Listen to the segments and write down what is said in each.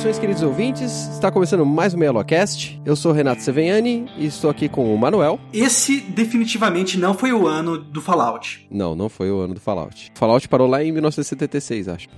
Saudações, queridos ouvintes. Está começando mais um Meia-Lua-Cast. Eu sou Renato Seveniani e estou aqui com o Manuel. Esse definitivamente não foi o ano do Fallout. Não, não foi o ano do Fallout. Fallout parou lá em 1976, acho.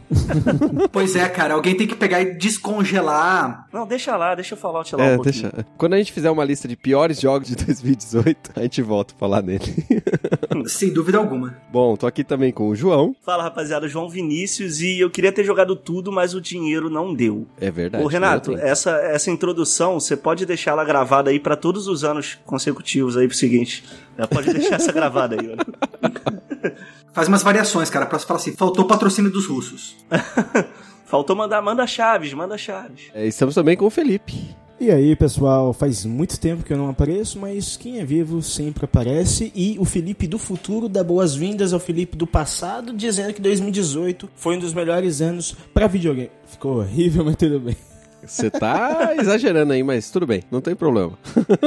pois é, cara. Alguém tem que pegar e descongelar. Não, deixa lá, deixa o Fallout lá É, um pouquinho. deixa. Quando a gente fizer uma lista de piores jogos de 2018, a gente volta a falar nele. Sem dúvida alguma. Bom, tô aqui também com o João. Fala, rapaziada, João Vinícius e eu queria ter jogado tudo, mas o dinheiro não deu. É verdade. Ô, Renato, essa, essa introdução, você pode deixar ela gravada aí pra todos os anos consecutivos aí pro seguinte. Já pode deixar essa gravada aí, olha. Faz umas variações, cara, pra falar assim, faltou patrocínio dos russos. Faltou mandar, manda chaves, manda chaves. É, estamos também com o Felipe. E aí, pessoal, faz muito tempo que eu não apareço, mas quem é vivo sempre aparece. E o Felipe do futuro dá boas-vindas ao Felipe do passado, dizendo que 2018 foi um dos melhores anos pra videogame. Ficou horrível, mas tudo bem. Você tá exagerando aí, mas tudo bem, não tem problema.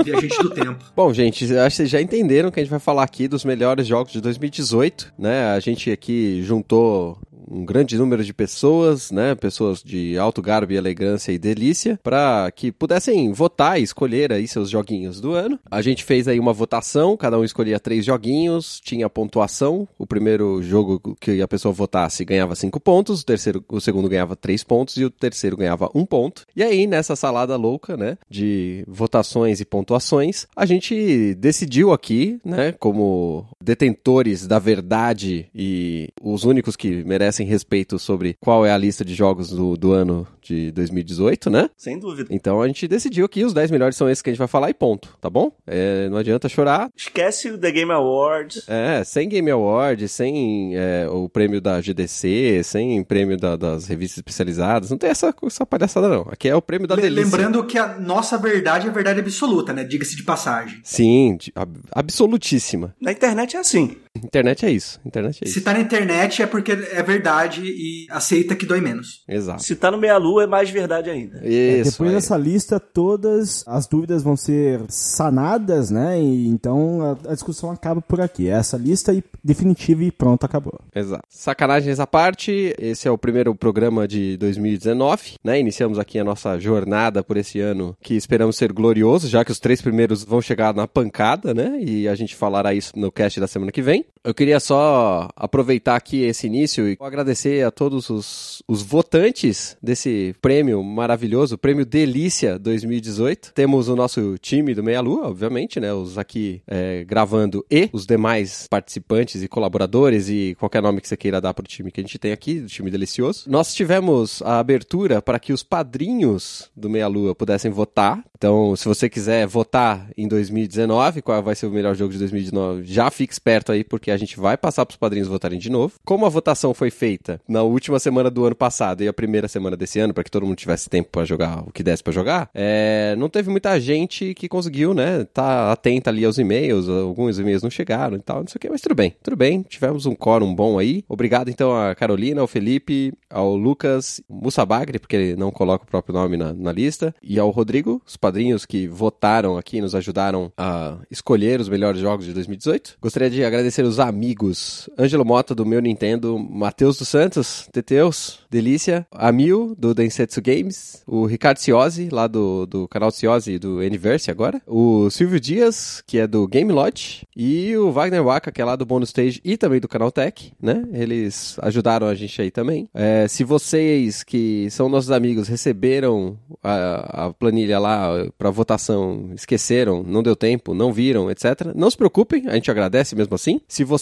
Viajante do tempo. Bom, gente, acho que vocês já entenderam que a gente vai falar aqui dos melhores jogos de 2018, né? A gente aqui juntou um grande número de pessoas, né? Pessoas de alto garbo e elegância e delícia, para que pudessem votar e escolher aí seus joguinhos do ano. A gente fez aí uma votação, cada um escolhia três joguinhos, tinha pontuação. O primeiro jogo que a pessoa votasse ganhava cinco pontos, o terceiro, o segundo ganhava três pontos e o terceiro ganhava um ponto. E aí, nessa salada louca, né? De votações e pontuações, a gente decidiu aqui, né? Como detentores da verdade e os únicos que merecem respeito sobre qual é a lista de jogos do, do ano de 2018, né? Sem dúvida. Então a gente decidiu que os 10 melhores são esses que a gente vai falar e ponto, tá bom? É, não adianta chorar. Esquece o The Game Awards. É, sem Game Award, sem é, o prêmio da GDC, sem prêmio da- das revistas especializadas, não tem essa, essa palhaçada não. Aqui é o prêmio da Le- delícia. Lembrando que a nossa verdade é a verdade absoluta, né? Diga-se de passagem. Sim, de- ab- absolutíssima. Na internet é assim. Internet é isso, internet é Se isso. tá na internet é porque é verdade e aceita que dói menos. Exato. Se tá no meia-lua é mais verdade ainda. É, Isso, depois aí. dessa lista, todas as dúvidas vão ser sanadas, né? E então a, a discussão acaba por aqui. É Essa lista e definitiva e pronto, acabou. Exato. Sacanagens à parte, esse é o primeiro programa de 2019, né? Iniciamos aqui a nossa jornada por esse ano que esperamos ser glorioso, já que os três primeiros vão chegar na pancada, né? E a gente falará isso no cast da semana que vem. Eu queria só aproveitar aqui esse início e agradecer a todos os, os votantes desse prêmio maravilhoso, prêmio Delícia 2018. Temos o nosso time do Meia Lua, obviamente, né? Os aqui é, gravando e os demais participantes e colaboradores e qualquer nome que você queira dar pro time que a gente tem aqui, do time delicioso. Nós tivemos a abertura para que os padrinhos do Meia Lua pudessem votar. Então, se você quiser votar em 2019, qual vai ser o melhor jogo de 2019, já fique esperto aí, porque a gente vai passar pros padrinhos votarem de novo. Como a votação foi feita na última semana do ano passado e a primeira semana desse ano, para que todo mundo tivesse tempo para jogar o que desse para jogar, é, não teve muita gente que conseguiu, né, tá atenta ali aos e-mails, alguns e-mails não chegaram e tal, não sei o que, mas tudo bem, tudo bem, tivemos um quórum bom aí. Obrigado então a Carolina, ao Felipe, ao Lucas Mussabagri, porque ele não coloca o próprio nome na, na lista, e ao Rodrigo, os padrinhos que votaram aqui, nos ajudaram a escolher os melhores jogos de 2018. Gostaria de agradecer os amigos Ângelo Mota do meu Nintendo, Matheus dos Santos, Teteus, Delícia, Amil do Densetsu Games, o Ricardo Ciosi, lá do, do canal Ciosi do Anniversary agora, o Silvio Dias, que é do Game Lodge, e o Wagner Waka, que é lá do Bonus Stage e também do canal Tech, né? Eles ajudaram a gente aí também. É, se vocês que são nossos amigos receberam a, a planilha lá para votação, esqueceram, não deu tempo, não viram, etc., não se preocupem, a gente agradece mesmo assim. Se você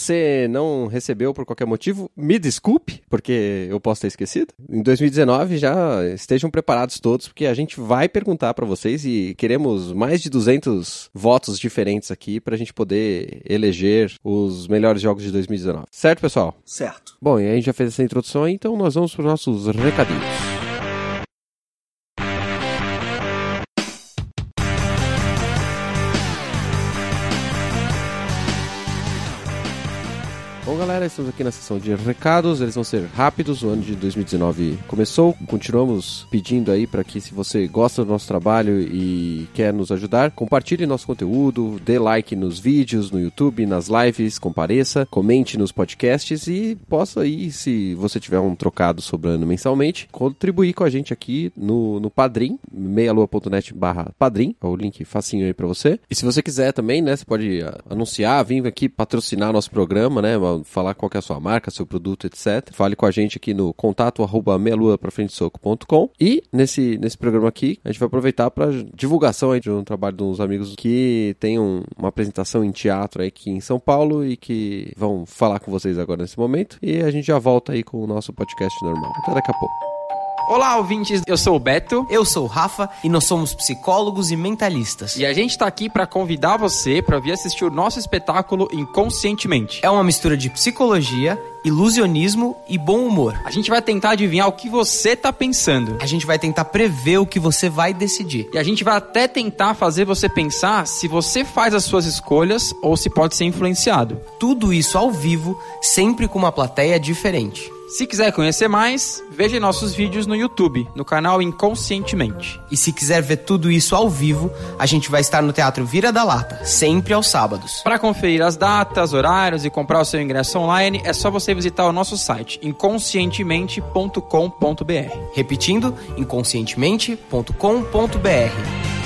não recebeu por qualquer motivo, me desculpe, porque eu posso ter esquecido. Em 2019 já estejam preparados todos, porque a gente vai perguntar para vocês e queremos mais de 200 votos diferentes aqui para a gente poder eleger os melhores jogos de 2019. Certo, pessoal? Certo. Bom, e aí a gente já fez essa introdução, então nós vamos para os nossos recadinhos. Galera, estamos aqui na sessão de recados. Eles vão ser rápidos. O ano de 2019 começou. Continuamos pedindo aí para que, se você gosta do nosso trabalho e quer nos ajudar, compartilhe nosso conteúdo, dê like nos vídeos, no YouTube, nas lives, compareça, comente nos podcasts e possa aí, se você tiver um trocado sobrando mensalmente, contribuir com a gente aqui no, no Padrim, meialua.net barra Padrim. É o link facinho aí para você. E se você quiser também, né, você pode ah, anunciar, vir aqui patrocinar nosso programa, né, falar qual é a sua marca, seu produto, etc. Fale com a gente aqui no contato arroba soco.com. E nesse, nesse programa aqui, a gente vai aproveitar para divulgação aí de um trabalho de uns amigos que tem um, uma apresentação em teatro aí aqui em São Paulo e que vão falar com vocês agora nesse momento. E a gente já volta aí com o nosso podcast normal. Até daqui a pouco. Olá, ouvintes. Eu sou o Beto. Eu sou o Rafa e nós somos psicólogos e mentalistas. E a gente tá aqui para convidar você para vir assistir o nosso espetáculo Inconscientemente. É uma mistura de psicologia, ilusionismo e bom humor. A gente vai tentar adivinhar o que você tá pensando. A gente vai tentar prever o que você vai decidir. E a gente vai até tentar fazer você pensar se você faz as suas escolhas ou se pode ser influenciado. Tudo isso ao vivo, sempre com uma plateia diferente. Se quiser conhecer mais, veja nossos vídeos no YouTube, no canal Inconscientemente. E se quiser ver tudo isso ao vivo, a gente vai estar no Teatro Vira da Lata, sempre aos sábados. Para conferir as datas, horários e comprar o seu ingresso online, é só você visitar o nosso site inconscientemente.com.br. Repetindo, inconscientemente.com.br.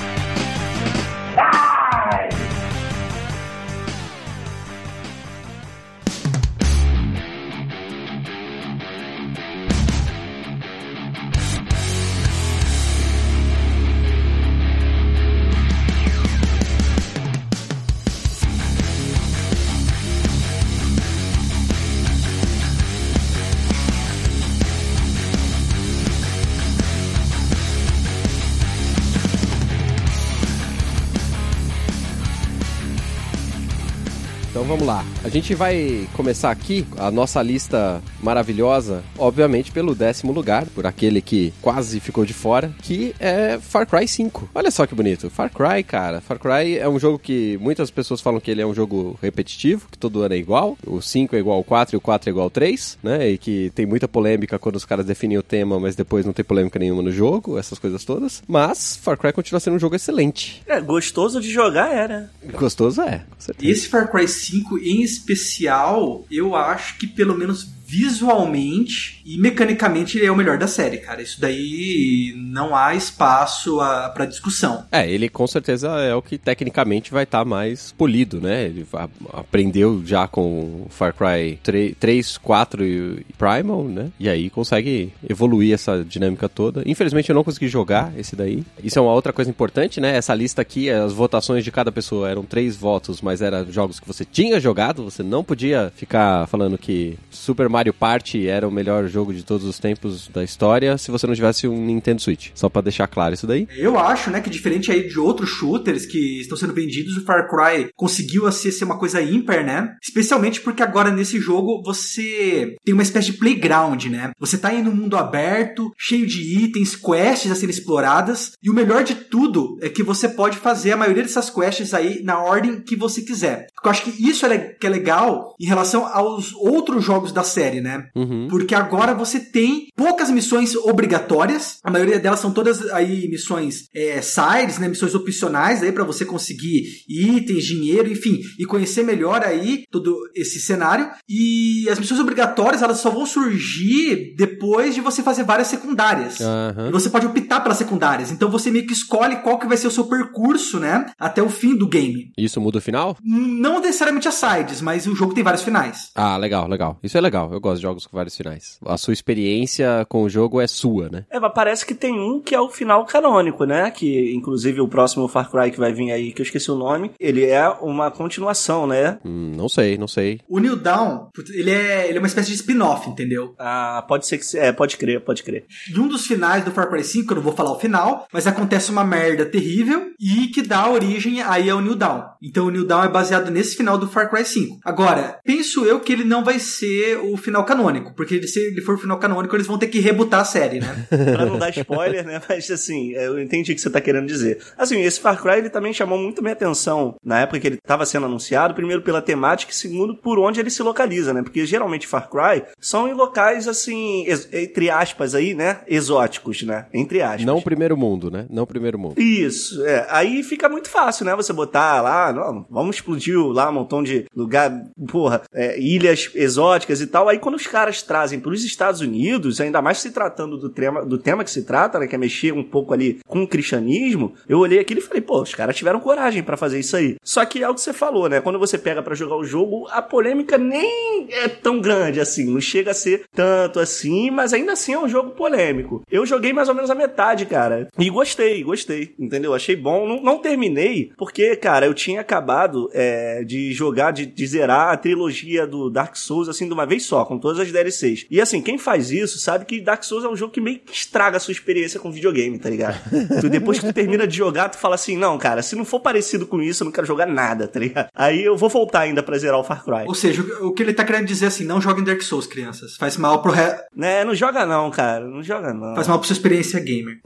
vamos lá. A gente vai começar aqui a nossa lista maravilhosa, obviamente pelo décimo lugar, por aquele que quase ficou de fora, que é Far Cry 5. Olha só que bonito. Far Cry, cara. Far Cry é um jogo que muitas pessoas falam que ele é um jogo repetitivo, que todo ano é igual. O 5 é igual ao 4 e o 4 é igual ao 3, né? E que tem muita polêmica quando os caras definem o tema, mas depois não tem polêmica nenhuma no jogo, essas coisas todas. Mas Far Cry continua sendo um jogo excelente. É, gostoso de jogar é, né? Gostoso é, com certeza. Esse Far Cry 5 em especial, eu acho que pelo menos visualmente e mecanicamente ele é o melhor da série, cara. Isso daí não há espaço para discussão. É, ele com certeza é o que tecnicamente vai estar tá mais polido, né? Ele aprendeu já com Far Cry 3, 3 4 e Primal, né? E aí consegue evoluir essa dinâmica toda. Infelizmente eu não consegui jogar esse daí. Isso é uma outra coisa importante, né? Essa lista aqui, as votações de cada pessoa eram três votos, mas eram jogos que você tinha jogado, você não podia ficar falando que Super Mario Party era o melhor jogo de todos os tempos da história se você não tivesse um Nintendo Switch. Só para deixar claro isso daí. Eu acho, né, que diferente aí de outros shooters que estão sendo vendidos, o Far Cry conseguiu assim, ser uma coisa ímpar, né? Especialmente porque agora nesse jogo você tem uma espécie de playground, né? Você tá aí no mundo aberto, cheio de itens, quests a serem exploradas, e o melhor de tudo é que você pode fazer a maioria dessas quests aí na ordem que você quiser. Eu acho que isso é, que é legal em relação aos outros jogos da série, né? Uhum. Porque agora você tem poucas missões obrigatórias, a maioria delas são todas aí missões é, sides, né? Missões opcionais aí para você conseguir itens, dinheiro, enfim, e conhecer melhor aí todo esse cenário. E as missões obrigatórias elas só vão surgir depois de você fazer várias secundárias. Uhum. E você pode optar pelas secundárias. Então você meio que escolhe qual que vai ser o seu percurso, né? Até o fim do game. Isso muda o final? Não necessariamente as sides, mas o jogo tem vários finais. Ah, legal, legal. Isso é legal. Eu gosto de jogos com vários finais. A sua experiência com o jogo é sua, né? É, mas parece que tem um que é o final canônico, né? Que inclusive o próximo Far Cry que vai vir aí, que eu esqueci o nome, ele é uma continuação, né? Hum, não sei, não sei. O New Dawn, ele é, ele é uma espécie de spin-off, entendeu? Ah, pode ser que. É, pode crer, pode crer. E um dos finais do Far Cry 5, eu não vou falar o final, mas acontece uma merda terrível e que dá origem aí ao New Dawn. Então o New Dawn é baseado nesse final do Far Cry 5. Agora, penso eu que ele não vai ser o final canônico, porque se ele for o final canônico, eles vão ter que rebutar a série, né? pra não dar spoiler, né? Mas assim, eu entendi o que você tá querendo dizer. Assim, esse Far Cry ele também chamou muito minha atenção na época que ele tava sendo anunciado, primeiro pela temática e segundo por onde ele se localiza, né? Porque geralmente Far Cry são em locais assim, entre aspas aí, né? Exóticos, né? Entre aspas. Não o primeiro mundo, né? Não o primeiro mundo. Isso, é. Aí fica muito fácil, né? Você botar lá, não, vamos explodir lá um montão de lugar, porra, é, ilhas exóticas e tal. Aí quando os caras trazem para os Estados Unidos, ainda mais se tratando do tema, do tema que se trata, né? Que é mexer um pouco ali com o cristianismo, eu olhei aquilo e falei, pô, os caras tiveram coragem para fazer isso aí. Só que é o que você falou, né? Quando você pega para jogar o jogo, a polêmica nem é tão grande assim, não chega a ser tanto assim, mas ainda assim é um jogo polêmico. Eu joguei mais ou menos a metade, cara. E gostei, gostei, entendeu? Achei bom. Não, não terminei, porque, cara, eu tinha acabado é, de jogar, de, de zerar a trilogia do Dark Souls, assim, de uma vez só, com todas as DLCs. E assim, quem faz isso sabe que Dark Souls é um jogo que meio que estraga a sua experiência com videogame, tá ligado? tu, depois que tu termina de jogar, tu fala assim, não, cara, se não for parecido com isso, eu não quero jogar nada, tá ligado? Aí eu vou voltar ainda pra zerar o Far Cry. Ou seja, o que ele tá querendo dizer assim, não joguem Dark Souls, crianças. Faz mal pro re... Né, não joga não, cara, não joga não. faz mal pra sua experiência gamer.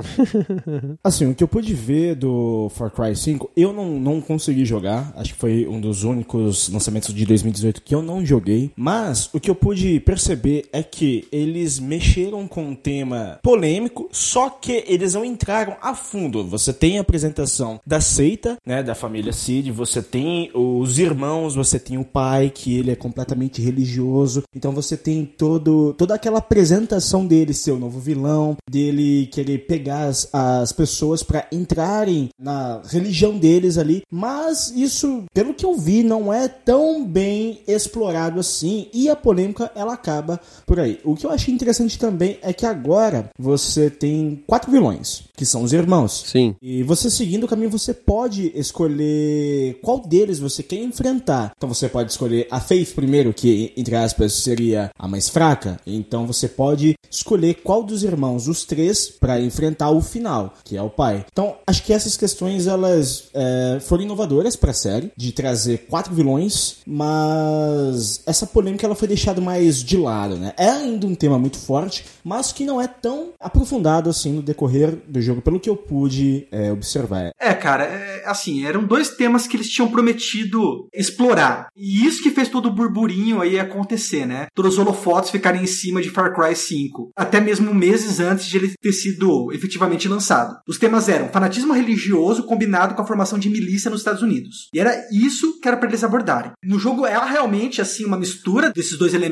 Assim, o que eu pude ver do Far Cry 5, eu não, não consegui jogar. Acho que foi um dos únicos lançamentos de 2018 que eu não joguei. Mas o que eu pude perceber é que eles mexeram com um tema polêmico, só que eles não entraram a fundo. Você tem a apresentação da seita, né, da família Cid, você tem os irmãos, você tem o pai, que ele é completamente religioso. Então você tem todo, toda aquela apresentação dele ser o novo vilão, dele querer pegar as, as pessoas para entrarem na religião deles ali. Mas isso, pelo que eu vi, não é tão bem explorado assim. E a polêmica ela acaba por aí. O que eu achei interessante também é que agora você tem quatro vilões, que são os irmãos. Sim. E você seguindo o caminho, você pode escolher qual deles você quer enfrentar. Então você pode escolher a Faith primeiro, que entre aspas seria a mais fraca. Então você pode escolher qual dos irmãos, os três, para enfrentar o final, que é o pai. Então acho que essas questões elas é, foram inovadoras para a série, de trazer quatro vilões, mas essa polêmica ela foi deixada mais de lado, né? É ainda um tema muito forte, mas que não é tão aprofundado assim no decorrer do jogo, pelo que eu pude é, observar. É, cara, é, assim, eram dois temas que eles tinham prometido explorar. E isso que fez todo o burburinho aí acontecer, né? Todos os holofotes ficarem em cima de Far Cry 5. Até mesmo meses antes de ele ter sido efetivamente lançado. Os temas eram fanatismo religioso combinado com a formação de milícia nos Estados Unidos. E era isso que era pra eles abordarem. No jogo é realmente, assim, uma mistura desses dois elementos.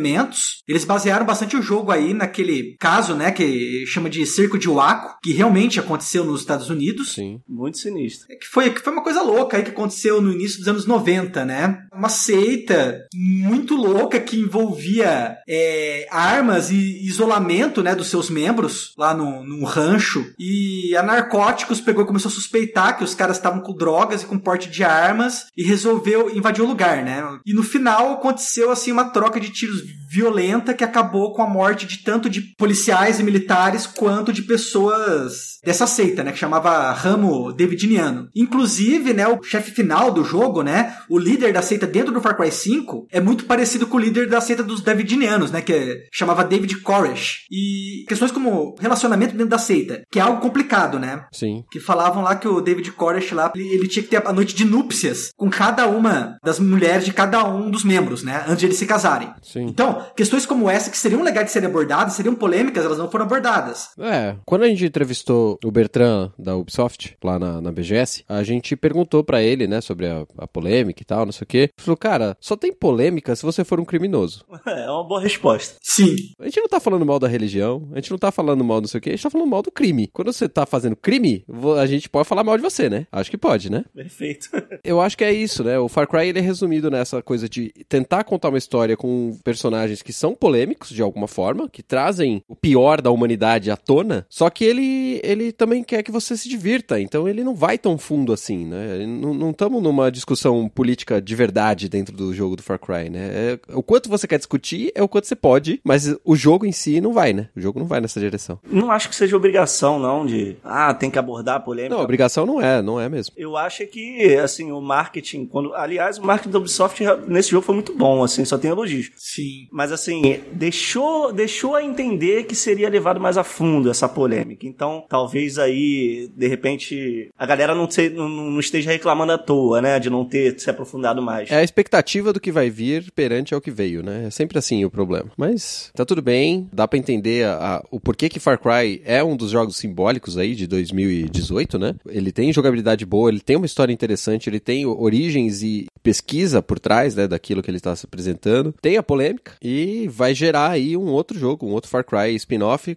Eles basearam bastante o jogo aí naquele caso, né, que chama de Cerco de Waco, que realmente aconteceu nos Estados Unidos. Sim. Muito sinistro. É que foi, que foi uma coisa louca aí que aconteceu no início dos anos 90, né? Uma seita muito louca que envolvia é, armas e isolamento, né, dos seus membros lá no, num rancho. E a Narcóticos pegou e começou a suspeitar que os caras estavam com drogas e com porte de armas e resolveu invadir o lugar, né? E no final aconteceu, assim, uma troca de tiros violenta que acabou com a morte de tanto de policiais e militares quanto de pessoas dessa seita, né, que chamava Ramo Davidiniano. Inclusive, né, o chefe final do jogo, né, o líder da seita dentro do Far Cry 5 é muito parecido com o líder da seita dos Davidinianos, né, que chamava David Koresh. E questões como relacionamento dentro da seita, que é algo complicado, né? Sim. que falavam lá que o David Koresh lá, ele, ele tinha que ter a noite de núpcias com cada uma das mulheres de cada um dos membros, né? Antes de eles se casarem. Sim. Então, questões como essa que seriam legais de serem abordadas, seriam polêmicas, elas não foram abordadas. É, quando a gente entrevistou o, o Bertrand da Ubisoft, lá na, na BGS, a gente perguntou pra ele, né, sobre a, a polêmica e tal, não sei o quê. Ele falou, cara, só tem polêmica se você for um criminoso. É uma boa resposta. Sim. A gente não tá falando mal da religião, a gente não tá falando mal não sei o quê, a gente tá falando mal do crime. Quando você tá fazendo crime, a gente pode falar mal de você, né? Acho que pode, né? Perfeito. Eu acho que é isso, né? O Far Cry ele é resumido nessa coisa de tentar contar uma história com personagens que são polêmicos de alguma forma, que trazem o pior da humanidade à tona, só que ele, ele também quer que você se divirta, então ele não vai tão fundo assim, né? Não estamos numa discussão política de verdade dentro do jogo do Far Cry, né? É, o quanto você quer discutir é o quanto você pode, mas o jogo em si não vai, né? O jogo não vai nessa direção. Não acho que seja obrigação, não, de. Ah, tem que abordar a polêmica. Não, obrigação não é, não é mesmo. Eu acho que, assim, o marketing, quando. Aliás, o marketing da Ubisoft nesse jogo foi muito bom, assim, só tem elogios. Sim. Mas assim, deixou, deixou a entender que seria levado mais a fundo essa polêmica. Então, talvez aí, de repente, a galera não, não, não esteja reclamando à toa, né? De não ter se aprofundado mais. É a expectativa do que vai vir perante ao que veio, né? É sempre assim o problema. Mas tá tudo bem, dá pra entender a- a- o porquê que Far Cry é um dos jogos simbólicos aí de 2018, né? Ele tem jogabilidade boa, ele tem uma história interessante, ele tem origens e pesquisa por trás, né, daquilo que ele está se apresentando. Tem a polêmica e vai gerar aí um outro jogo, um outro Far Cry spin-off,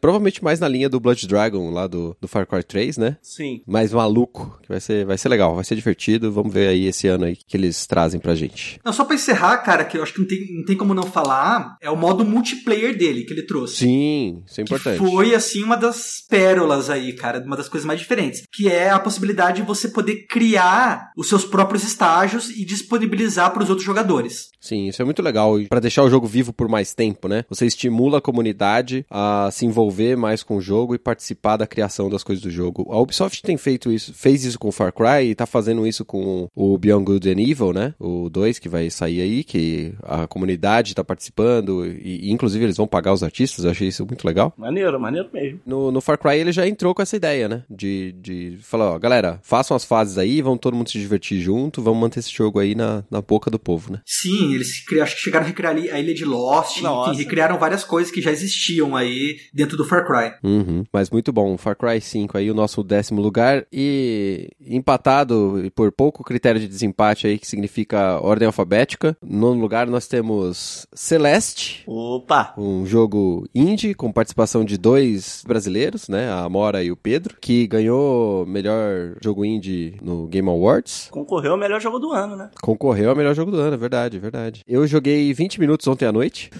provavelmente mais na linha do Blood Dragon lá do, do Far Cry 3, né? Sim. Mais maluco, que vai ser, vai ser legal, vai ser divertido. Vamos ver aí esse ano aí que eles trazem pra gente. Não, só pra encerrar, cara, que eu acho que não tem, não tem como não falar, é o modo multiplayer dele que ele trouxe. Sim, isso é importante. foi, assim, uma das pérolas aí, cara, uma das coisas mais diferentes. Que é a possibilidade de você poder criar os seus próprios estágios e disponibilizar para os outros jogadores. Sim, isso é muito legal. E pra deixar o jogo vivo por mais tempo, né? Você estimula a comunidade a se envolver mais com o jogo e participar da criação das coisas do jogo. A Ubisoft tem feito isso, fez isso com Far Cry e tá fazendo isso com o Beyond Good and Evil, né? O 2 que vai sair aí, que a comunidade tá participando e, e, inclusive eles vão pagar os artistas. Eu achei isso muito legal. Maneiro, maneiro mesmo. No, no Far Cry ele já entrou com essa ideia, né? De, de falar, ó, galera, façam as fases aí, vão todo mundo se divertir junto, vamos manter esse jogo aí na, na boca do povo, né? Sim, eles cri- acho que chegaram a recriar ali a ilha de Lost, Nossa. enfim, recriaram várias coisas que já existiam aí dentro do Far Cry. Uhum, mas muito bom, Far Cry 5 aí, o nosso décimo lugar e empatado por pouco critério de desempate aí, que significa ordem alfabética. No nono lugar nós temos Celeste, Opa! um jogo indie com participação de dois brasileiros, né, a Amora e o Pedro, que ganhou melhor jogo indie no Game Awards. Concorreu ao melhor jogo do ano, né? Concorreu ao melhor jogo do ano, é verdade, é verdade. Eu joguei 20 minutos ontem à noite.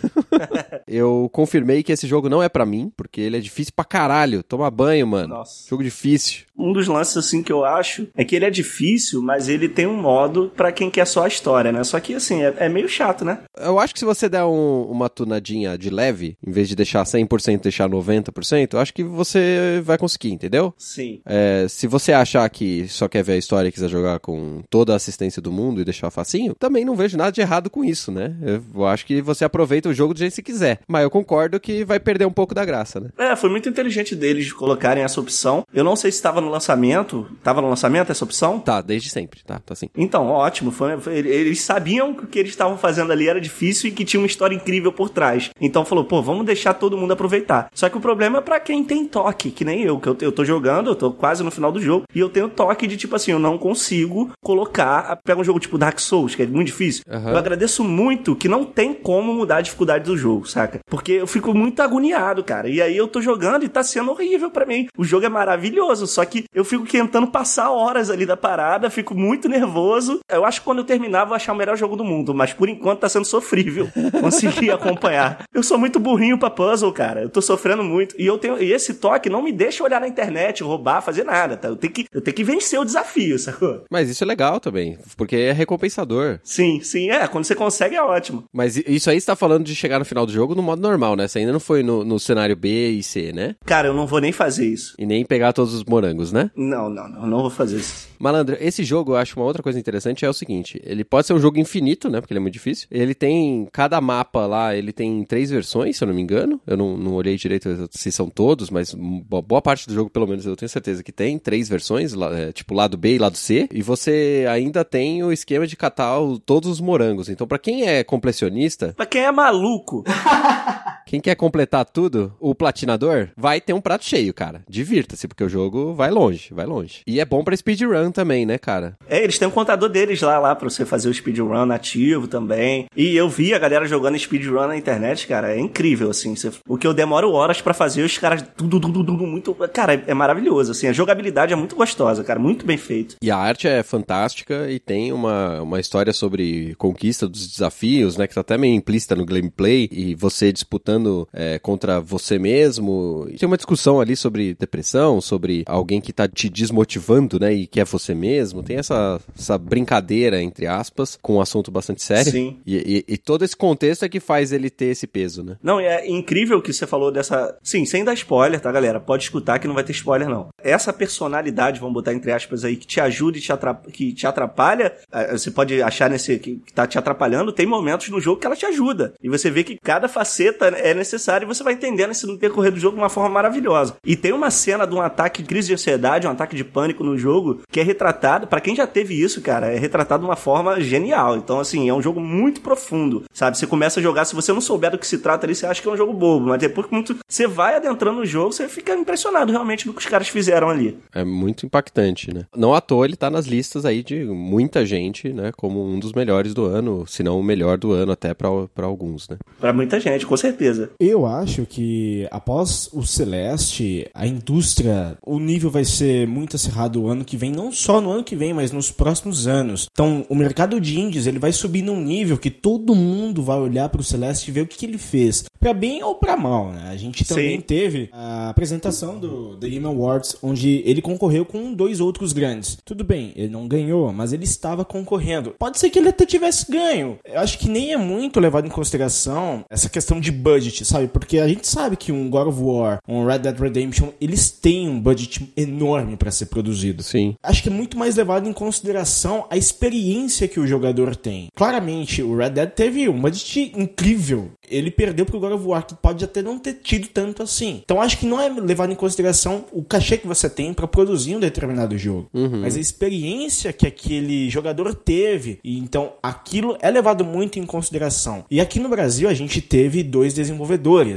eu confirmei que esse jogo não é pra mim, porque ele é difícil pra caralho. Toma banho, mano. Nossa. Jogo difícil. Um dos lances assim que eu acho é que ele é difícil, mas ele tem um modo pra quem quer só a história, né? Só que assim, é, é meio chato, né? Eu acho que se você der um- uma tunadinha de leve, em vez de deixar 100%, deixar 90%, eu acho que você vai conseguir, entendeu? Sim. É, se você achar que só quer ver a história e quiser jogar com toda a assistência do mundo e deixar facinho, também não vejo nada de errado com isso, né? Eu acho que você aproveita o jogo do jeito que você quiser. Mas eu concordo que vai perder um pouco da graça, né? É, foi muito inteligente deles de colocarem essa opção. Eu não sei se estava no lançamento. Tava no lançamento essa opção? Tá, desde sempre, tá? Tá assim. Então, ótimo. Foi, foi- eles sabiam que o que eles estavam fazendo ali era difícil e que tinha uma história incrível por trás. Então falou, pô, vamos deixar todo mundo aproveitar. Só que o problema é pra quem tem toque, que nem eu, que eu, eu tô jogando, eu tô quase no final do jogo, e eu tenho toque de tipo assim, eu não consigo colocar. Pega um jogo tipo Dark Souls, que é muito difícil. Aham. Eu agradeço muito que não tem como mudar a dificuldade do jogo, saca? Porque eu fico muito agoniado, cara. E aí eu tô jogando e tá sendo horrível pra mim. O jogo é maravilhoso, só que eu fico tentando passar horas ali da parada, fico muito nervoso. Eu acho que quando eu terminar vou achar o melhor jogo do mundo, mas por enquanto tá sendo sofrível conseguir acompanhar. Eu sou muito burrinho pra puzzle, cara. Eu tô sofrendo muito. E eu tenho e esse toque não me deixa olhar na internet, roubar, fazer nada, tá? Eu tenho que, eu tenho que vencer o desafio, sacou? Mas isso é legal também, porque é recompensador. Sim, sim, é. Quando você consegue é ótimo. Mas isso aí você tá falando de chegar no final do jogo no modo normal, né? Você ainda não foi no, no cenário B e C, né? Cara, eu não vou nem fazer isso. E nem pegar todos os morangos, né? Não, não, não, não vou fazer isso. Malandro, esse jogo eu acho uma outra coisa interessante é o seguinte: ele pode ser um jogo infinito, né? Porque ele é muito difícil. Ele tem. Cada mapa lá, ele tem três versões, se eu não me engano. Eu não, não olhei direito se são todos, mas bo- boa parte do jogo, pelo menos, eu tenho certeza que tem três versões, é, tipo lado B e lado C. E você ainda tem o esquema de catar todos os morangos. Então, pra quem é completionista, Pra quem é maluco, Quem quer completar tudo, o platinador vai ter um prato cheio, cara. Divirta-se, porque o jogo vai longe, vai longe. E é bom pra speedrun também, né, cara? É, eles têm um contador deles lá, lá pra você fazer o speedrun ativo também. E eu vi a galera jogando speedrun na internet, cara, é incrível, assim. O que eu demoro horas pra fazer, os caras tudo, tudo, tudo, muito... Cara, é, é maravilhoso, assim. A jogabilidade é muito gostosa, cara, muito bem feito. E a arte é fantástica e tem uma, uma história sobre conquista dos desafios, né? Que tá até meio implícita no gameplay e você disputando é, contra você mesmo. E tem uma discussão ali sobre depressão, sobre alguém que tá te desmotivando, né? E que é você mesmo. Tem essa, essa brincadeira, entre aspas, com um assunto bastante sério. Sim. E, e- e todo esse contexto é que faz ele ter esse peso, né? Não, é incrível que você falou dessa. Sim, sem dar spoiler, tá, galera? Pode escutar que não vai ter spoiler, não. Essa personalidade, vamos botar entre aspas aí, que te ajuda e te atrap... que te atrapalha, eh, você pode achar nesse que que tá te atrapalhando, tem momentos no jogo que ela te ajuda. E você vê que cada faceta é necessária e você vai entendendo isso no decorrer do jogo de uma forma maravilhosa. E tem uma cena de um ataque de crise de ansiedade, um ataque de pânico no jogo, que é retratado, pra quem já teve isso, cara, é retratado de uma forma genial. Então, assim, é um jogo muito profundo, sabe? Você começa a jogar, se você não souber do que se trata ali, você acha que é um jogo bobo, mas depois que muito, você vai adentrando no jogo, você fica impressionado realmente do que os caras fizeram ali. É muito impactante, né? Não à toa ele tá nas listas aí de muita gente, né? Como um dos melhores do ano, se não o melhor do ano até pra alguns, né? Pra muita gente, com certeza. Eu acho que após o Celeste, a indústria, o nível vai ser muito acirrado o ano que vem, não só no ano que vem, mas nos próximos anos. Então, o mercado de indies, ele vai subir num nível que todo mundo vai olhar pro Celeste e ver o que, que ele fez. Pra bem ou pra mal, né? A gente também Sim. teve a apresentação do The Game Awards, onde ele concorreu com dois outros grandes. Tudo bem, ele não ganhou, mas ele estava concorrendo. Pode ser que ele até tivesse ganho. Eu acho que nem é muito levado em consideração essa questão de budget, sabe? Porque a gente sabe que um God of War, um Red Dead Redemption, eles têm um budget enorme para ser produzido. Sim. Acho que é muito mais levado em consideração a experiência que o jogador tem. Claramente, o Red Dead teve um budget incrível. Ele perdeu pro God of War, que pode até não ter tido tanto assim. Então acho que não é levado em consideração o cachê que você tem para produzir um determinado jogo, mas a experiência que aquele jogador teve. E então aquilo é levado muito em consideração. E aqui no Brasil a gente teve dois desenvolvedores,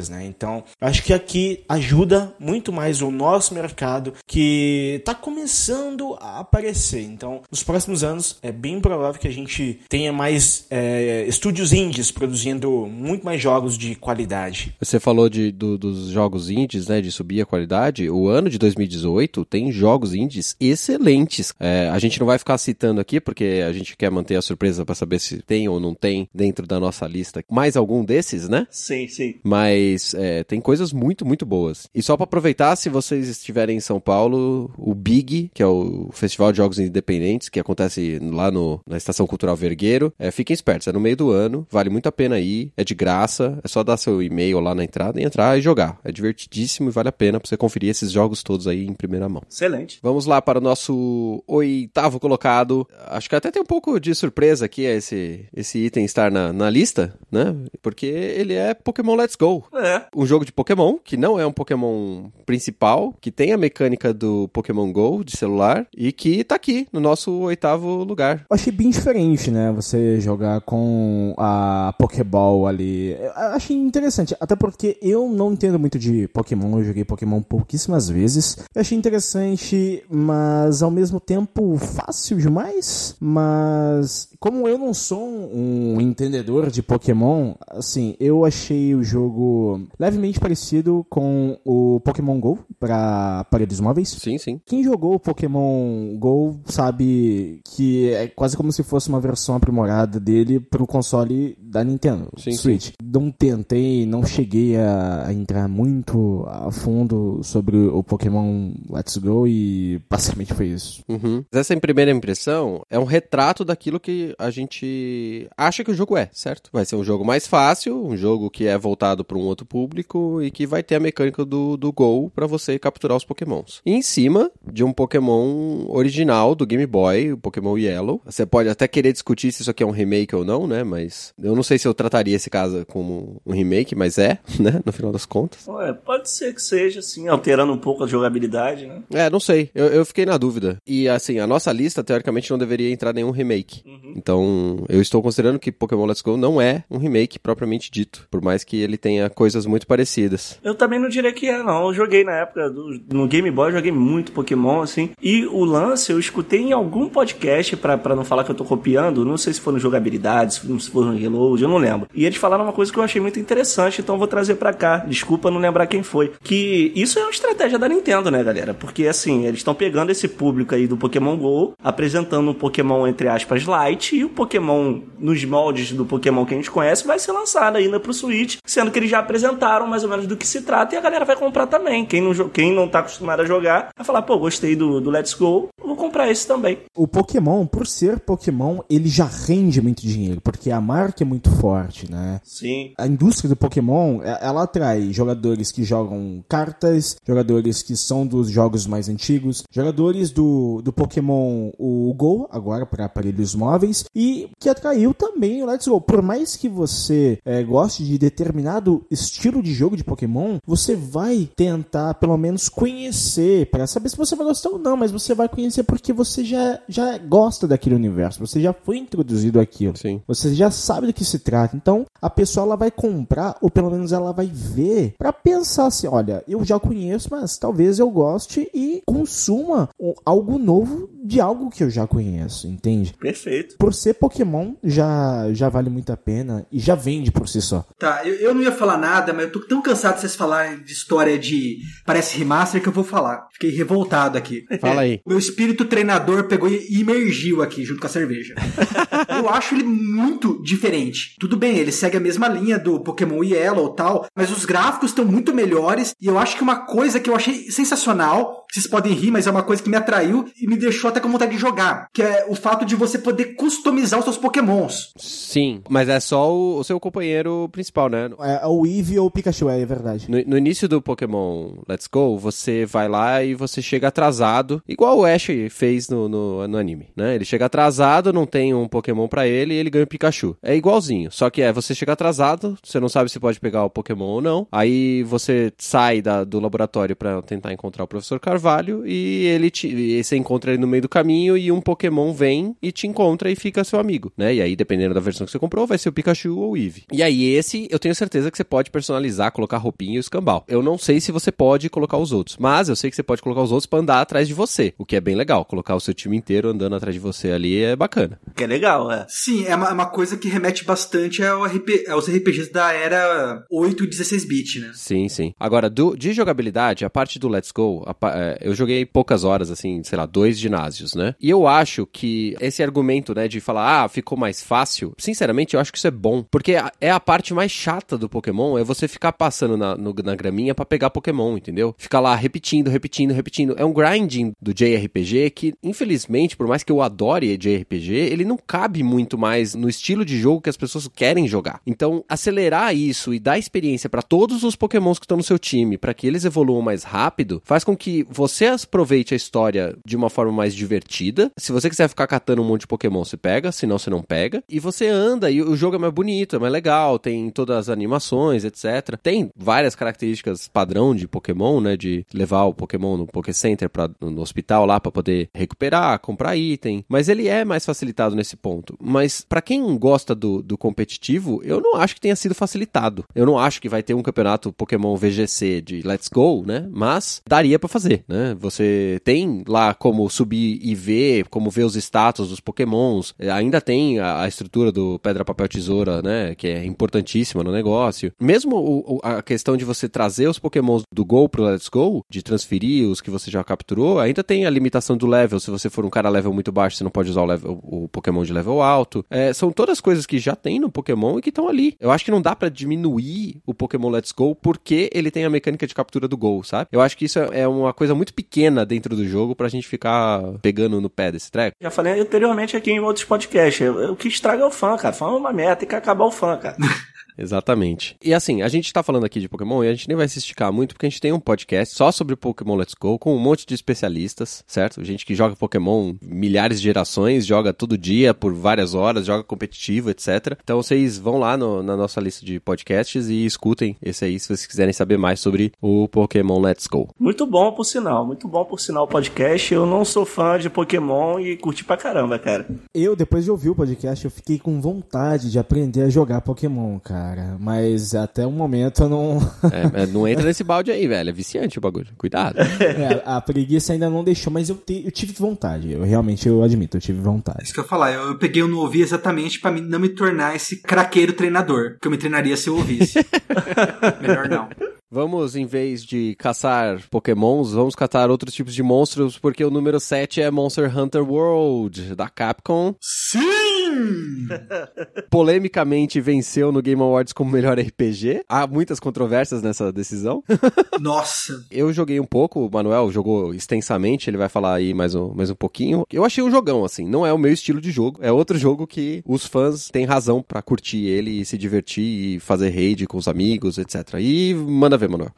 né? Então acho que aqui ajuda muito mais o nosso mercado que tá começando a aparecer. Então nos próximos anos é bem provável que a gente tenha mais é, estúdios indies produzindo muito mais jogos de qualidade. Você falou de, do- dos jogos indies, né? De subir a qualidade. O ano de 2018 tem jogos indies excelentes. É, a gente não vai ficar citando aqui, porque a gente quer manter a surpresa pra saber se tem ou não tem dentro da nossa lista mais algum desses, né? Sim, sim. Mas é, tem coisas muito, muito boas. E só pra aproveitar, se vocês estiverem em São Paulo, o Big, que é o Festival de Jogos Independentes, que acontece lá no, na Estação Cultural Vergueiro, é, fiquem espertos, é no meio do ano, vale muito a pena ir, é de graça, é só dar seu e-mail lá na entrada e entrar e jogar. É divertidíssimo e vale a pena pra você conferir esses jogos todos aí em primeira mão. Excelente. Vamos lá para o nosso oitavo colocado. Acho que até tem um pouco de surpresa aqui esse, esse item estar na, na lista, né? Porque ele é Pokémon Let's Go. É. Um jogo de Pokémon, que não é um Pokémon principal, que tem a mecânica do Pokémon GO de celular e que tá aqui no nosso oitavo lugar. Eu achei bem diferente, né? Você jogar com a Pokéball ali. Eu achei interessante, até porque eu não entendo muito de Pokémon, eu joguei Pokémon pouquíssimas vezes. Eu achei interessante, mas ao mesmo tempo fácil demais. Mas como eu não sou um entendedor de Pokémon, assim, eu achei o jogo levemente parecido com o Pokémon GO para aparelhos móveis. Sim, sim. Quem jogou o Pokémon GO sabe que é quase como se fosse uma versão aprimorada dele pro console da Nintendo, Sim, Switch. Não tentei, não cheguei a, a entrar muito a fundo sobre o Pokémon Let's Go e basicamente foi isso. Uhum. Essa primeira impressão é um retrato daquilo que a gente acha que o jogo é, certo? Vai ser um jogo mais fácil, um jogo que é voltado para um outro público e que vai ter a mecânica do, do Go para você capturar os Pokémons. E em cima de um Pokémon original do Game Boy, o Pokémon Yellow. Você pode até querer discutir se isso aqui é um remake ou não, né? Mas eu não sei se eu trataria esse caso como um remake mas é, né? No final das contas. Ué, pode ser que seja, assim, alterando um pouco a jogabilidade, né? É, não sei. Eu, eu fiquei na dúvida. E assim, a nossa lista, teoricamente, não deveria entrar nenhum remake. Então, eu estou considerando que Pokémon Let's Go não é um remake propriamente dito. Por mais que ele tenha coisas muito parecidas. Eu também não diria que é, não. Eu joguei na época do, no Game Boy, joguei muito Pokémon, assim. E o lance eu escutei em algum podcast, pra não falar que eu tô copiando, não sei se foi no jogabilidade, se foi no Reload, eu não lembro. E eles falaram uma coisa que eu achei muito interessante, então vou trazer pra cá. Desculpa não lembrar quem foi. Que isso é uma estratégia da Nintendo, né, galera? Porque assim, eles estão pegando esse público aí do Pokémon GO, apresentando um Pokémon, entre aspas, light, e o Pokémon, nos moldes do Pokémon que a gente conhece, vai ser lançado ainda pro Switch, sendo que eles já apresentaram mais ou menos do que se trata e a galera vai comprar também. Quem não, quem não tá acostumado a jogar, vai falar, pô, gostei do, do Let's Go, comprar esse também. O Pokémon, por ser Pokémon, ele já rende muito dinheiro, porque a marca é muito forte, né? Sim. A indústria do Pokémon, é- ela atrai jogadores que jogam cartas, jogadores que são dos jogos mais antigos, jogadores do, do Pokémon o Go, agora para aparelhos móveis, e que atraiu também o Let's Go. Por mais que você é, goste de determinado estilo de jogo de Pokémon, você vai tentar pelo menos conhecer, para saber se você vai gostar ou não, mas você vai conhecer porque você já, já gosta daquele universo, você já foi introduzido àquilo. Sim. Você já sabe do que se trata. Então, a pessoa ela vai comprar, ou pelo menos ela vai ver, pra pensar assim: olha, eu já conheço, mas talvez eu goste e consuma um- algo novo de algo que eu já conheço, entende? Perfeito. Por ser Pokémon, já, já vale muito a pena e já vende por si só. Tá, eu, eu não ia falar nada, mas eu tô tão cansado de vocês falarem de história de parece remaster que eu vou falar. Fiquei revoltado aqui. Fala aí. Meu espírito treinador pegou e imergiu aqui junto com a cerveja. eu acho ele muito diferente. Tudo bem, ele segue a mesma linha do Pokémon Yellow e tal, mas os gráficos estão muito melhores e eu acho que uma coisa que eu achei sensacional, vocês podem rir, mas é uma coisa que me atraiu e me deixou até com vontade de jogar, que é o fato de você poder customizar os seus Pokémons. Sim, mas é só o, o seu companheiro principal, né? É, o Eevee ou o Pikachu, é verdade. No, no início do Pokémon Let's Go, você vai lá e você chega atrasado, igual o Ash fez no, no, no anime, né? Ele chega atrasado, não tem um Pokémon pra ele e ele ganha o Pikachu. É igualzinho, só que é, você chega atrasado, você não sabe se pode pegar o Pokémon ou não, aí você sai da- do laboratório pra tentar encontrar o Professor Carvalho e ele te, e você encontra ele no meio do caminho e um Pokémon vem e te encontra e fica seu amigo, né? E aí, dependendo da versão que você comprou, vai ser o Pikachu ou o Eevee. E aí, esse eu tenho certeza que você pode personalizar, colocar roupinha e o escambau. Eu não sei se você pode colocar os outros, mas eu sei que você pode colocar os outros pra andar atrás de você, o que é bem legal. Colocar o seu time inteiro andando atrás de você ali é bacana. Que é legal, é. Sim, é uma, é uma coisa que remete bastante ao RP, aos RPGs da era 8 e 16 bit, né? Sim, sim. Agora, do, de jogabilidade, a parte do Let's Go, a é, eu joguei poucas horas, assim, sei lá, dois ginásios, né? E eu acho que esse argumento, né, de falar, ah, ficou mais fácil, sinceramente, eu acho que isso é bom. Porque a- é a parte mais chata do Pokémon, é você ficar passando na, no- na graminha pra pegar Pokémon, entendeu? Ficar lá repetindo, repetindo, repetindo. É um grinding do JRPG que, infelizmente, por mais que eu adore JRPG, ele não cabe muito mais no estilo de jogo que as pessoas querem jogar. Então, acelerar isso e dar experiência pra todos os Pokémons que estão no seu time, pra que eles evoluam mais rápido, faz com que você aproveite a história de uma forma mais divertida. Se você quiser ficar catando um monte de Pokémon, você pega, senão você não pega. E você anda e o jogo é mais bonito, é mais legal, tem todas as animações, etc. Tem várias características padrão de Pokémon, né, de levar o Pokémon no Poké Center para no hospital lá pra poder recuperar, comprar item, mas ele é mais facilitado nesse ponto. Mas pra quem gosta do, do competitivo, eu não acho que tenha sido facilitado. Eu não acho que vai ter um campeonato Pokémon VGC de Let's Go, né? Mas daria pra fazer, né? Você tem lá como subir e ver, como ver os status dos Pokémons. É, Ainda tem a, a estrutura do pedra, papel, tesoura, né? Que é importantíssima no negócio. Mesmo o- a questão de você trazer os Pokémons do Go pro Let's Go, de transferir os que você já capturou, ainda tem a limitação do level. Se você for um cara level muito baixo, você não pode usar o, level- o Pokémon de level alto. É, são todas coisas que já tem no Pokémon e que estão ali. Eu acho que não dá pra diminuir o Pokémon Let's Go porque ele tem a mecânica de captura do Go, sabe? Eu acho que isso é é uma coisa muito pequena dentro do jogo pra gente ficar pegando no pé desse treco. Já falei anteriormente aqui em outros podcasts. O que estraga é o fã, cara. Fã é uma merda, tem que acabar o fã, cara. Exatamente. E assim, a gente tá falando aqui de Pokémon e a gente nem vai se esticar muito porque a gente tem um podcast só sobre Pokémon Let's Go com um monte de especialistas, certo? Gente que joga Pokémon milhares de gerações, joga todo dia por várias horas, joga competitivo, etc. Então vocês vão lá no, na nossa lista de podcasts e escutem esse aí se vocês quiserem saber mais sobre o Pokémon Let's Go. Muito bom, por sinal. Muito bom, por sinal, o podcast. Eu não sou fã de Pokémon e curti pra caramba, cara. Eu, depois de ouvir o podcast, eu fiquei com vontade de aprender a jogar Pokémon, cara. Mas até o momento eu não. É, não entra nesse balde aí, velho. É viciante o bagulho. Cuidado. É, a preguiça ainda não deixou, mas eu, te- eu tive vontade. Eu realmente eu admito, eu tive vontade. Isso que eu ia falar, eu, eu peguei o não ouvir exatamente pra mim não me tornar esse craqueiro treinador, que eu me treinaria se eu ouvisse. Melhor não. Vamos, em vez de caçar pokémons, vamos caçar outros tipos de monstros, porque o número 7 é Monster Hunter World, da Capcom. Sim! Polemicamente venceu no Game Awards como melhor RPG. Há muitas controvérsias nessa decisão. Nossa. Eu joguei um pouco, o Manuel jogou extensamente, ele vai falar aí mais um, mais um pouquinho. Eu achei um jogão, assim, não é o meu estilo de jogo. É outro jogo que os fãs têm razão pra curtir ele e se divertir e fazer raid com os amigos, etc. E manda ver, Manuel.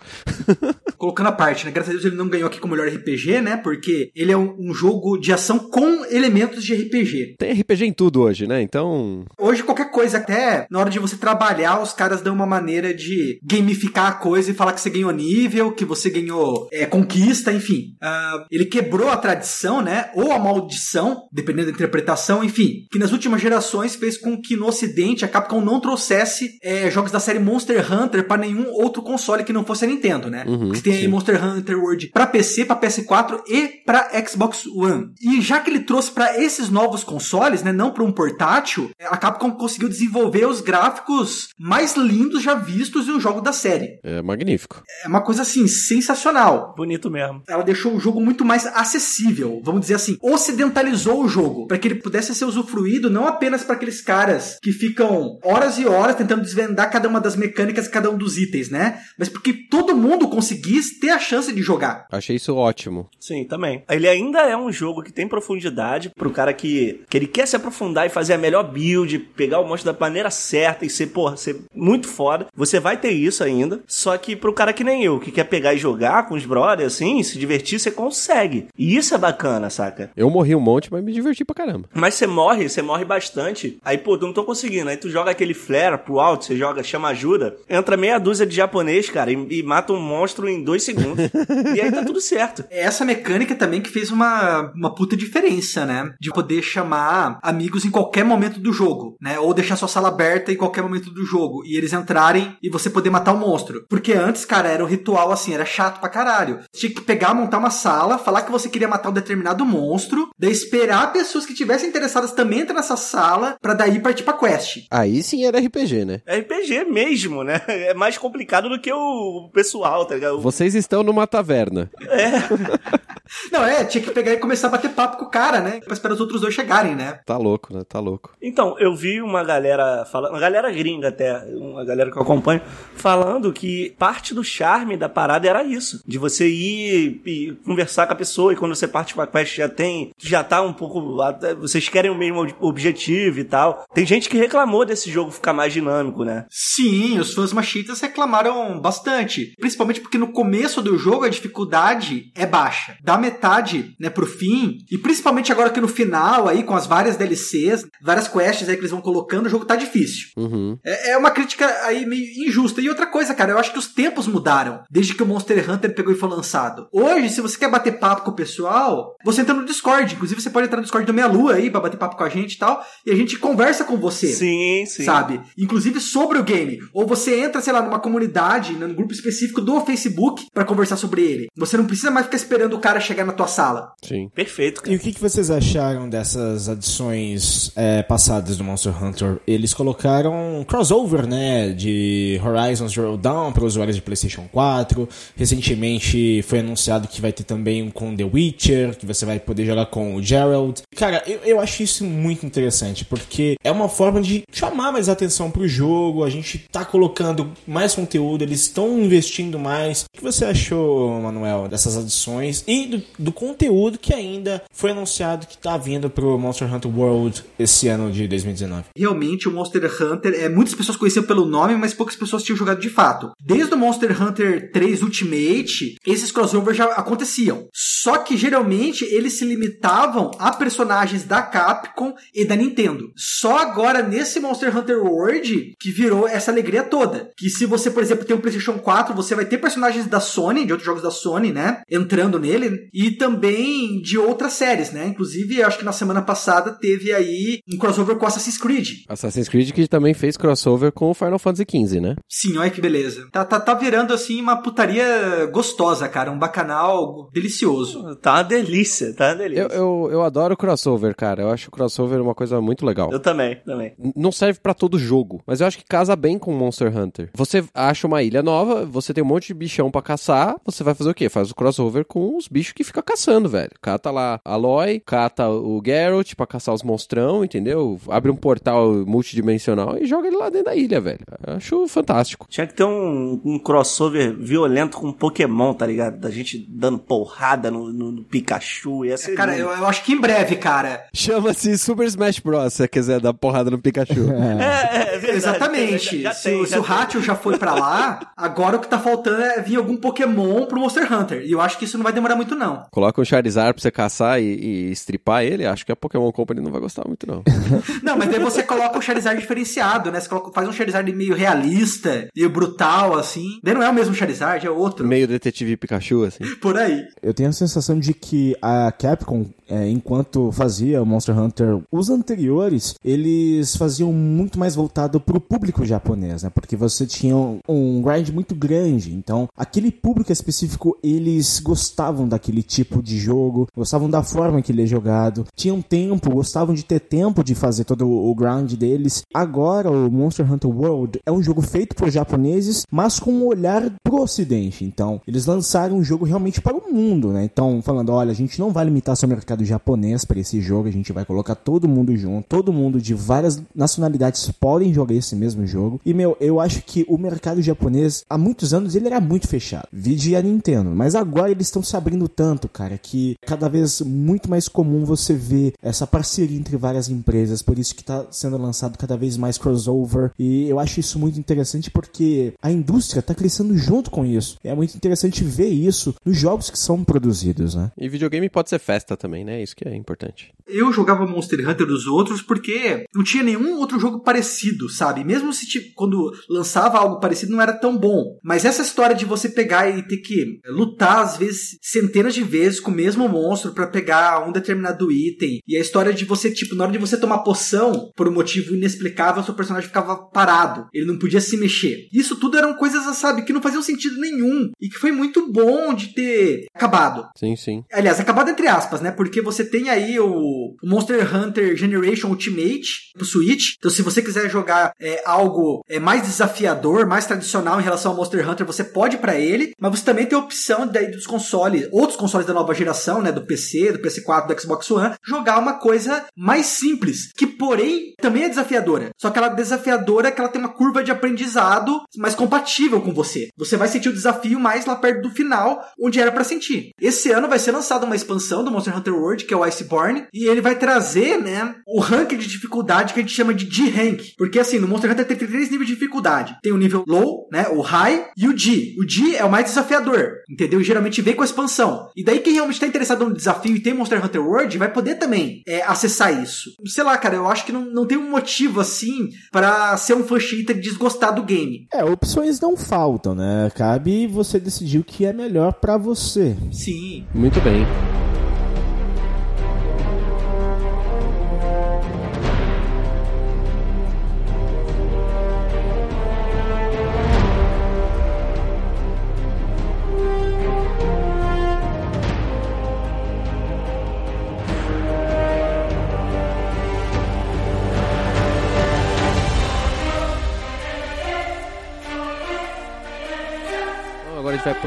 Colocando a parte, né? Graças a Deus ele não ganhou aqui como melhor RPG, né? Porque ele é um, um jogo de ação com elementos de RPG. Tem RPG em tudo hoje, né? Então, Hoje, qualquer coisa, até na hora de você trabalhar, os caras dão uma maneira de gamificar a coisa e falar que você ganhou nível, que você ganhou é, conquista, enfim. Ah, ele quebrou a tradição, né? Ou a maldição, dependendo da interpretação, enfim. Que nas últimas gerações fez com que no ocidente a Capcom não trouxesse é, jogos da série Monster Hunter para nenhum outro console que não fosse a Nintendo, né? Uhum, que tem aí sim. Monster Hunter World pra PC, pra PS4 e pra Xbox One. E já que ele trouxe pra esses novos consoles, né, não pra um portátil, a Capcom conseguiu desenvolver os gráficos mais lindos já vistos em um jogo da série. é magnífico. É uma coisa assim sensacional. Bonito mesmo. Ela deixou o jogo muito mais acessível, vamos dizer assim, ocidentalizou o jogo para que ele pudesse ser usufruído não apenas para aqueles caras que ficam horas e horas tentando desvendar cada uma das mecânicas, cada um dos itens, né? Mas porque todo mundo conseguisse ter a chance de jogar. Achei isso ótimo. Sim, também. Ele ainda é um jogo que tem profundidade pro cara que, que ele quer se aprofundar e fazer a melhor build, pegar o monstro da maneira certa e ser, porra, ser muito foda. Você vai ter isso ainda. Só que pro cara que nem eu, que quer pegar e jogar com os brothers, assim, se divertir, você consegue. E isso é bacana, saca? Eu morri um monte, mas me diverti pra caramba. Mas você morre, você morre bastante. Aí, pô, tu não tô conseguindo. Aí tu joga aquele flare pro alto, você joga, chama ajuda. Entra meia dúzia de japonês, cara, e, e mata um monstro em dois segundos. e aí tá tudo certo. É essa mecânica também que fez uma, uma puta diferença, né? De poder chamar amigos em qualquer momento do jogo, né? Ou deixar sua sala aberta em qualquer momento do jogo. E eles entrarem e você poder matar o monstro. Porque antes, cara, era um ritual assim, era chato pra caralho. Você tinha que pegar, montar uma sala, falar que você queria matar um determinado monstro, daí esperar pessoas que tivessem interessadas também entrar nessa sala, pra daí partir pra quest. Aí sim era RPG, né? É RPG mesmo, né? É mais complicado do que o pessoal, tá ligado? Vocês estão numa taverna. Não, é, tinha que pegar e começar a bater papo com o cara, né? Pra esperar os outros dois chegarem, né? Tá louco, né? Tá louco. Então, eu vi uma galera falando, uma galera gringa até, uma galera que eu acompanho, falando que parte do charme da parada era isso. De você ir e conversar com a pessoa e quando você parte com a quest já tem, já tá um pouco. Vocês querem o mesmo ob- objetivo e tal. Tem gente que reclamou desse jogo ficar mais dinâmico, né? Sim, os fãs machitas reclamaram bastante. Principalmente porque no começo do jogo a dificuldade é baixa. Da metade, né, pro fim, e principalmente agora que no final, aí, com as várias DLCs, várias quests aí que eles vão colocando, o jogo tá difícil. Uhum. É, é uma crítica aí meio injusta. E outra coisa, cara, eu acho que os tempos mudaram desde que o Monster Hunter pegou e foi lançado. Hoje, se você quer bater papo com o pessoal, você entra no Discord. Inclusive, você pode entrar no Discord do Meia Lua aí pra bater papo com a gente e tal. E a gente conversa com você Sim, sim. sabe? Inclusive sobre o game. Ou você entra, sei lá, numa comunidade, num grupo específico do Facebook pra conversar sobre ele. Você não precisa mais ficar esperando o cara chegar na tua sala. Sim. Perfeito, E cara. o que, que vocês acharam dessas adições é, passadas do Monster Hunter? Eles colocaram um crossover, né, de Horizon Zero Dawn para usuários de PlayStation 4. Recentemente foi anunciado que vai ter também um com The Witcher, que você vai poder jogar com o Geralt. Cara, eu, eu acho isso muito interessante, porque é uma forma de chamar mais atenção pro jogo. A gente tá colocando mais conteúdo, eles estão investindo mais. O que você achou, Manuel, dessas adições? E do, do conteúdo que ainda foi anunciado que tá vindo pro Monster Hunter World esse ano de 2019. Realmente, o Monster Hunter, é, muitas pessoas conheciam pelo nome, mas poucas pessoas tinham jogado de fato. Desde o Monster Hunter 3 Ultimate, esses crossovers já aconteciam. Só que geralmente eles se limitavam a personagens da Capcom e da Nintendo. Só agora nesse Monster Hunter World que virou essa alegria toda. Que se você, por exemplo, tem um PlayStation 4, você vai ter personagens da Sony, de outros jogos da Sony, né? Entrando nele. E também de outras séries, né? Inclusive, acho que na semana passada teve aí um crossover com Assassin's Creed. Assassin's Creed que também fez crossover com o Final Fantasy XV, né? Sim, olha que beleza. Tá, tá, tá virando assim uma putaria gostosa, cara. Um bacanal delicioso. Tá uma delícia, tá uma delícia. Eu, eu, eu adoro crossover, cara. Eu acho o crossover uma coisa muito legal. Eu também, também. Não serve pra todo jogo, mas eu acho que casa bem com Monster Hunter. Você acha uma ilha nova, você tem um monte de bichão pra caçar, você vai fazer o quê? Faz o crossover com os bichos que fica caçando, velho. Cata lá a Aloy, cata o Geralt pra caçar os monstrão, entendeu? Abre um portal multidimensional e joga ele lá dentro da ilha, velho. Eu acho fantástico. Tinha que ter um, um crossover violento com Pokémon, tá ligado? Da gente dando porrada no, no- no Pikachu. Ia ser Cara, lindo. eu, eu acho que em breve, cara. Chama-se Super Smash Bros. Se você quiser dar porrada no Pikachu. É, é verdade. Exatamente. Já- já se, tem, se o. Hatchel já foi pra lá, agora o que tá faltando é vir algum Pokémon pro Monster Hunter. E eu acho que isso não vai demorar muito, não. Coloca um Charizard pra você caçar e, e estripar ele, acho que a Pokémon Company não vai gostar muito, não. Não, mas daí você coloca o Charizard diferenciado, né? Você coloca- faz um Charizard meio realista, meio brutal, assim. Daí não é o mesmo Charizard, é outro. Meio detetive Pikachu, assim. Por aí. Eu tenho a sensação de que a Capcom, é, enquanto fazia o Monster Hunter, os anteriores, eles faziam muito mais voltado pro público japonês, né? Porque você tinha um, grind muito grande. Então, aquele público específico, eles gostavam daquele tipo de jogo, gostavam da forma que ele é jogado, tinham tempo, gostavam de ter tempo de fazer todo o grind deles. Agora, o Monster Hunter World é um jogo feito por japoneses, mas com um olhar pro ocidente. Então, eles lançaram um jogo realmente para o mundo, né? Então, falando, olha, a gente não vai limitar só o mercado japonês para esse jogo, a gente vai colocar todo mundo junto, todo mundo de várias nacionalidades podem jogar esse mesmo jogo. E, meu, eu acho que o mercado japonês, há muitos anos, ele era muito fechado. Vide a Nintendo. Mas agora eles estão se abrindo tanto, cara, que cada vez muito mais comum você ver essa parceria entre várias empresas. Por isso que tá sendo lançado cada vez mais crossover. E eu acho isso muito interessante porque a indústria tá crescendo junto com isso. É muito interessante ver isso nos jogos que são produzidos, né? E videogame pode ser festa também, né? Isso que é importante. Eu jogava Monster Hunter dos outros porque não tinha nenhum outro jogo parecido, sabe? Mesmo se tipo, quando lançava algo parecido não era tão bom. Mas essa história de você pegar e ter que lutar às vezes centenas de vezes com o mesmo monstro pra pegar um determinado item e a história de você tipo na hora de você tomar poção por um motivo inexplicável seu personagem ficava parado, ele não podia se mexer. Isso tudo eram coisas, sabe, que não faziam sentido nenhum e que foi muito bom de ter acabado. Sim, sim. Aliás, acabado entre aspas, né? Porque você tem aí o o Monster Hunter Generation Ultimate pro Switch. Então, se você quiser jogar é, algo é, mais desafiador, mais tradicional em relação ao Monster Hunter, você pode para ele. Mas você também tem a opção daí dos consoles, outros consoles da nova geração, né? Do PC, do PS4, do Xbox One, jogar uma coisa mais simples, que porém também é desafiadora. Só que ela é desafiadora que ela tem uma curva de aprendizado mais compatível com você. Você vai sentir o desafio mais lá perto do final, onde era para sentir. Esse ano vai ser lançada uma expansão do Monster Hunter World, que é o Iceborne, e ele vai trazer, né, o rank de dificuldade que a gente chama de G-Rank. Porque assim, no Monster Hunter tem três níveis de dificuldade. Tem o nível low, né, o high e o G. O G é o mais desafiador, entendeu? E geralmente vem com a expansão. E daí quem realmente tá interessado no desafio e tem Monster Hunter World vai poder também é, acessar isso. Sei lá, cara, eu acho que não, não tem um motivo assim para ser um fã cheater e desgostar do game. É, opções não faltam, né? Cabe você decidir o que é melhor pra você. Sim. Muito bem.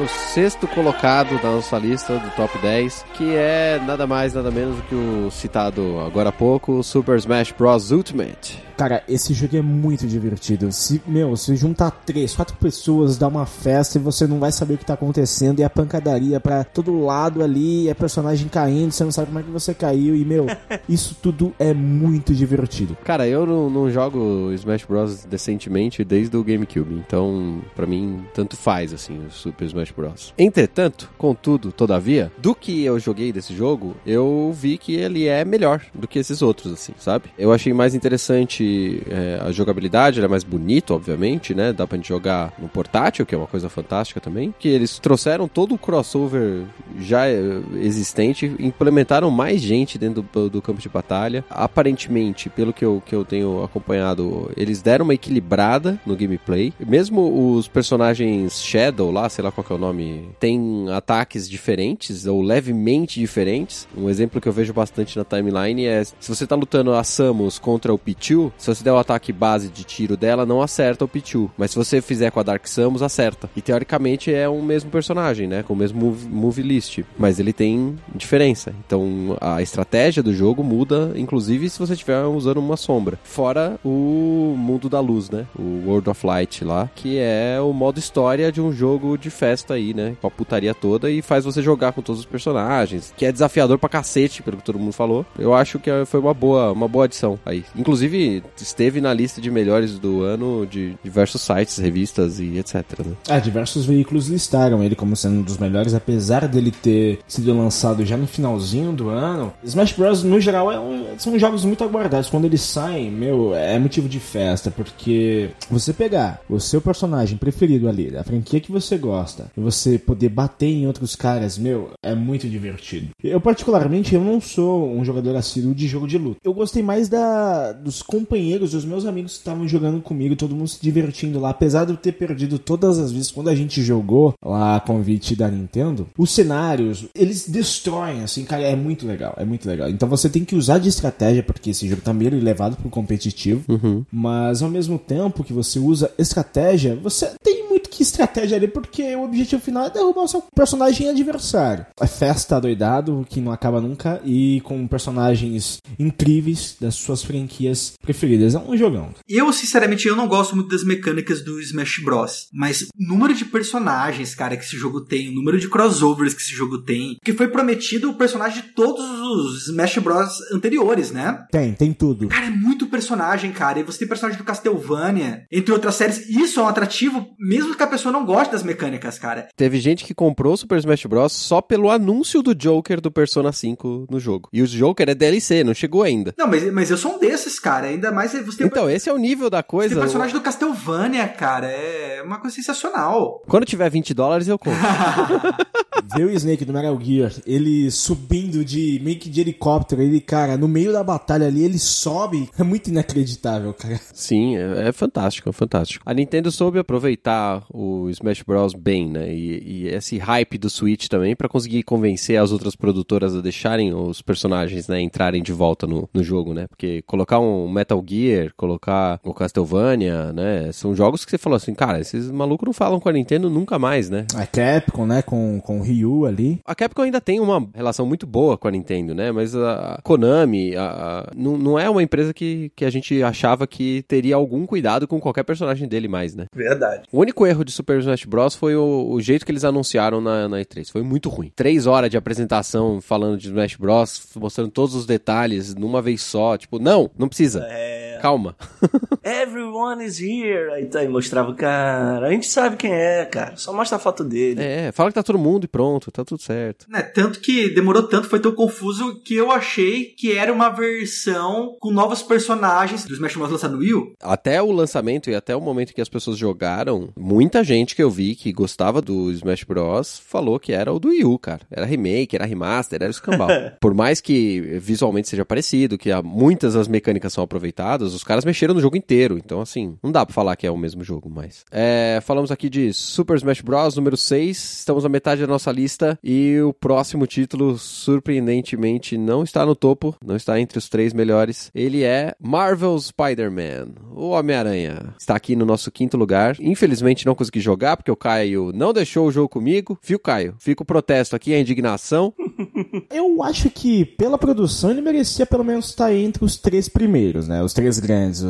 Pro sexto colocado da nossa lista do top 10, que é nada mais, nada menos do que o citado agora há pouco, Super Smash Bros. Ultimate. Cara, esse jogo é muito divertido. Se, meu, se juntar três, quatro pessoas, dá uma festa e você não vai saber o que tá acontecendo, e a pancadaria pra todo lado ali, é personagem caindo, você não sabe como é que você caiu, e, meu, isso tudo é muito divertido. Cara, eu não, não jogo Smash Bros. decentemente desde o GameCube, então pra mim tanto faz assim o Super Smash Bros. Entretanto, contudo, todavia, do que eu joguei desse jogo, eu vi que ele é melhor do que esses outros, assim, sabe? Eu achei mais interessante é, a jogabilidade, é mais bonito, obviamente, né? Dá pra gente jogar no portátil, que é uma coisa fantástica também. Que eles trouxeram todo o crossover já é, existente, implementaram mais gente dentro do, do campo de batalha. Aparentemente, pelo que eu, que eu tenho acompanhado, eles deram uma equilibrada no gameplay. Mesmo os personagens Shadow lá, sei lá qual que é o nome, tem ataques diferentes ou levemente diferentes. Um exemplo que eu vejo bastante na timeline é se você tá lutando a Samus contra o Pichu, se você der o ataque base de tiro dela, não acerta o Pichu. Mas se você fizer com a Dark Samus, acerta. E teoricamente é o mesmo personagem, né? Com o mesmo move, move list. Mas ele tem diferença. Então a estratégia do jogo muda, inclusive se você estiver usando uma sombra. Fora o mundo da luz, né? O World of Light lá, que é o modo história de um jogo de festa aí, né? Com a putaria toda e faz você jogar com todos os personagens, que é desafiador pra cacete, pelo que todo mundo falou. Eu acho que foi uma boa, uma boa adição aí. Inclusive, esteve na lista de melhores do ano de diversos sites, revistas e etc. Né? Ah, diversos veículos listaram ele como sendo um dos melhores, apesar dele ter sido lançado já no finalzinho do ano. Smash Bros. no geral é um, são jogos muito aguardados. Quando eles saem, meu, é motivo de festa, porque você pegar o seu personagem preferido ali, da franquia que você gosta, e você poder bater em outros caras, meu, é muito divertido. Eu, particularmente, eu não sou um jogador assíduo de jogo de luta. Eu gostei mais da dos companheiros, dos meus amigos que estavam jogando comigo, todo mundo se divertindo lá, apesar de eu ter perdido todas as vezes quando a gente jogou lá a convite da Nintendo, os cenários, eles destroem, assim, cara, é muito legal, é muito legal. Então você tem que usar de estratégia, porque esse jogo tá meio levado pro competitivo, mas ao mesmo tempo que você usa estratégia, você tem muito que estratégia ali, porque o objetivo final é derrubar o seu personagem adversário. É festa doidado, que não acaba nunca, e com personagens incríveis das suas franquias preferidas. É um jogão. Eu, sinceramente, eu não gosto muito das mecânicas do Smash Bros. Mas o número de personagens, cara, que esse jogo tem, o número de crossovers que esse jogo tem, que foi prometido o personagem de todos os Smash Bros anteriores, né? Tem, tem tudo. Cara, é muito personagem, cara. E você tem personagem do Castlevania, entre outras séries. Isso é um atrativo, mesmo que a pessoa não goste das mecânicas, cara. Teve gente que comprou o Super Smash Bros. só pelo anúncio do Joker do Persona 5 no jogo. E o Joker é DLC, não chegou ainda. Não, mas, mas eu sou um desses, cara. Ainda mais você tem, Então, esse é o nível da você coisa. tem personagem do Castlevania, cara. É uma coisa sensacional. Quando tiver 20 dólares, eu compro. Ver o Snake do Metal Gear, ele subindo de meio que de helicóptero, ele, cara, no meio da batalha ali, ele sobe. É muito inacreditável, cara. Sim, é, é fantástico, é fantástico. A Nintendo soube aproveitar o Smash Bros. bem, né? E, e esse hype do Switch também pra conseguir convencer as outras produtoras a deixarem os personagens, né, entrarem de volta no, no jogo, né? Porque colocar um Metal Gear, colocar o Castlevania, né? São jogos que você falou assim, cara, esses malucos não falam com a Nintendo nunca mais, né? A Capcom, né, com, com o Ryu ali. A Capcom ainda tem uma relação muito boa com a Nintendo, né? Mas a Konami a- a- não, não é uma empresa que, que a gente achava que teria algum cuidado com qualquer personagem dele mais, né? Verdade. O único erro de Super Smash Bros. foi o, o jeito que eles anunciaram na, na E3. Foi muito ruim. Três horas de apresentação falando de Smash Bros., mostrando todos os detalhes numa vez só. Tipo, não, não precisa. É. Calma. Everyone is here. Aí, tá, aí mostrava o cara. A gente sabe quem é, cara. Só mostra a foto dele. É, fala que tá todo mundo e pronto, tá tudo certo. Né, tanto que demorou tanto, foi tão confuso que eu achei que era uma versão com novos personagens do Smash Bros. lançado no Wii U. Até o lançamento e até o momento que as pessoas jogaram, muita gente que eu vi que gostava do Smash Bros. falou que era o do Wii U, cara. Era remake, era remaster, era escambau. Por mais que visualmente seja parecido, que há muitas das mecânicas são aproveitadas, os caras mexeram no jogo inteiro. Então, assim, não dá pra falar que é o mesmo jogo, mas. É, falamos aqui de Super Smash Bros. número 6. Estamos na metade da nossa lista. E o próximo título, surpreendentemente, não está no topo, não está entre os três melhores. Ele é Marvel Spider-Man, o Homem-Aranha. Está aqui no nosso quinto lugar. Infelizmente não consegui jogar, porque o Caio não deixou o jogo comigo. Viu, Caio? Fica o protesto aqui, a indignação. Eu acho que, pela produção, ele merecia pelo menos estar entre os três primeiros, né? Os três grandes. O,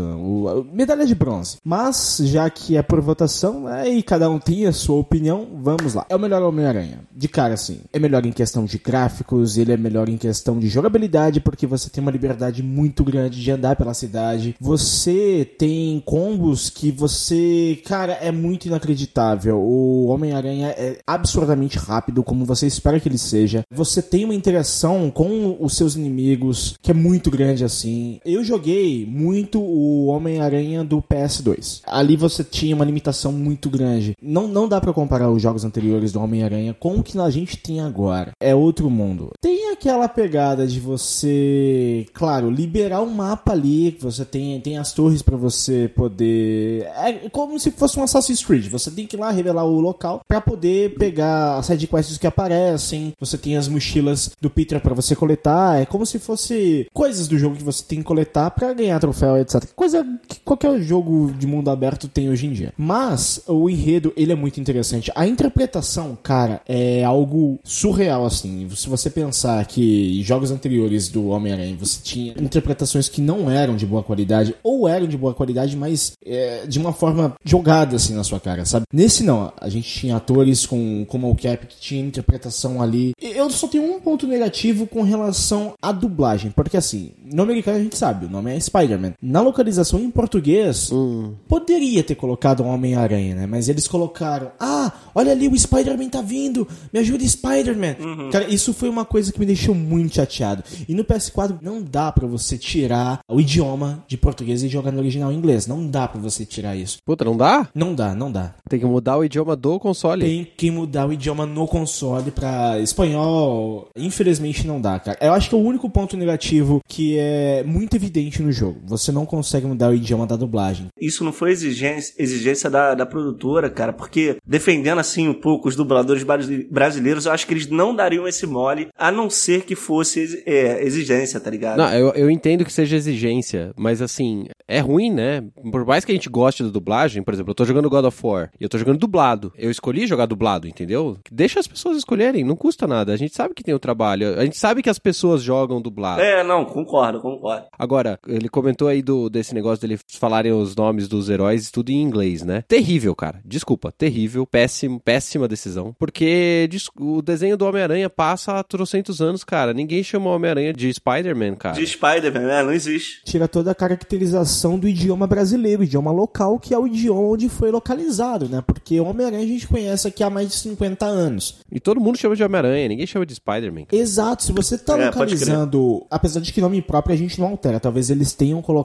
o- medalha de bronze. Mas, já que é por votação, né, e cada um tem a sua opinião, vamos lá. É o melhor Homem-Aranha. De cara, assim. É melhor em questão de gráficos, ele é melhor em questão de jogabilidade, porque você tem uma liberdade muito grande de andar pela cidade. Você tem combos que você. Cara, é muito inacreditável. O Homem-Aranha é absurdamente rápido, como você espera que ele seja. Você tem uma interação com os seus inimigos que é muito grande assim. Eu joguei muito o Homem-Aranha do PS2. Ali você tinha uma limitação muito grande. Não, não dá pra comparar os jogos anteriores do Homem-Aranha com o que a gente tem agora. É outro mundo. Tem aquela pegada de você, claro, liberar um mapa ali. Você tem, tem as torres pra você poder. É como se fosse um Assassin's Creed. Você tem que ir lá revelar o local pra poder pegar as sidequests que aparecem. Você tem as mochilas do Peter pra você coletar. É como se fosse coisas do jogo que você tem que coletar pra ganhar troféu, etc. Coisa que qualquer jogo de mundo aberto tem hoje em dia. Mas o enredo, ele é muito interessante. A interpretação, cara, é algo surreal, assim. Se você pensar que jogos anteriores do Homem-Aranha você tinha interpretações que não eram de boa qualidade, ou eram de boa qualidade, mas é, de uma forma jogada, assim, na sua cara, sabe? Nesse não, a gente tinha atores com, com mocap que tinha interpretação ali. Eu só tenho um ponto negativo com relação à dublagem, porque assim, no americano a gente sabe, o nome é Spider-Man. Na localização em português, poderia ter colocado um Homem-Aranha, né? Mas eles colocaram, ah, olha ali, o Spider-Man tá vindo, me ajuda, Spider-Man. Cara, isso foi uma coisa que me deixou muito chateado. E no PS4 não dá pra você tirar o idioma de português e jogar no original em inglês. Não dá pra você tirar isso. Puta, não dá? Não dá, não dá. Tem que mudar o idioma do console. Tem que mudar o idioma no console pra espanhol. Infelizmente não dá, cara. Eu acho que é o único ponto negativo que é muito evidente no jogo. Você não consegue mudar o idioma da dublagem. Isso não foi exigência, exigência da, da produtora, cara, porque defendendo assim um pouco os dubladores brasi- brasileiros, eu acho que eles não dariam esse mole, a não ser que fosse é, exigência, tá ligado? Não, eu, eu entendo que seja exigência, mas assim, é ruim, né? Por mais que a gente goste da dublagem, por exemplo, eu tô jogando God of War e eu tô jogando dublado. Eu escolhi jogar dublado, entendeu? Deixa as pessoas escolherem, não custa nada. A gente sabe que tem o trabalho, a gente sabe que as pessoas jogam dublado. É, não, concordo, concordo. Agora, ele comentou aí do, desse negócio dele falarem os nomes dos heróis tudo em inglês, né? Terrível, cara. Desculpa, terrível, péssimo, péssima decisão. Porque o desenho do Homem-Aranha passa há trocentos anos, cara. Ninguém chama o Homem-Aranha de Spider-Man, cara. De Spider-Man, né? Não existe. Tira toda a caracterização do idioma brasileiro, idioma local, que é o idioma onde foi localizado, né? Porque Homem-Aranha a gente conhece aqui há mais de 50 anos. E todo mundo chama de Homem-Aranha, ninguém chama de Spider-Man. Exato, se você tá É, localizando, apesar de que nome próprio a gente não altera, talvez eles tenham colocado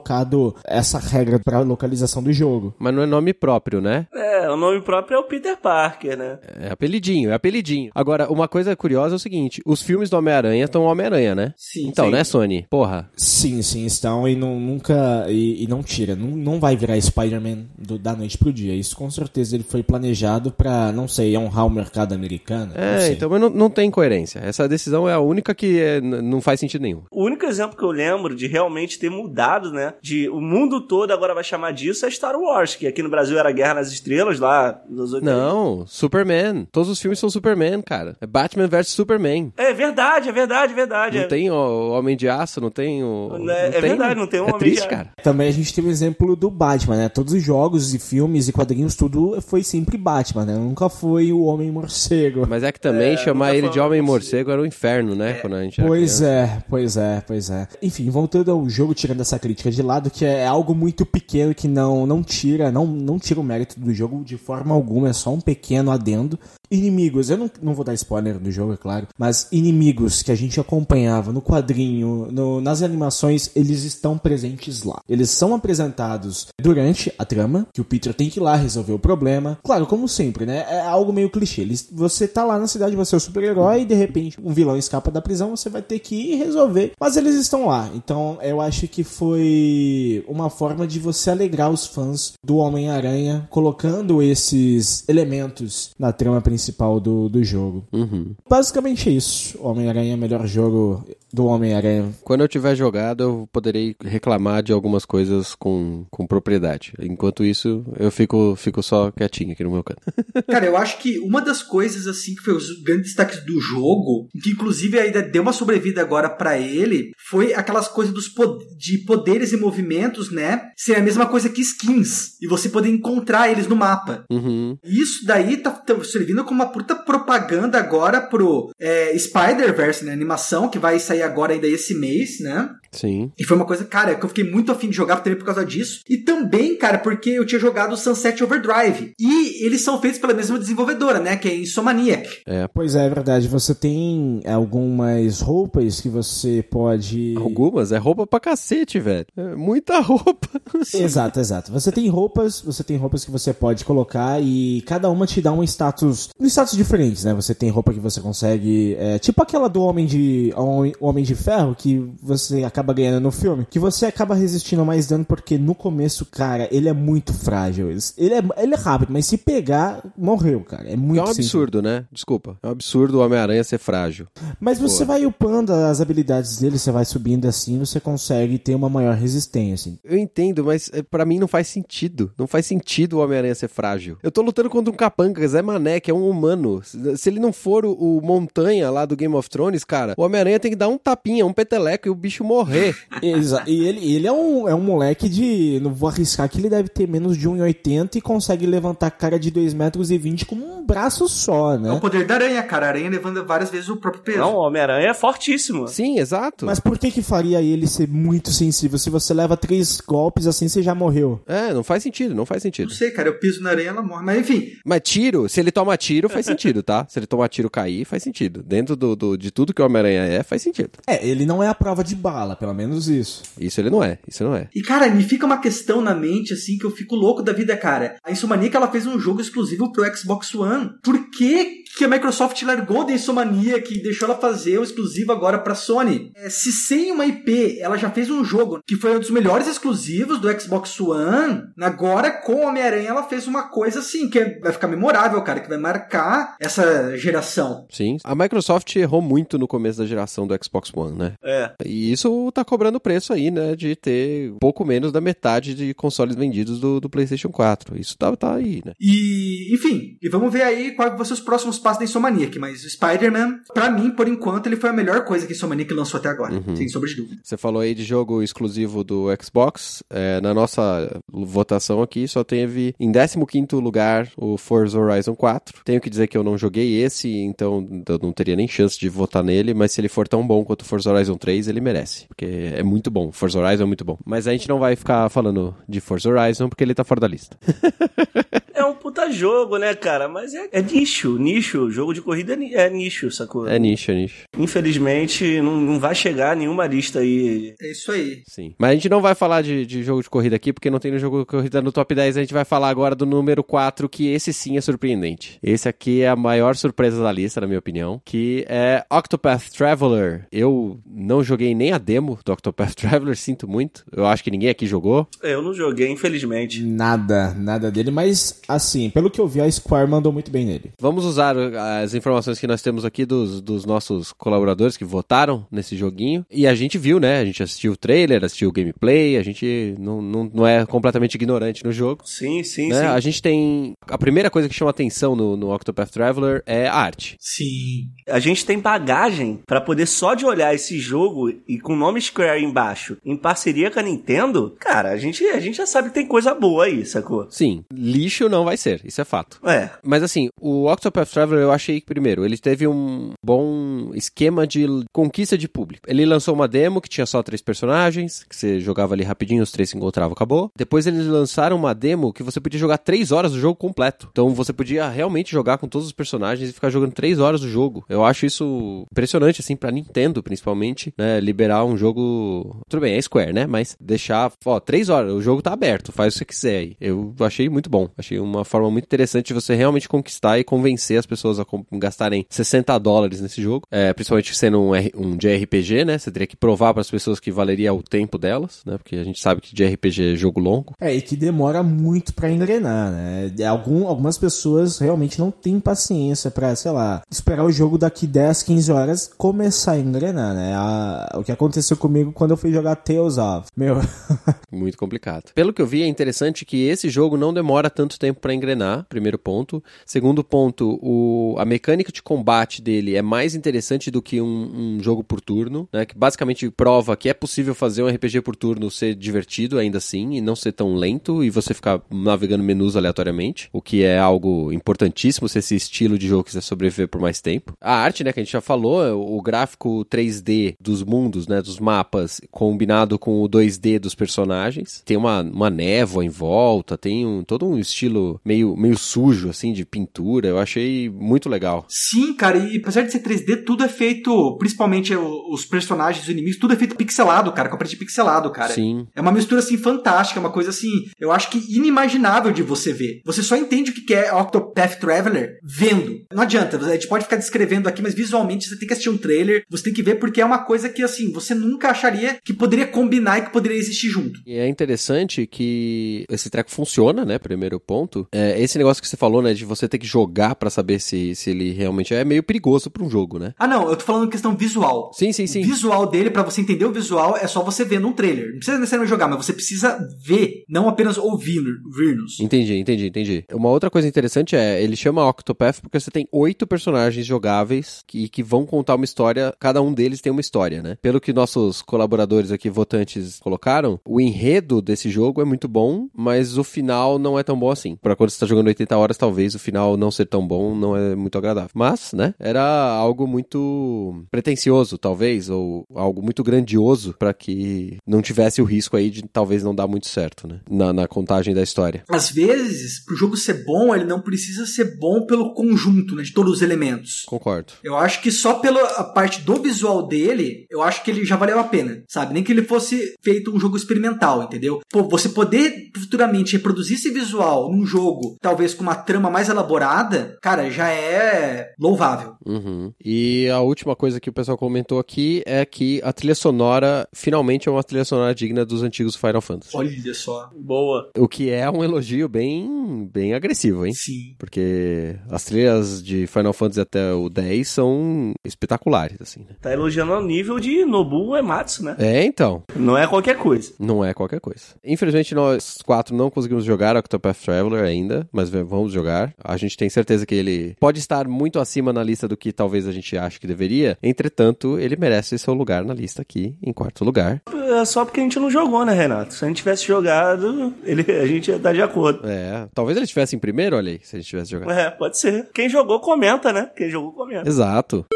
essa regra pra localização do jogo. Mas não é nome próprio, né? É, o nome próprio é o Peter Parker, né? É apelidinho, é apelidinho. Agora, uma coisa curiosa é o seguinte: os filmes do Homem-Aranha estão Homem-Aranha, né? Sim, Então, sim. né, Sony? Porra. Sim, sim, estão e não, nunca. E, e não tira. Não, não vai virar Spider-Man do- da noite pro dia. Isso com certeza ele foi planejado pra, não sei, honrar o mercado americano. É, então, mas não, não tem coerência. Essa decisão é a única que é, não faz sentido nenhum. O único exemplo que eu lembro de realmente ter mudado, né? De o mundo todo agora vai chamar disso é Star Wars, que aqui no Brasil era Guerra nas Estrelas, lá nos 80. Não, Superman. Todos os filmes são Superman, cara. É Batman vs Superman. É verdade, é verdade, é verdade. Não é, tem o, o Homem de Aço, não tem o. Não é- é verdade, não tem um É Homem de triste, Aço. cara. Também a gente tem o exemplo do Batman, né? Todos os jogos e filmes e quadrinhos, tudo foi sempre Batman, né? Nunca foi o Homem Morcego. Mas é que também É, chamar ele de Homem. Morcego era um inferno, né? Quando a gente era Pois criança. é, pois é, pois é. Enfim, voltando ao jogo, tirando essa crítica de lado, que é algo muito pequeno que não, não tira, não, não tira o mérito do jogo de forma alguma, é só um pequeno adendo. Inimigos, eu não, não vou dar spoiler do jogo, é claro, mas inimigos que a gente acompanhava no quadrinho, no- nas animações, eles estão presentes lá. Eles são apresentados durante a trama, que o Peter tem que ir lá resolver o problema. Claro, como sempre, né? É algo meio clichê. Eles, você tá lá na cidade, você é o super-herói, e de repente um vilão escapa da prisão, você vai ter que ir resolver. Mas eles estão lá. Então eu acho que foi uma forma de você alegrar os fãs do Homem-Aranha, colocando esses elementos na trama principal principal do, do jogo. Uhum. Basicamente é isso. Homem-Aranha é o melhor jogo do Homem-Aranha. Quando eu tiver jogado, eu poderei reclamar de algumas coisas com, com propriedade. Enquanto isso, eu fico, fico só quietinho aqui no meu canto. Cara, eu acho que uma das coisas, assim, que foi os grandes destaques do jogo, que inclusive ainda deu uma sobrevida agora pra ele, foi aquelas coisas dos po- de poderes e movimentos, né? Ser a mesma coisa que skins. E você poder encontrar eles no mapa. Uhum. Isso daí tá, tá servindo como uma puta propaganda agora pro é, Spider-Verse, né? Animação, que vai sair agora ainda esse mês, né? Sim. E foi uma coisa, cara, que eu fiquei muito afim de jogar também por causa disso. E também, cara, porque eu tinha jogado Sunset Overdrive. E eles são feitos pela mesma desenvolvedora, né? Que é a Insomaniac. Pois é, é verdade. Você tem algumas roupas que você pode. Algumas? É roupa pra cacete, velho. É muita roupa. Exato, exato. Você tem roupas, você tem roupas que você pode colocar e cada uma te dá um status, um status diferentes, né? Você tem roupa que você consegue, é, tipo aquela do Homem de Homem, Homem de Ferro que você acaba ganhando no filme, que você acaba resistindo mais dano porque no começo, cara, ele é muito frágil. Ele é, ele é rápido, mas se pegar, morreu, cara. É muito É um simples. absurdo, né? Desculpa. É um absurdo o Homem-Aranha ser frágil. Mas você vai upando as habilidades dele, você vai subindo assim, você consegue ter uma maior resistência. Eu entendo, mas é, pra mim não faz sentido. Não faz sentido o Homem-Aranha ser frágil. Eu tô lutando contra um capanga, Zé Mané, que é um humano. Se ele não for o, o Montanha lá do Game of Thrones, cara, o Homem-Aranha tem que dar um tapinha, um peteleco e o bicho morrer. Exa e ele, ele é, um, é um moleque de. Não vou arriscar que ele deve ter menos de 1,80 e consegue levantar cara de 2,20 metros e 20 com um braço só, É o né? poder da aranha, cara. A aranha levando várias vezes o próprio peso. Não, o Homem-Aranha é fortíssimo. Sim, exato. Mas por que que faria ele ser muito sensível? Se você leva três golpes assim, você já morreu. É, não faz sentido, não faz Não sentido. sei, cara. Eu piso na aranha ela morre. Mas enfim, Mas tiro, se ele toma tiro, faz sentido, tá? Se ele toma tiro cair, faz sentido. Dentro do, do- de tudo que o Homem-Aranha é, faz sentido. É, ele não é a prova de bala, pelo menos isso. Isso ele não é, isso não é. E, cara, me fica uma questão na mente, assim, que eu fico louco da vida, cara. A Insomaniac, ela fez um jogo exclusivo pro Xbox One. Por que que a Microsoft largou da Insomaniac e deixou ela fazer o exclusivo agora pra Sony? É, se sem uma IP, ela já fez um jogo que foi um dos melhores exclusivos do Xbox One, agora com o Homem-Aranha ela fez uma coisa, assim, que é- vai ficar memorável, cara, que vai marcar essa geração. Sim. A Microsoft errou muito no começo da geração do Xbox One, né? É. E isso tá cobrando preço aí, né? De ter pouco menos da metade de consoles vendidos do, do PlayStation 4. Isso tá, tá aí, né? E, enfim, e vamos ver aí quais vão ser os próximos passos da Insomaniac. Mas o Spider-Man, pra mim, por enquanto, ele foi a melhor coisa que a Insomaniac lançou até agora. Sem sombra de dúvida. Você falou aí de jogo exclusivo do Xbox. É, na nossa votação aqui só teve em 15 lugar o Forza Horizon 4. Tenho que dizer que eu não joguei esse, então eu não teria nem chance de votar nele, mas se ele for tão bom quanto o Forza Horizon 3, ele merece. Porque é muito bom. Forza Horizon é muito bom. Mas a gente não vai ficar falando de Forza Horizon porque ele tá fora da lista. É um puta jogo, né, cara? Mas é, é nicho, nicho. Jogo de corrida é, é nicho, sacou? É nicho, é nicho. Infelizmente, não, não vai chegar nenhuma lista aí. É isso aí. Sim. Mas a gente não vai falar de, de jogo de corrida aqui, porque não tem no jogo de corrida no top 10. A gente vai falar agora do número 4, que esse sim é surpreendente. Esse aqui é a maior surpresa da lista, na minha opinião, que é Octopath Traveler. Eu não joguei nem a demo do Octopath Traveler, sinto muito. Eu acho que ninguém aqui jogou. Eu não joguei, infelizmente. Nada, nada dele, mas assim, pelo que eu vi, a Square mandou muito bem nele. Vamos usar as informações que nós temos aqui dos, dos nossos colaboradores que votaram nesse joguinho. E a gente viu, né? A gente assistiu o trailer, assistiu o gameplay, a gente não, não, não é completamente ignorante no jogo. Sim, sim, né? sim. A gente tem. A primeira coisa que chama atenção no, no Octopath Traveler é a arte. Sim. A gente tem bagagem pra poder só de olhar esse jogo e com o nome Square embaixo, em parceria com a Nintendo, cara, a gente, a gente já sabe que tem coisa boa aí, sacou? Sim, lixo não vai ser, isso é fato. É, Mas assim, o Octopath Traveler eu achei que, primeiro, ele teve um bom esquema de conquista de público. Ele lançou uma demo que tinha só três personagens, que você jogava ali rapidinho, os três se encontravam, acabou. Depois eles lançaram uma demo que você podia jogar três horas do jogo completo. Então você podia realmente jogar com todos os personagens e ficar jogando três horas do jogo. Eu acho isso impressionante, assim, pra Nintendo, principalmente, né? Liberar um jogo. Tudo bem, é Square, né? Mas deixar, ó, três horas, o jogo tá aberto, faz o que você quiser aí. Eu achei muito bom. Achei um, uma forma muito interessante de você realmente conquistar e convencer as pessoas a com- gastarem 60 dólares nesse jogo. É, principalmente sendo um, R- um JRPG, né? Você teria que provar para as pessoas que valeria o tempo delas, né? Porque a gente sabe que JRPG é jogo longo. É, e que demora muito pra engrenar, né? É, Algum, algumas pessoas realmente não têm paciência pra, sei lá, esperar o jogo daqui 10, 15 horas começar a engrenar, né? A- o que aconteceu comigo quando eu fui jogar Tales of. Meu, Muito complicado. Pelo que eu vi, é interessante que esse jogo não demora tanto tempo para engrenar, primeiro ponto. Segundo ponto, o, a mecânica de combate dele é mais interessante do que um, um jogo por turno, né? Que basicamente prova que é possível fazer um RPG por turno ser divertido ainda assim e não ser tão lento e você ficar navegando menus aleatoriamente, o que é algo importantíssimo se esse estilo de jogo quiser sobreviver por mais tempo. A arte, né, que a gente já falou, o gráfico 3D dos mundos, né, dos mapas, combinado com o 2D dos personagens. Tem uma, uma névoa em volta, tem um, todo um estilo meio, meio sujo, assim, de pintura. Eu achei muito legal. Sim, cara, e apesar de ser 3D, tudo é feito, principalmente os personagens, os inimigos, tudo é feito pixelado, cara, com a parede pixelado, cara. Sim. É uma mistura assim fantástica, uma coisa assim, eu acho que inimaginável de você ver. Você só entende o que é Octopath Traveler vendo. Não adianta, a gente pode ficar descrevendo aqui, mas visualmente você tem que assistir um trailer, você tem que ver porque é uma coisa que assim, você nunca acharia que poderia combinar e que poderia existir junto. E é interessante que esse treco funciona, né? Primeiro ponto. É, esse negócio que você falou, né? De você ter que jogar pra saber se, se ele realmente é meio perigoso pra um jogo, né? Ah, não, eu tô falando questão visual. Sim, sim, sim. O visual dele, pra você entender o visual, é só você ver num trailer. Não precisa necessariamente jogar, mas você precisa ver, não apenas ouvir, ouvir-nos. Entendi, entendi, entendi. Uma outra coisa interessante é, ele chama Octopath porque você tem oito personagens jogáveis que, que vão contar uma história, cada um deles tem uma história, né? Pelo que nossos colaboradores aqui, votantes, colocaram, o enredo desse jogo é muito bom, mas o final não é tão bom assim. Pra quando você tá jogando 80 horas, talvez o final não ser tão bom não é muito agradável. Mas, né, era algo muito pretencioso, talvez, ou algo muito grandioso pra que não tivesse o risco aí de talvez não dar muito certo, né? Na, na contagem da história. Às vezes, pro jogo ser bom, ele não precisa ser bom pelo conjunto, né, de todos os elementos. Concordo. Eu acho que só pela a parte do visual dele, eu acho que ele já valeu a pena, sabe? Nem que ele fosse feito um jogo experimental, entendeu? Pô, você poder futuramente reproduzir esse visual num jogo, talvez com uma trama mais elaborada, cara, já é louvável. Uhum. E a última coisa que o pessoal comentou aqui é que a trilha sonora finalmente é uma trilha sonora digna dos antigos Final Fantasy. Olha só. Boa. O que é um elogio bem, bem agressivo, hein? Sim. Porque as trilhas de Final Fantasy até o 10 são espetaculares, assim, né? Tá elogiando ao nível de Nobu Ematsu, né? É, então. Não é qualquer coisa. Não é qualquer coisa. Infelizmente, nós quatro não conseguimos jogar Octopath Traveler ainda, mas vamos jogar. A gente tem certeza que ele pode estar muito acima na lista do que talvez a gente ache que deveria. Entretanto, ele merece seu lugar na lista aqui, em quarto lugar. É só porque a gente não jogou, né, Renato? Se a gente tivesse jogado, ele, a gente ia estar de acordo. É, talvez ele estivesse em primeiro, olha aí, se a gente tivesse jogado. É, pode ser. Quem jogou, comenta, né? Quem jogou, comenta. Exato.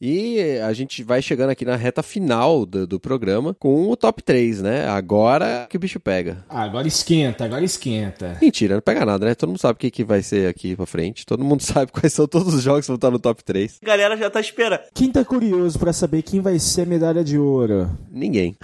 E a gente vai chegando aqui na reta final do, do programa com o top 3, né? Agora que o bicho pega. Ah, agora esquenta, agora esquenta. Mentira, não pega nada, né? Todo mundo sabe o que, que vai ser aqui pra frente. Todo mundo sabe quais são todos os jogos que vão estar no top 3. A galera já tá esperando. Quem tá curioso pra saber quem vai ser a medalha de ouro? Ninguém.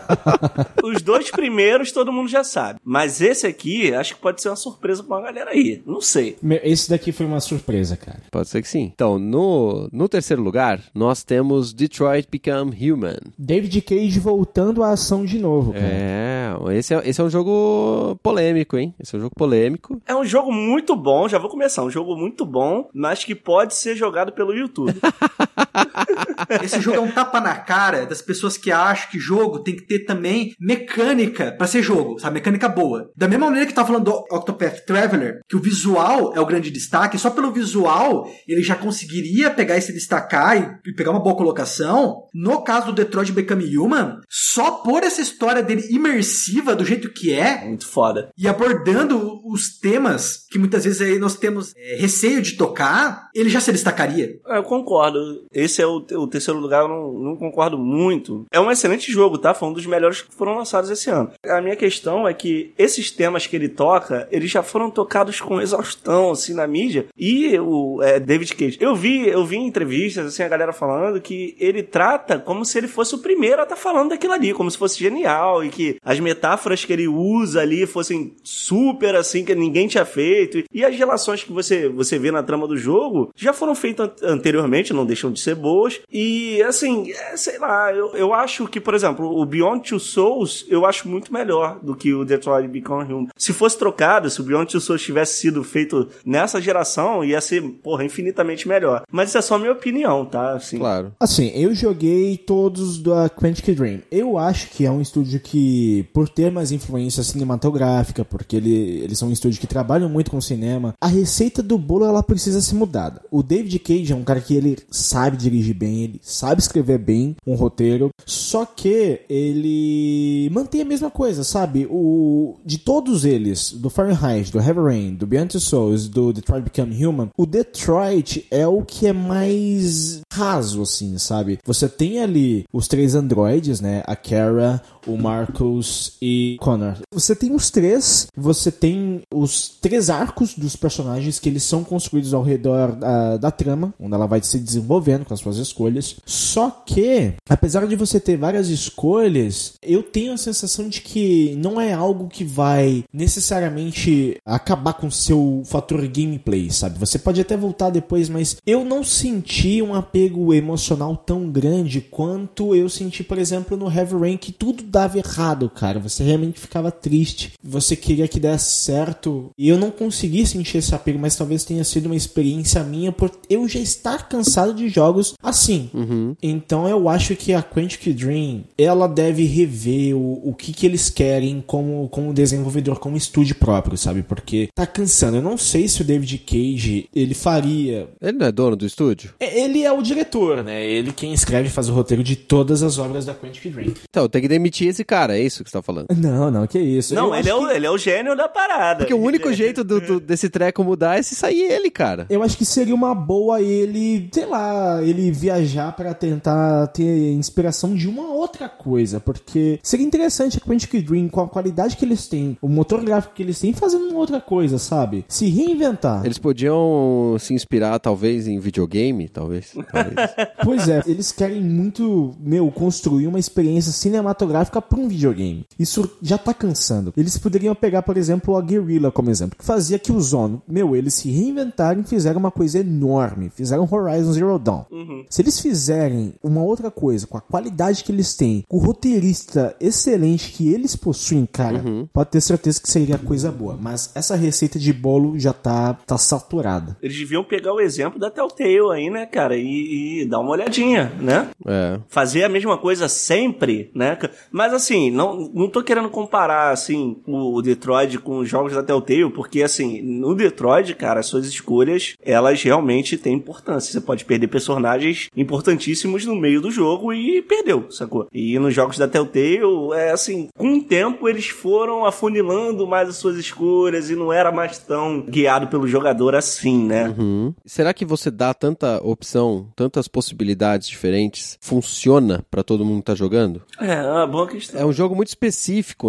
Os dois primeiros todo mundo já sabe. Mas esse aqui, acho que pode ser uma surpresa pra uma galera aí. Não sei. Esse daqui foi uma surpresa, cara. Pode ser que sim. Então, no, no terceiro lugar, nós temos Detroit Become Human. David Cage voltando à ação de novo, cara. É, esse é, esse é um jogo polêmico, hein? Esse é um jogo polêmico. É um jogo muito bom, já vou começar. Um jogo muito bom, mas que pode ser jogado pelo YouTube. Esse jogo é um tapa na cara das pessoas que acham que jogo tem que ter também mecânica pra ser jogo, sabe? Mecânica boa. Da mesma maneira que tá falando do Octopath Traveler, que o visual é o grande destaque, só pelo visual ele já conseguiria pegar e se destacar e, e pegar uma boa colocação. No caso do Detroit Become Human, só por essa história dele imersiva do jeito que é, muito foda. e abordando os temas que muitas vezes aí nós temos é, receio de tocar, ele já se destacaria. É, Eu concordo. Esse é o, o terceiro lugar, eu não, não concordo muito. É um excelente jogo, tá? Foi um dos melhores que foram lançados esse ano. A minha questão é que esses temas que ele toca, eles já foram tocados com exaustão, assim, na mídia. E o é, David Cage, eu vi, eu vi em entrevistas, assim, a galera falando que ele trata como se ele fosse o primeiro a estar falando daquilo ali, como se fosse genial, e que as metáforas que ele usa ali fossem super assim, que ninguém tinha feito. E as relações que você, você vê na trama do jogo já foram feitas anteriormente, não deixam de ser boas. E assim, é, sei lá, eu, eu acho que, por exemplo, o Beyond Two Souls eu acho muito melhor do que o Detroit Become Human. Se fosse trocado, se o Beyond Two Souls tivesse sido feito nessa geração, ia ser, porra, infinitamente melhor. Mas isso é só minha opinião, tá? Assim, Claro. Assim, eu joguei todos da Quantic Dream. Eu acho que é um estúdio que, por ter mais influência cinematográfica, porque ele, eles são um estúdio que trabalham muito com cinema, a receita do bolo ela precisa ser mudada. O David Cage é um cara que ele sabe dirigir bem, ele sabe escrever bem um roteiro, só que ele mantém a mesma coisa, sabe? O de todos eles, do Fahrenheit, do Heavy Rain, do Beyond Two Souls, do Detroit Become Human, o Detroit é o que é mais raso, assim, sabe? Você tem ali os três androides, né? A Kara, o Marcus e Connor. Você tem os três, você tem os três arcos dos personagens que eles são construídos ao redor da, da trama, onde ela vai se desenvolvendo com as suas escolhas. Só que, apesar de você ter várias escolhas, eu tenho a sensação de que não é algo que vai necessariamente acabar com o seu fator gameplay, sabe? Você pode até voltar depois, mas eu não senti um apego emocional tão grande quanto eu senti, por exemplo, no Heavy Rain, que tudo dava errado, cara. Você realmente ficava triste. Você queria que desse certo. E eu não consegui sentir esse apego, mas talvez tenha sido uma experiência minha por eu já estar cansado de jogos assim. Então eu acho que a Quantic Dream, ela deve rever o, o que, que eles querem como, como desenvolvedor, como estúdio próprio, sabe? Porque tá cansando. Eu não sei se o David Cage, ele faria... Ele não é dono do estúdio? É, Ele é o diretor, né? Ele quem escreve e faz o roteiro de todas as obras da Quantic Dream. Então, tem que demitir esse cara, é isso que você tá falando. Não, não, que isso. Não, Eu ele é, o, que- ele é o gênio da parada. Porque o único Ele- jeito do, do- desse treco mudar é se sair ele, cara. Eu acho que seria uma boa ele, sei lá, ele viajar pra tentar ter inspiração de uma outra coisa, porque seria interessante a Quantic Dream com a qualidade que eles têm, o motor gráfico que eles têm, fazendo uma outra coisa, sabe? Se reinventar. Eles podiam se inspirar, talvez, em videogame, talvez. talvez. Pois é, eles querem muito, meu, construir uma experiência cinematográfica pra um videogame. Isso já tá cansando. Eles poderiam pegar, por exemplo, a Guerrilla como exemplo, que fazia que o Zone, meu, eles se reinventaram e fizeram uma coisa enorme. Fizeram Horizon Zero Dawn. Se eles fizerem uma outra coisa com a qualidade que eles têm, com o roteirista excelente que eles possuem, cara, pode ter certeza que seria coisa boa. Mas essa receita de bolo já tá, tá saturada. Eles deviam pegar o exemplo da Telltale aí, né, cara, e, e dar uma olhadinha, né? É. Fazer a mesma coisa sempre, né? Mas assim, não, não tô querendo comparar, assim, o Detroit com os jogos da Telltale, porque assim, no Detroit, cara, as suas escolhas, elas realmente têm importância. Você pode perder personagens importantíssimos no meio do jogo e perdeu, sacou? E nos jogos da Telltale, é assim, com o tempo eles foram afunilando mais as suas escolhas e não era mais tão guiado pelo jogador assim, né? Uhum. Será que você dá tanta opção, tantas possibilidades diferentes, funciona pra todo mundo que tá jogando? É, é uma boa questão. É um jogo muito específico,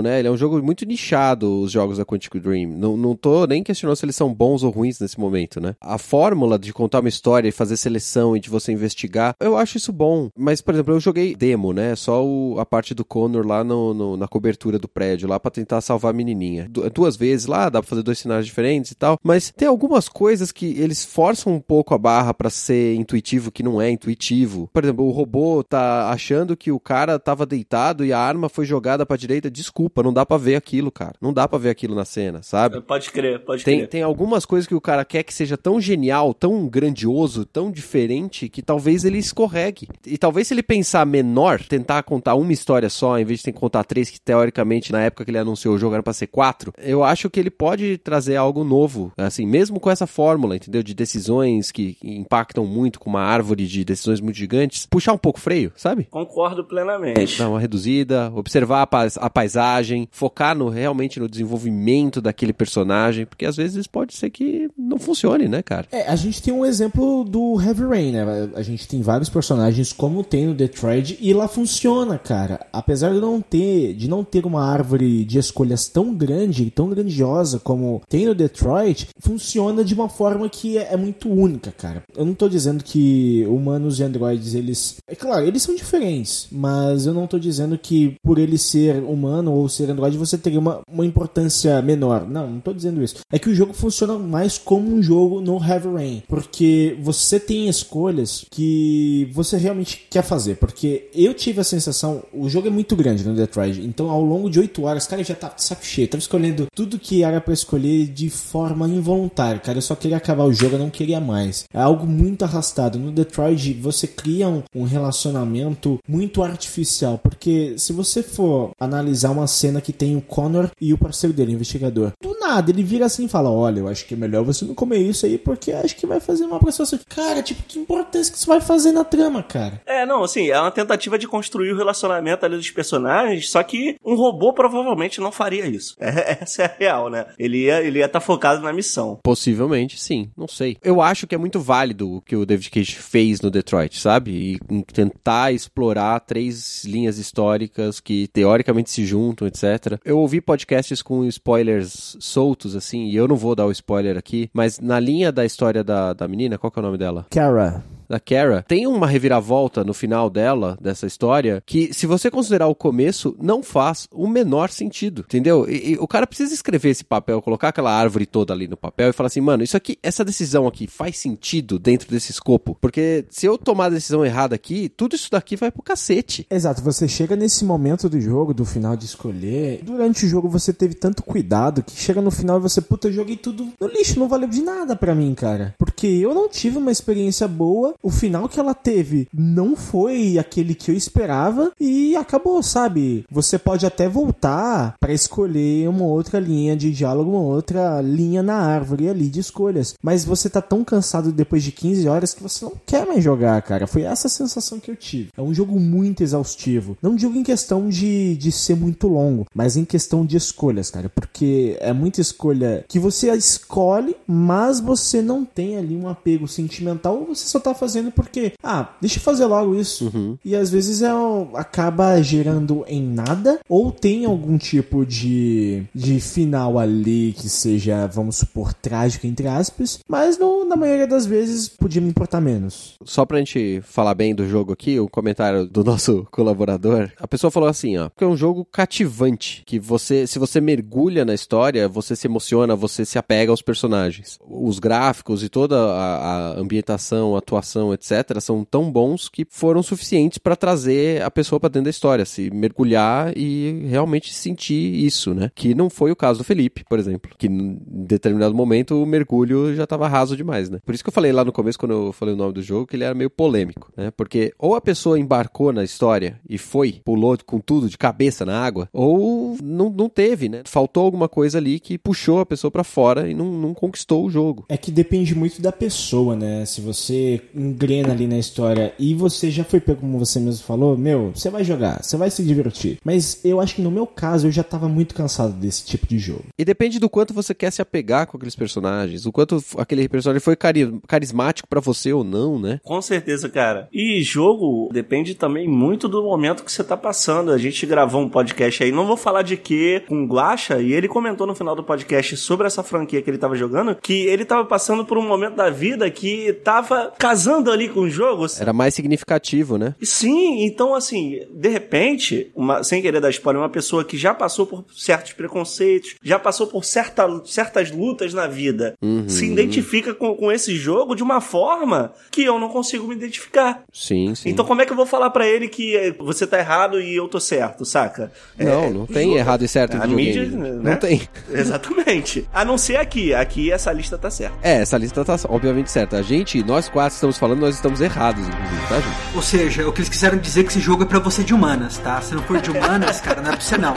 né? Ele é um jogo muito nichado, os jogos da Quantic Dream. Não, não tô nem questionando se eles são bons ou ruins nesse momento, né? A fórmula de contar uma história e fazer seleção e de você investigar, eu acho isso bom. Mas, por exemplo, eu joguei demo, né? Só o- a parte do Connor lá no, no- na cobertura do prédio, lá pra tentar salvar a menininha. Du- duas vezes lá, dá pra fazer dois cenários diferentes e tal. Mas tem algumas coisas que eles forçam um pouco a barra pra ser intuitivo que não é intuitivo. Por exemplo, o robô tá achando que o cara tava deitado e a arma foi jogada pra direita. Desculpa, não dá pra ver aquilo, cara. Não dá pra ver aquilo na cena, sabe? Pode crer, pode Tem, crer. tem algumas coisas que o cara quer que seja tão genial, tão grandioso, tão diferente, que talvez ele escorregue. E talvez se ele pensar menor, tentar contar uma história só, em vez de ter que contar três, que teoricamente na época que ele anunciou o jogo era pra ser quatro, eu acho que ele pode trazer algo novo, assim, mesmo com essa fórmula, entendeu? De decisões que impactam muito, com uma árvore de decisões muito gigantes, puxar um pouco o freio, sabe? Concordo plenamente. dar uma reduzida, observar a, a paisagem, focar no, realmente no desenvolvimento daquele personagem, porque às vezes pode ser que não funcione, né, cara? É, a gente tem um exemplo do Heavy Rain, né? A gente tem vários personagens como tem no Detroit e lá funciona, cara. Apesar de não ter, de não ter uma árvore de escolhas tão grande, tão grandiosa como tem no Detroit, funciona de uma forma que é, é muito única, cara. Eu não tô dizendo que humanos e androides eles, é claro, eles são diferentes, mas eu não tô dizendo que por ele ser humano ou ser androide você teria uma, uma importância menor. Não, não tô dizendo isso. É que o jogo funciona mais como um jogo no Heavy Rain, porque você tem escolhas que você realmente quer fazer. Porque eu tive a sensação, o jogo é muito grande no Detroit, então ao longo de 8 horas, cara, já tá saco cheio. tava escolhendo tudo que era para escolher de forma involuntária, cara. Eu só queria acabar o jogo, eu não queria mais. É algo muito arrastado. No Detroit, você cria um, um relacionamento muito artificial, porque se você for analisar uma cena que tem o Connor e o parceiro dele, o investigador, do nada ele vira assim e fala: Olha, eu acho que é melhor você não comer isso aí porque acho que vai fazer uma pessoa assim. Cara, tipo, que importância que isso vai fazer na trama, cara? É, não, assim, é uma tentativa de construir o relacionamento ali dos personagens, só que um robô provavelmente não faria isso. É, essa é a real, né? Ele ia estar ele ia tá focado na missão. Possivelmente, sim. Não sei. Eu acho que é muito válido o que o David Cage fez no Detroit, sabe? E tentar explorar três linhas históricas que teoricamente se juntam, etc. Eu ouvi podcasts com spoilers soltos, assim, e eu não vou dar o spoiler aqui, mas na linha da história da, da menina, qual que é o nome dela? Kara da Kara, tem uma reviravolta no final dela, dessa história, que se você considerar o começo, não faz o menor sentido, entendeu? E, e, o cara precisa escrever esse papel, colocar aquela árvore toda ali no papel e falar assim, mano, isso aqui, essa decisão aqui faz sentido dentro desse escopo? Porque se eu tomar a decisão errada aqui, tudo isso daqui vai pro cacete. Exato, você chega nesse momento do jogo, do final de escolher, durante o jogo você teve tanto cuidado que chega no final e você, puta, eu joguei tudo no lixo, não valeu de nada para mim, cara. Porque eu não tive uma experiência boa o final que ela teve não foi aquele que eu esperava e acabou, sabe? Você pode até voltar para escolher uma outra linha de diálogo, uma outra linha na árvore ali de escolhas, mas você tá tão cansado depois de 15 horas que você não quer mais jogar, cara. Foi essa sensação que eu tive. É um jogo muito exaustivo. Não digo em questão de, de ser muito longo, mas em questão de escolhas, cara, porque é muita escolha que você escolhe, mas você não tem ali um apego sentimental ou você só tá fazendo porque, ah, deixa eu fazer logo isso. Uhum. E às vezes é, acaba gerando em nada, ou tem algum tipo de, de final ali que seja, vamos supor, trágico, entre aspas, mas no, na maioria das vezes podia me importar menos. Só pra gente falar bem do jogo aqui, o um comentário do nosso colaborador, a pessoa falou assim, ó, que é um jogo cativante, que você, se você mergulha na história, você se emociona, você se apega aos personagens. Os gráficos e toda a, a ambientação, a atuação, etc., são tão bons que foram suficientes para trazer a pessoa para dentro da história, se mergulhar e realmente sentir isso, né? Que não foi o caso do Felipe, por exemplo, que em determinado momento o mergulho já estava raso demais, né? Por isso que eu falei lá no começo, quando eu falei o nome do jogo, que ele era meio polêmico, né? Porque ou a pessoa embarcou na história e foi, pulou com tudo de cabeça na água, ou não, não teve, né? Faltou alguma coisa ali que puxou a pessoa para fora e não, não conquistou o jogo. É que depende muito da pessoa, né? Se você engrena ali na história e você já foi pego, como você mesmo falou, meu, você vai jogar, você vai se divertir. Mas eu acho que no meu caso eu já tava muito cansado desse tipo de jogo. E depende do quanto você quer se apegar com aqueles personagens, o quanto aquele personagem foi cari carismático para você ou não, né? Com certeza, cara. E jogo depende também muito do momento que você tá passando. A gente gravou um podcast aí, não vou falar de que, com o Guacha, e ele comentou no final do podcast sobre essa franquia que ele tava jogando, que ele tava passando por um momento da vida que tava casando ali com o jogo. Era mais significativo, né? Sim, então assim, de repente, uma, sem querer dar spoiler, uma pessoa que já passou por certos preconceitos, já passou por certa, certas lutas na vida, uhum. se identifica com, com esse jogo de uma forma que eu não consigo me identificar. Sim, sim. Então como é que eu vou falar para ele que você tá errado e eu tô certo, saca? Não, é, não tem jogo, errado e certo a mídia, né? Não tem. Exatamente. A não ser aqui. Aqui essa lista tá certa. É, essa lista tá obviamente certa. A gente, nós quatro estamos falando, nós estamos errados, inclusive, tá, gente? Ou seja, o que eles quiseram dizer é que esse jogo é pra você de humanas, tá? Se não for de humanas, cara, não é pra você não.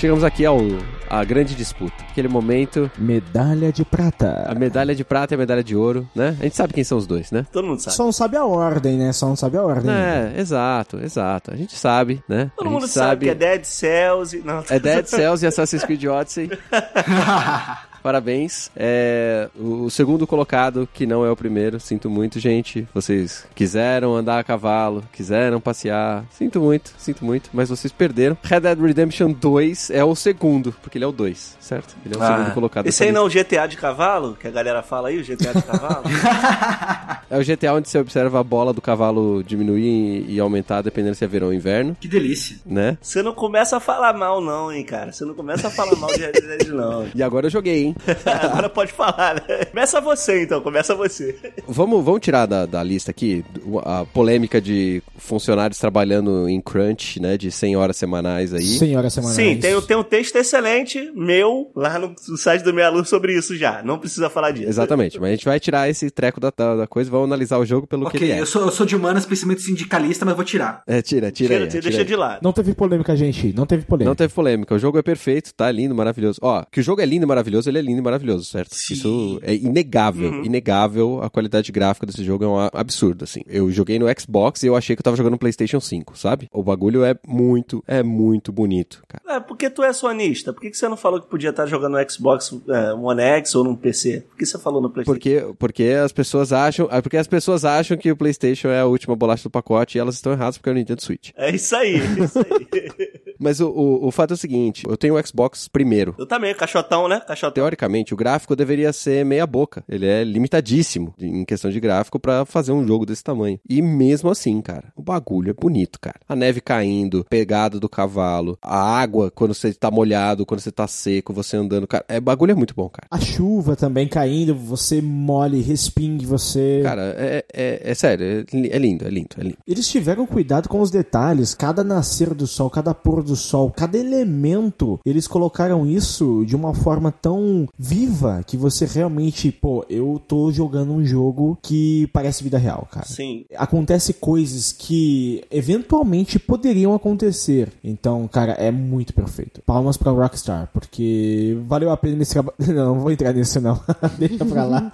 Chegamos aqui ao a grande disputa. Aquele momento, Medalha de a prata. medalha de prata e a medalha de ouro, né? A gente sabe quem são os dois, né? Todo mundo sabe. Só não sabe a ordem, né? Só não sabe a ordem. É, exato, exato. A gente sabe, né? Todo a mundo sabe que é Dead Cells e... Não, É Dead Cells e Assassin's Creed Odyssey. Parabéns. É, o o segundo colocado, que não é o primeiro, sinto muito, gente. Vocês quiseram andar a cavalo, quiseram passear. Sinto muito, sinto muito, mas vocês perderam. Red Dead Redemption 2 é o segundo, porque ele é o 2, certo? Ele é o segundo colocado. Esse aí não é o GTA de cavalo? Que a galera fala aí, o GTA de cavalo? É o GTA onde você observa a bola do cavalo diminuir e aumentar dependendo se é verão ou inverno, Que delícia. né? Você não começa a falar mal não, hein, cara. Você não começa a falar mal de Red Dead não. E agora eu joguei, hein? Agora pode falar, né? Começa você então, começa você. Vamos, vamos tirar da, da lista aqui a polêmica de funcionários trabalhando em crunch, né? De 100 horas semanais aí. Senhora semanais. Sim, tem, tem um texto excelente meu lá no, site do Meia Luz sobre isso já. Não precisa falar disso. Exatamente, mas a gente vai tirar esse treco da, da, da coisa e vamos analisar o jogo pelo que Ok, ele é. eu sou, eu sou de humanas, pensamento sindicalista, mas vou tirar. É, tira, tira, Tira, aí, tira, tira deixa aí. de lado. Não teve polêmica, gente. Não teve polêmica. Não teve polêmica, o jogo é perfeito, tá lindo, maravilhoso. Ó, que o jogo é lindo e maravilhoso, ele é lindo e maravilhoso, certo? Sim. Isso é inegável, Uhum. inegável. A qualidade gráfica desse jogo é um absurdo, assim. Eu joguei no Xbox e eu achei que eu tava jogando no PlayStation 5, sabe? O bagulho é muito, é muito bonito, cara. É, porque tu é sonista. Por que, que você não falou que podia estar jogando no Xbox é, One X ou num PC? Por que você falou no PlayStation? Porque, porque as pessoas acham, ah, porque as pessoas acham que o PlayStation é a última bolacha do pacote e elas estão erradas porque é o Nintendo Switch. É isso aí, é isso aí. Mas o, o, o fato é o seguinte, eu tenho o Xbox primeiro. Eu também, caixotão, né? Caixotão. Teoricamente, o gráfico deveria ser meia boca. Ele é limitadíssimo em questão de gráfico pra fazer um jogo desse tamanho. E mesmo assim, cara, o bagulho é bonito, cara. A neve caindo, pegada do cavalo, a água quando você tá molhado, quando você tá seco, você andando, cara, é bagulho é muito bom, cara. A chuva também caindo, você mole, respingue, você. Cara, é, é, é sério, é, é lindo, é lindo, é lindo. Eles tiveram cuidado com os detalhes, cada nascer do sol, cada pôr do sol, cada elemento. Eles colocaram isso de uma forma tão viva que você realmente, pô, eu tô jogando um jogo que parece vida real, cara. Sim. Acontece coisas que eventualmente poderiam acontecer. Então, cara, é muito perfeito. Palmas pra Rockstar, porque valeu a pena esse trabalho. Não, não vou entrar nisso não. Deixa pra lá.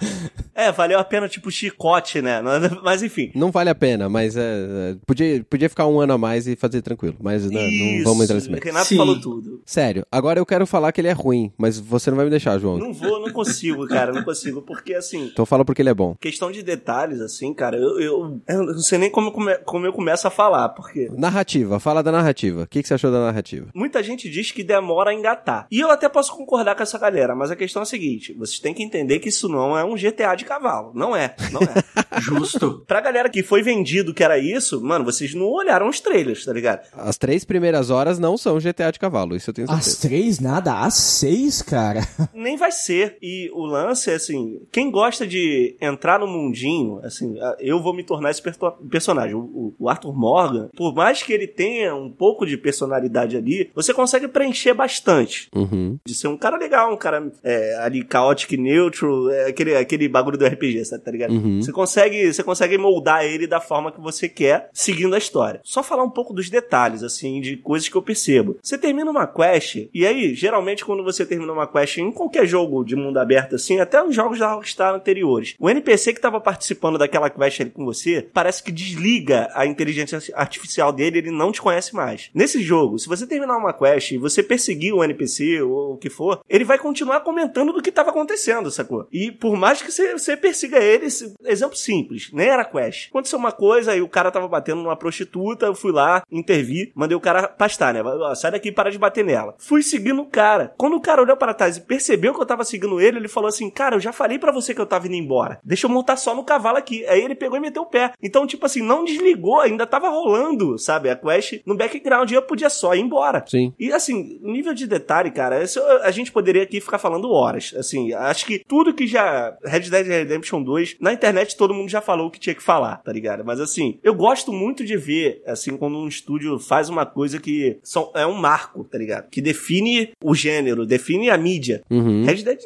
É, valeu a pena, tipo, chicote, né? Mas enfim. Não vale a pena, mas é, é, podia, podia ficar um ano a mais e fazer tranquilo. Mas né, não Isso. vamos meio. Renato Sim. falou tudo. Sério, agora eu quero falar que ele é ruim, mas você não vai me deixar, João. Não vou, não consigo, cara, não consigo, porque assim, Então fala porque ele é bom. questão de detalhes, assim, cara, eu, eu, eu não sei nem como, come- como eu começo a falar, porque Narrativa, fala da narrativa. O que, que você achou da narrativa? muita gente diz que demora a engatar. E eu até posso concordar com essa galera, mas a questão é a seguinte: vocês têm que entender que isso não é um GTA de cavalo. Não é, não é. Justo. pra galera que foi vendido que era isso, mano, vocês não olharam os trailers, tá ligado? As três primeiras horas não são GTA de cavalo, isso eu tenho certeza. três, nada. Às seis, cara. Nem vai ser. E o lance é assim: quem gosta de entrar no mundinho, assim, eu vou me tornar esse personagem. O, o- Arthur Morgan, por mais que ele tenha um pouco de personalidade ali, você consegue preencher bastante. Uhum. De ser um cara legal, um cara é, ali chaotic neutral, é, aquele, aquele bagulho do RPG, sabe, tá ligado? Uhum. Você consegue, você consegue moldar ele da forma que você quer, seguindo a história. Só falar um pouco dos detalhes, assim, de coisas que eu percebo. Você termina uma quest, e aí, geralmente, quando você termina uma quest em qualquer jogo de mundo aberto, assim, até os jogos da Rockstar anteriores, o NPC que tava participando daquela quest ali com você, parece que desliga a inteligência artificial dele, ele não te conhece mais. Nesse jogo, se você terminar uma quest e você perseguir o NPC ou o que for, ele vai continuar comentando do que tava acontecendo, sacou? E por mais que você, persiga ele, exemplo simples, nem era quest. Aconteceu uma coisa e o cara tava batendo numa prostituta, eu fui lá, intervi, mandei o cara pastar, né? Ó, Sai daqui e para de bater nela. Fui seguindo o cara. Quando o cara olhou para trás e percebeu que eu tava seguindo ele, ele falou assim: Cara, eu já falei pra você que eu tava indo embora. Deixa eu montar só no cavalo aqui. Aí ele pegou e meteu o pé. Então, tipo assim, não desligou, ainda tava rolando, sabe? A quest no background e eu podia só ir embora. Sim. E assim, nível de detalhe, cara, isso a gente poderia aqui ficar falando horas. Assim, acho que tudo que já Red Dead Redemption 2, na internet todo mundo já falou o que tinha que falar, tá ligado? Mas assim, eu gosto muito de ver, assim, quando um estúdio faz uma coisa que são, é um marco, tá ligado? Que define o gênero, define a mídia. Uhum. Red Dead,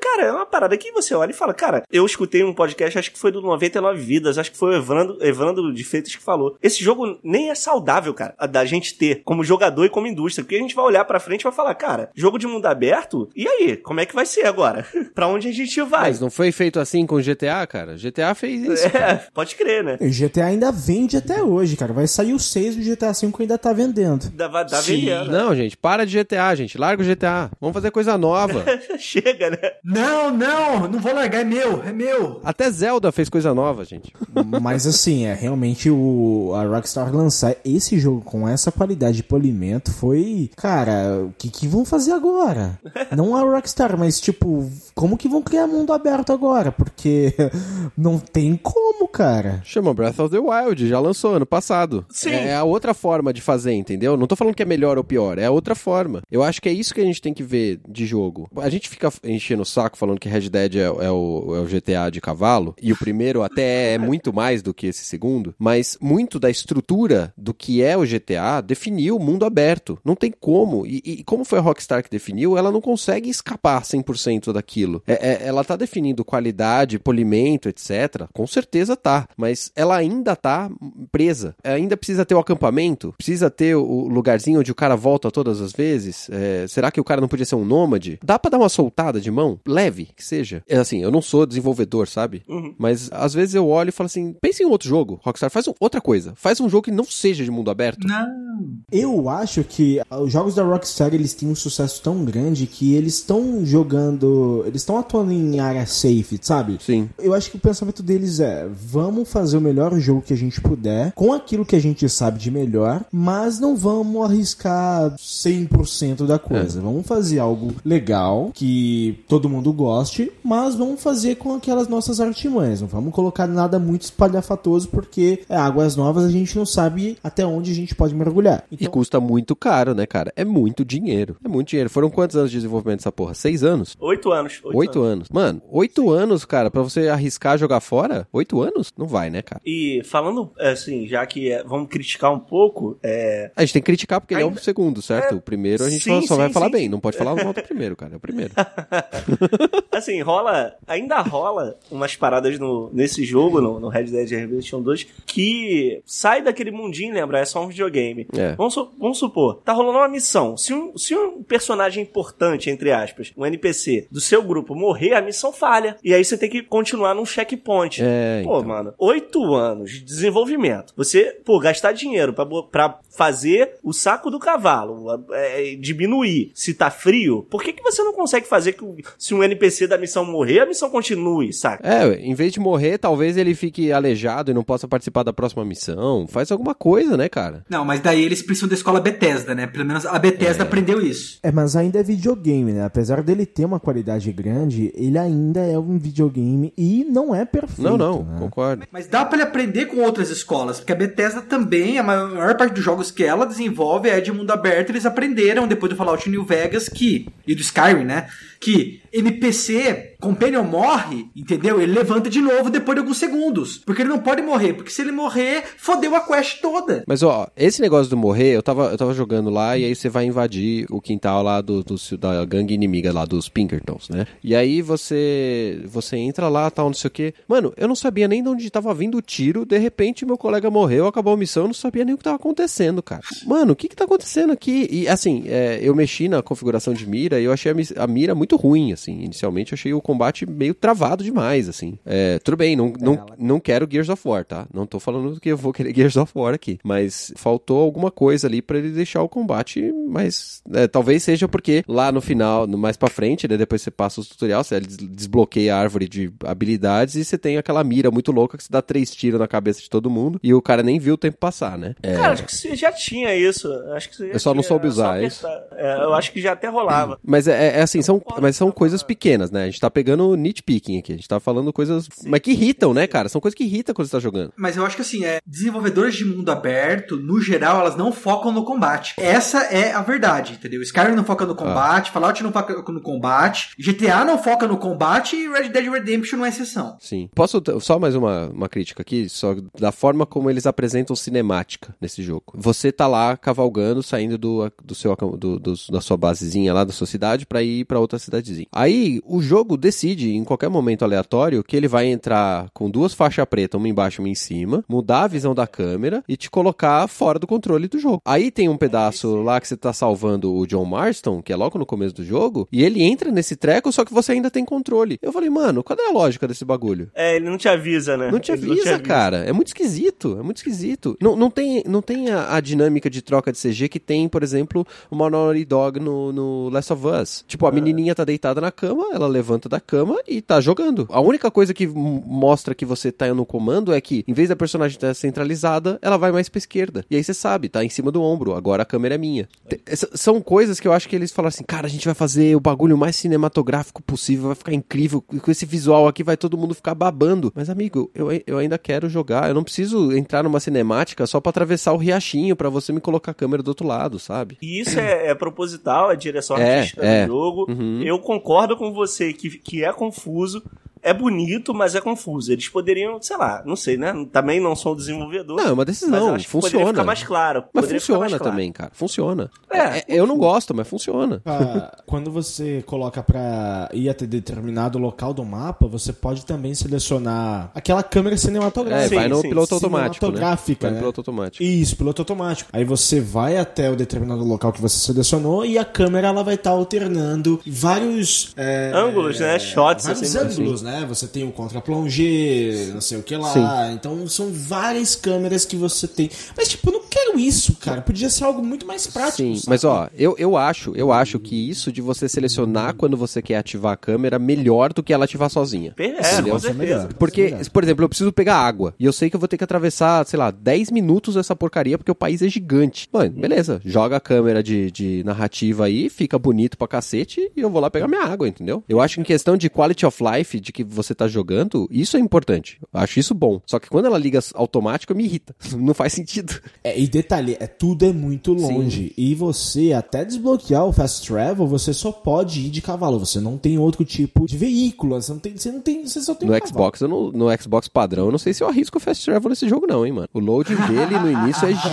cara, é uma parada que você olha e fala, cara, eu escutei um podcast, acho que foi do 99 Vidas, acho que foi o Evandro, Evandro de Feitas que falou. Esse jogo nem é saudável, cara, a da gente ter como jogador e como indústria, porque a gente vai olhar pra frente e vai falar, cara, jogo de mundo aberto, e aí, como é que vai ser agora? pra onde a gente vai? Mas não foi feito assim com GTA, cara? GTA fez isso. cara. É, pode crer, né? O GTA ainda vende até hoje, cara. Vai sair o 6 do GTA V ainda tá vendendo. Sim. vendendo. Não, gente, para de GTA, gente. Larga o GTA. Vamos fazer coisa nova. Chega, né? Não, não, não vou largar, é meu, é meu. Até Zelda fez coisa nova, gente. Mas assim, é realmente o a Rockstar lançar esse jogo com essa qualidade de polimento foi, cara, o que que vão fazer agora? Não a Rockstar, mas tipo, como que vão criar mundo aberto agora? Porque não tem como, cara. Chama Breath of the Wild, já lançou ano passado. Sim. É a outra forma de fazer, entendeu? Não tô falando que é melhor ou pior, é a outra forma. Eu acho que é isso que a gente tem que ver de jogo. A gente fica enchendo o saco falando que Red Dead é, é o, é o GTA de cavalo, e o primeiro até é muito mais do que esse segundo, mas muito da estrutura do que é o GTA definiu o mundo aberto. Não tem como. E, e como foi a Rockstar que definiu, ela não consegue escapar 100% daquilo. É- é- ela tá definindo qualidade, polimento, etc. Com certeza tá. Mas ela ainda tá presa. Ainda precisa ter o acampamento, precisa ter o lugarzinho onde o cara volta todas as vezes. É, será que o cara não podia ser um nômade? Dá pra dar uma soltada de mão? Leve, que seja. É assim, eu não sou desenvolvedor, sabe? Mas às vezes eu olho e falo assim: pense em outro jogo, Rockstar, faz um- outra coisa. Faz um jogo que não seja de mundo aberto. Não. Eu acho que os jogos da Rockstar eles têm um sucesso tão grande que eles estão jogando, eles estão atuando em área safe, sabe? Sim. Eu acho que o pensamento deles é: vamos fazer o melhor jogo que a gente puder, com aquilo que a gente sabe de melhor, mas não vamos arriscar 100% da coisa. Vamos fazer algo legal, que todo mundo goste, mas vamos fazer com aquelas nossas artimanhas. Não vamos colocar nada muito espalhafatoso, porque é águas novas, a gente não sabe até onde a gente pode mergulhar. E custa muito caro, né, cara? É muito dinheiro. É muito dinheiro. Foram quantos anos de desenvolvimento dessa porra? Seis anos? Oito anos. Oito anos. Mano, oito anos, cara, pra você arriscar jogar fora? Oito anos? Não vai, né, cara? E falando, assim, já que é, vamos criticar um pouco, é, A gente tem que criticar porque ele é Ainda- o segundo, certo? o primeiro a gente sim, só vai sim, falar sim, bem. sim. Não pode falar mal do primeiro, cara. É o primeiro. assim, rola, ainda rola umas paradas no, nesse jogo, no, no Red Dead Redemption 2, que sai daquele mundinho, lembra? É só um videogame. É. Vamos, vamos supor, tá rolando uma missão. Se um, se um personagem importante, entre aspas, um NPC do seu grupo morrer, a missão falha. E aí você tem que continuar num checkpoint. É, Pô, então. mano, oito anos de desenvolvimento. Você, pô, gastar dinheiro pra, pra fazer o saco do cavalo, é, diminuir se tá frio, por que, que você não consegue fazer que se um NPC da missão morrer, a missão continue, saca? É, em vez de morrer, talvez ele fique aleijado e não possa participar da próxima missão. Faz alguma coisa, né, cara? Não, mas daí eles precisam da escola Bethesda, né? Pelo menos a Bethesda aprendeu isso. É, mas ainda é videogame, né? Apesar dele ter uma qualidade grande, ele ainda é um videogame e não é perfeito. Não, não, né? concordo. Mas dá pra ele aprender com outras escolas, porque a Bethesda também, a maior parte dos jogos que ela desenvolve é de mundo aberto, eles aprenderam depois do Fallout New Vegas que e do Skyrim, né? Que NPC, Companion morre, entendeu? Ele levanta de novo depois de alguns segundos, porque ele não pode morrer, porque se ele morrer, fodeu a quest toda. Mas ó, esse negócio do morrer, eu tava, eu tava jogando lá e aí você vai invadir o quintal lá do, do- da gangue inimiga lá dos Pinkertons, né? E aí você você entra lá, tal, não sei o quê. Mano, eu não sabia nem de onde tava vindo o tiro, de repente meu colega morreu, acabou a missão, eu não sabia nem o que tava acontecendo, cara. Mano, o que que tá acontecendo aqui? E assim, é, eu mexi na configuração de mira e eu achei a, a mira muito ruim, assim. Inicialmente eu achei o combate meio travado demais, assim. É, tudo bem, não, não, não quero Gears of War, tá? Não tô falando que eu vou querer Gears of War aqui. Mas faltou alguma coisa ali pra ele deixar o combate mais. é, talvez seja porque lá no final, no- mais pra frente, né? Depois você passa os tutoriais, você des- desbloqueia a árvore de habilidades e você tem aquela mira muito louca que você dá três tiros na cabeça de todo mundo e o cara nem viu o tempo passar, né? É, Cara, acho que você já tinha isso. Acho que Eu só não tinha, soube é usar, é isso? É, eu acho que já até rolava. Mas é, é assim, são, mas são coisas pequenas, né? A gente tá pegando nitpicking aqui. A gente tá falando coisas. mas que irritam, né, cara? São coisas que irritam quando você tá jogando. Mas eu acho que assim, é, desenvolvedores de mundo aberto, no geral, elas não focam no combate. Essa é a verdade, entendeu? Skyrim não foca no combate, Fallout não foca no combate, GTA não foca no combate e Red Dead Redemption não é exceção. Sim. Posso só mais uma, uma crítica aqui, só da forma como eles apresentam cinemática nesse jogo. Você tá lá cavalgando, saindo do, do seu do, do- da sua basezinha lá da sua cidade pra ir pra outra cidadezinha. Aí o jogo decide em qualquer momento aleatório que ele vai entrar com duas faixas pretas, uma embaixo e uma em cima, mudar a visão da câmera e te colocar fora do controle do jogo. Aí tem um pedaço lá que você tá salvando o John Marston, que é logo no começo do jogo, e ele entra nesse treco, só que você ainda tem controle. Eu falei, mano, qual é a lógica desse bagulho? É, ele não te avisa, né? Não te Ele avisa, cara. É muito esquisito. É muito esquisito. Não, não tem, não tem a, a dinâmica de troca de CG que tem, por exemplo, uma Naughty Dog no, no Last of Us. Tipo, a menininha tá deitada na cama, ela levanta da cama e tá jogando. A única coisa que mostra que você tá no comando é que, em vez da personagem estar centralizada, ela vai mais pra esquerda. E aí você sabe, tá em cima do ombro. Agora a câmera é minha. Essa- São coisas que eu acho que eles falaram assim, cara, a gente vai fazer o bagulho mais cinematográfico possível, vai ficar incrível. Com esse visual aqui vai todo mundo ficar babando. Mas, amigo, eu, eu ainda quero jogar. Eu não preciso entrar numa cinemática só pra atravessar o riachinho pra você me colocar a câmera do outro lado, sabe? E isso é, é proposital, é direção É, artística é. do jogo. Uhum. Eu concordo com você que, que é confuso. É bonito, mas é confuso. Eles poderiam, sei lá, não sei, né? Também não sou desenvolvedor. Não, é uma mas decisão. acho que Poderia Funciona. ficar mais claro. Mas Poderia ficar mais funciona claro. também, cara. Funciona. É, É, eu não gosto, mas funciona. Ah, quando você coloca pra ir até determinado local do mapa, você pode também selecionar aquela câmera É, cinematográfica. vai no sim. piloto automático, né? Cinematográfica, Vai no né? piloto automático. Isso, piloto automático. Aí você vai até o determinado local que você selecionou e a câmera ela vai estar alternando vários é, Ângulos, né? Shots, Vários assim, ângulos, né? Você tem o contra-plongé, não sei o que lá. Sim. Então são várias câmeras que você tem. Mas tipo, eu não quero isso, cara. Podia ser algo muito mais prático. Sim, sabe? mas ó, eu, eu acho, eu acho que isso de você selecionar quando você quer ativar a câmera melhor do que ela ativar sozinha. É, com certeza. Porque, por exemplo, eu preciso pegar água. E eu sei que eu vou ter que atravessar, sei lá, 10 minutos essa porcaria porque o país é gigante. Mano, beleza. Joga a câmera de, de narrativa aí, fica bonito pra cacete e eu vou lá pegar minha água, entendeu? Eu acho que em questão de quality of life, de que você tá jogando, isso é importante. Eu acho isso bom. Só que quando ela liga automático, me irrita. Não faz sentido. É, e detalhe, é, tudo é muito longe. E você, até desbloquear o Fast Travel, você só pode ir de cavalo. Você não tem outro tipo de veículo. Você não tem. Você não tem. Você só tem No um. Xbox, eu não- no Xbox padrão, eu não sei se eu arrisco o Fast Travel nesse jogo, não, hein, mano. O loading dele no início é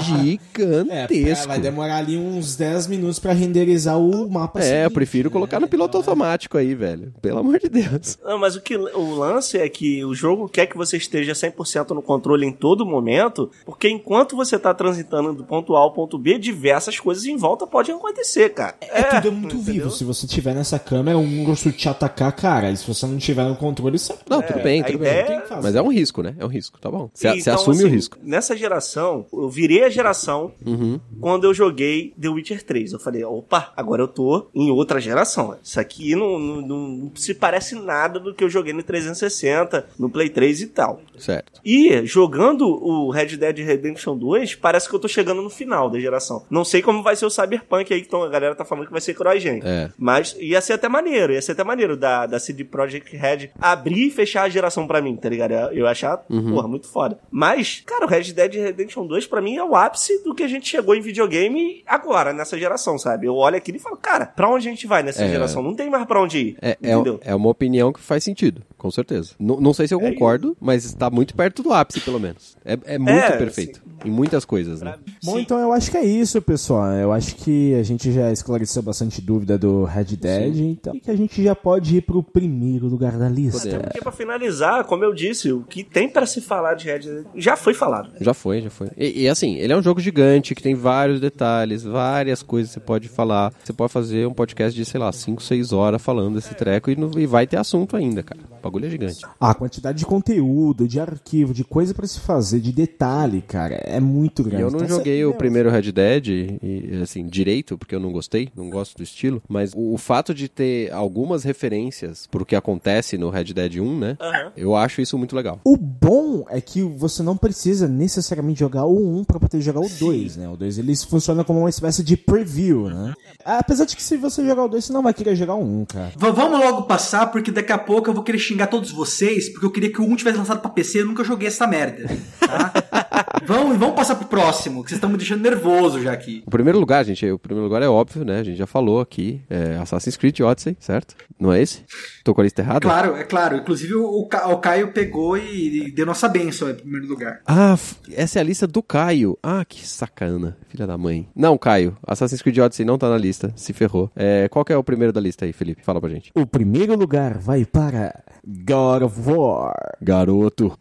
É, gigantesco. vai demorar ali uns 10 minutos pra renderizar o mapa. É, eu seguinte, prefiro né? colocar no piloto automático aí, velho. Pelo amor de Deus. Não, mas o, que, o lance é que o jogo quer que você esteja 100% no controle em todo momento, porque enquanto você tá transitando do ponto A ao ponto B, diversas coisas em volta podem acontecer, cara. É, tudo é muito entendeu? vivo. Se você tiver nessa câmera, um urso te atacar, cara. E se você não tiver no controle, você. Não, tudo bem, tudo ideia- bem. Tem que fazer. Mas é um risco, né? É um risco, tá bom. Você Então, assume o assim, risco. Nessa geração, eu virei a geração Uhum. quando eu joguei The Witcher 3. Eu falei, opa, agora eu tô em outra geração. Isso aqui não, não, não se parece nada do que eu joguei no 360, no Play 3 e tal. Certo. E jogando o Red Dead Redemption 2, parece que eu tô chegando no final da geração. Não sei como vai ser o Cyberpunk aí, que a galera tá falando que vai ser CrossGen. É. Mas ia ser até maneiro, ia ser até maneiro da, da CD Projekt Red abrir e fechar a geração pra mim, tá ligado? Eu ia achar, Uhum. porra, muito foda. Mas, cara, o Red Dead Redemption 2 pra mim é o ápice do que a gente chegou em videogame agora, nessa geração, sabe? Eu olho aquilo e falo, cara, pra onde a gente vai nessa É. geração? Não tem mais pra onde ir. É, é, entendeu? é uma opinião que faz sentido, com certeza. N- não sei se eu É, concordo, mas está muito perto do ápice, pelo menos. É, é muito É, perfeito. Em muitas coisas, né? Bom, Sim. então eu acho que é isso, pessoal. Eu acho que a gente já esclareceu bastante dúvida do Red Dead, então que a gente já pode ir pro primeiro lugar da lista. Podemos. Porque pra finalizar, como eu disse, o que tem pra se falar de Red Dead já foi falado. Já foi, já foi. E, e, assim, ele é um jogo gigante que tem vários detalhes, várias coisas que você pode falar. Você pode fazer um podcast de, sei lá, 5, 6 horas falando desse treco e, não- e vai ter assunto ainda, cara. O bagulho é gigante. A quantidade de conteúdo, de arquivo, de coisa pra se fazer, de detalhe, cara, é muito grande. eu não Então, joguei joguei o primeiro Red Dead, e, assim, direito, porque eu não gostei, não gosto do estilo, mas o, o fato de ter algumas referências pro que acontece no Red Dead 1, né? Aham. Eu acho isso muito legal. O bom é que você não precisa necessariamente jogar o 1 pra poder jogar o 2, né? O 2 ele funciona como uma espécie de preview, né? Apesar de que se você jogar o 2, você não vai querer jogar o 1, cara. V- vamos logo passar, porque daqui a pouco eu vou querer xingar todos vocês, porque eu queria que o 1 tivesse lançado pra PC e eu nunca joguei essa merda. Tá? vamos, vamos passar pro próximo, que vocês estão me deixando nervoso já aqui. O primeiro lugar, gente, o primeiro lugar é óbvio, né? A gente já falou aqui, é Assassin's Creed Odyssey, certo? Não é esse? Tô com a lista errada? Claro, é claro. Inclusive o, Ca- o Caio pegou e, e deu nossa benção em primeiro lugar. Ah, f- essa é a lista do Caio. Ah, que sacana, filha da mãe. Não, Caio, Assassin's Creed Odyssey não tá na lista, se ferrou. É, qual que é o primeiro da lista aí, Felipe? Fala pra gente. O primeiro lugar vai para God of War. Garoto.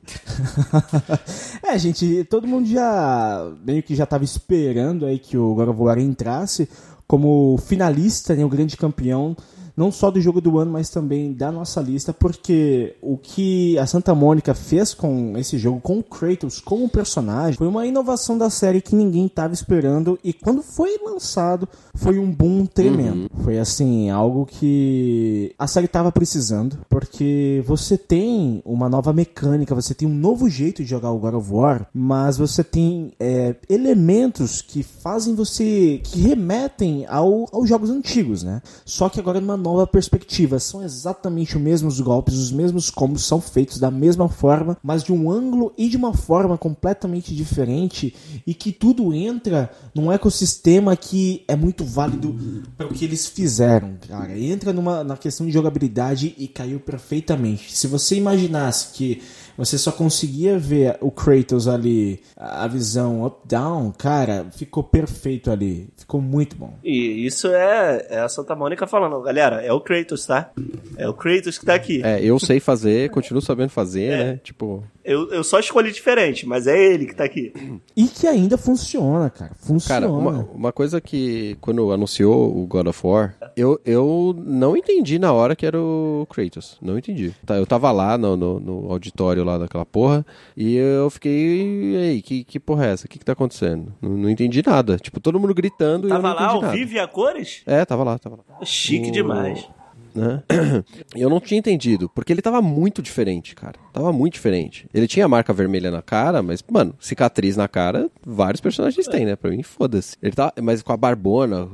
é, gente, todo mundo já meio que já tava esperando aí que o God of War entrasse como finalista, né, o grande campeão, não só do jogo do ano, mas também da nossa lista, porque o que a Santa Mônica fez com esse jogo, com o Kratos como personagem, foi uma inovação da série que ninguém tava esperando e quando foi lançado, foi um boom tremendo. Foi assim, algo que a série tava precisando, porque você tem uma nova mecânica, você tem um novo jeito de jogar o God of War, mas você tem é, elementos que fazem você, que remetem ao, aos jogos antigos, né? Só que agora numa nova perspectiva. São exatamente os mesmos golpes, os mesmos combos são feitos da mesma forma, mas de um ângulo e de uma forma completamente diferente e que tudo entra num ecossistema que é muito válido para o que eles fizeram, cara. Entra numa, na questão de jogabilidade e caiu perfeitamente. Se você imaginasse que você só conseguia ver o Kratos ali, a visão up-down, cara, ficou perfeito ali. Ficou muito bom. E isso é, é a Santa Mônica falando, galera, é o Kratos, tá? É o Kratos que tá aqui. É, eu sei fazer, continuo sabendo fazer, né? Tipo, Eu, eu só escolhi diferente, mas é ele que tá aqui. E que ainda funciona, cara. Funciona. Cara, uma, uma coisa que quando anunciou o God of War, eu, eu não entendi na hora que era o Kratos. Não entendi. Tá, Eu tava lá no, no, no auditório lá daquela porra e eu fiquei. E aí, que, que porra é essa? O que, que tá acontecendo? Não, não entendi nada. Tipo, todo mundo gritando e eu Tava não lá entendi ao nada. vivo e a cores? É, tava lá, tava lá. Chique O- demais. Né? Eu não tinha entendido, porque ele tava muito diferente, cara. Tava muito diferente. Ele tinha a marca vermelha na cara, mas, mano, cicatriz na cara, vários personagens têm, né? Pra mim, foda-se. Ele tava, mas com a barbona,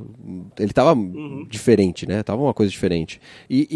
ele tava diferente, né? Tava uma coisa diferente. E,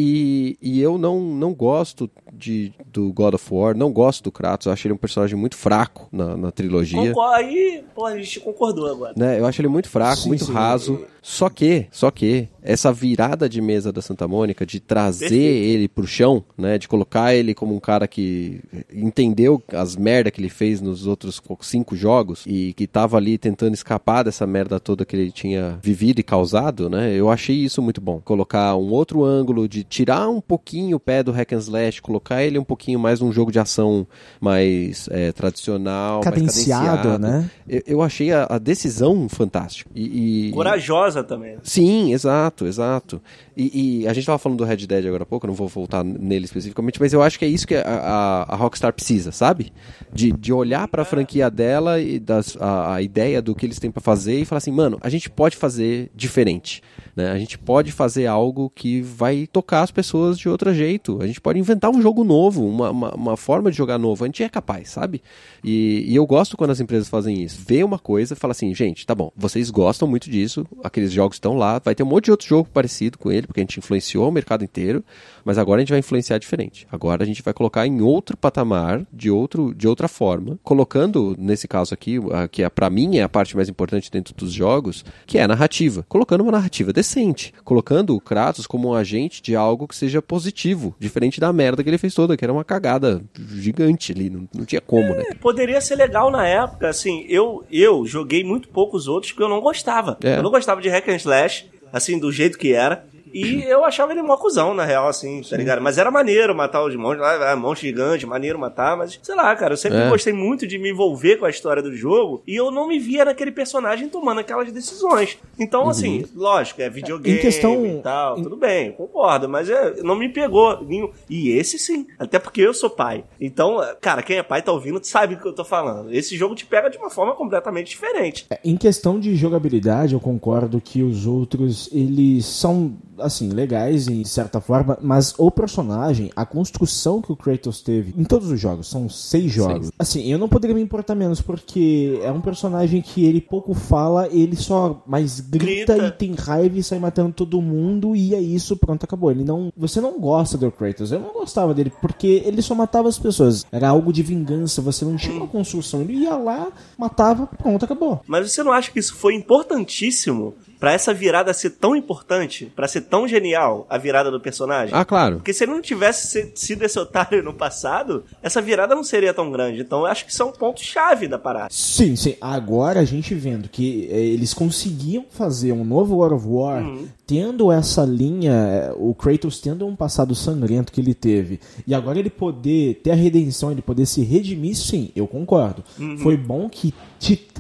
e, e eu não, não gosto de, do God of War, não gosto do Kratos, eu acho ele um personagem muito fraco na, na trilogia Concor- Aí, pô, a gente concordou agora. né? Eu acho ele muito fraco, Sim, muito sim. raso. Só que, só que essa virada de mesa da Santa Mônica de trazer Perfeito. ele pro chão, né, de colocar ele como um cara que entendeu as merda que ele fez nos outros co- cinco jogos e que tava ali tentando escapar dessa merda toda que ele tinha vivido e causado, né? Eu achei isso muito bom. Colocar um outro ângulo de tirar um pouquinho o pé do hack and slash, colocar ele um pouquinho mais num jogo de ação mais é, tradicional, mais Cadenciado, cadenciado. né? Eu, eu achei a, a decisão fantástica. E, e- Corajosa também. Sim, exato, exato. E, e a gente tava falando do Red Dead agora há pouco, eu não vou voltar nele especificamente, mas eu acho que é isso que a, a, a Rockstar precisa, sabe? De, de olhar pra franquia dela e das, a, a ideia do que eles têm pra fazer e falar assim, mano, a gente pode fazer diferente. Né? A gente pode fazer algo que vai tocar as pessoas de outro jeito. A gente pode inventar um jogo novo, uma, uma, uma forma de jogar novo. A gente é capaz, sabe? E, e eu gosto quando as empresas fazem isso. Vê uma coisa e fala assim, gente, tá bom, vocês gostam muito disso, aqueles jogos estão lá, vai ter um monte de outro jogo parecido com ele, porque a gente influenciou o mercado inteiro, mas agora a gente vai influenciar diferente. Agora a gente vai colocar em outro patamar, de, outro, de outra forma, colocando, nesse caso aqui, a, que é, pra mim é a parte mais importante dentro dos jogos, que é a narrativa. Colocando uma narrativa decente. Colocando o Kratos como um agente de algo que seja positivo, diferente da merda que ele fez toda, que era uma cagada gigante ali, não, não tinha como, né? Poderia ser legal na época, assim, eu, eu joguei muito poucos outros porque eu não gostava. É. Eu não gostava de hack and slash, assim, do jeito que era. E eu achava ele mó cuzão, na real, assim, tá ligado? Mas era maneiro matar os monstros lá, é, monstro gigante, maneiro matar, mas sei lá, cara, eu sempre É. gostei muito de me envolver com a história do jogo e eu não me via naquele personagem tomando aquelas decisões. Então, assim, lógico, é videogame Em questão- e tal, em- tudo bem, concordo, mas é, não me pegou. nenhum- E esse sim, até porque eu sou pai. Então, cara, quem é pai tá ouvindo sabe do que eu tô falando. Esse jogo te pega de uma forma completamente diferente. É, Em questão de jogabilidade, eu concordo que os outros, eles são, assim, legais em certa forma, mas o personagem, a construção que o Kratos teve em todos os jogos, são seis jogos. Assim, eu não poderia me importar menos, porque é um personagem que ele pouco fala, ele só mais grita, Grita. e tem raiva e sai matando todo mundo, e é isso, pronto, acabou. Ele não. Você não gosta do Kratos, eu não gostava dele, porque ele só matava as pessoas. Era algo de vingança, você não tinha uma construção. Ele ia lá, matava, pronto, acabou. Mas você não acha que isso foi importantíssimo pra essa virada ser tão importante, pra ser tão genial, a virada do personagem? Ah, claro. Porque se ele não tivesse se- sido esse otário no passado, essa virada não seria tão grande. Então eu acho que isso é um ponto-chave da parada. Sim, sim. Agora a gente vendo que eh, eles conseguiam fazer um novo God of War, tendo essa linha, eh, o Kratos tendo um passado sangrento que ele teve, e agora ele poder ter a redenção, ele poder se redimir, sim, eu concordo. Foi bom que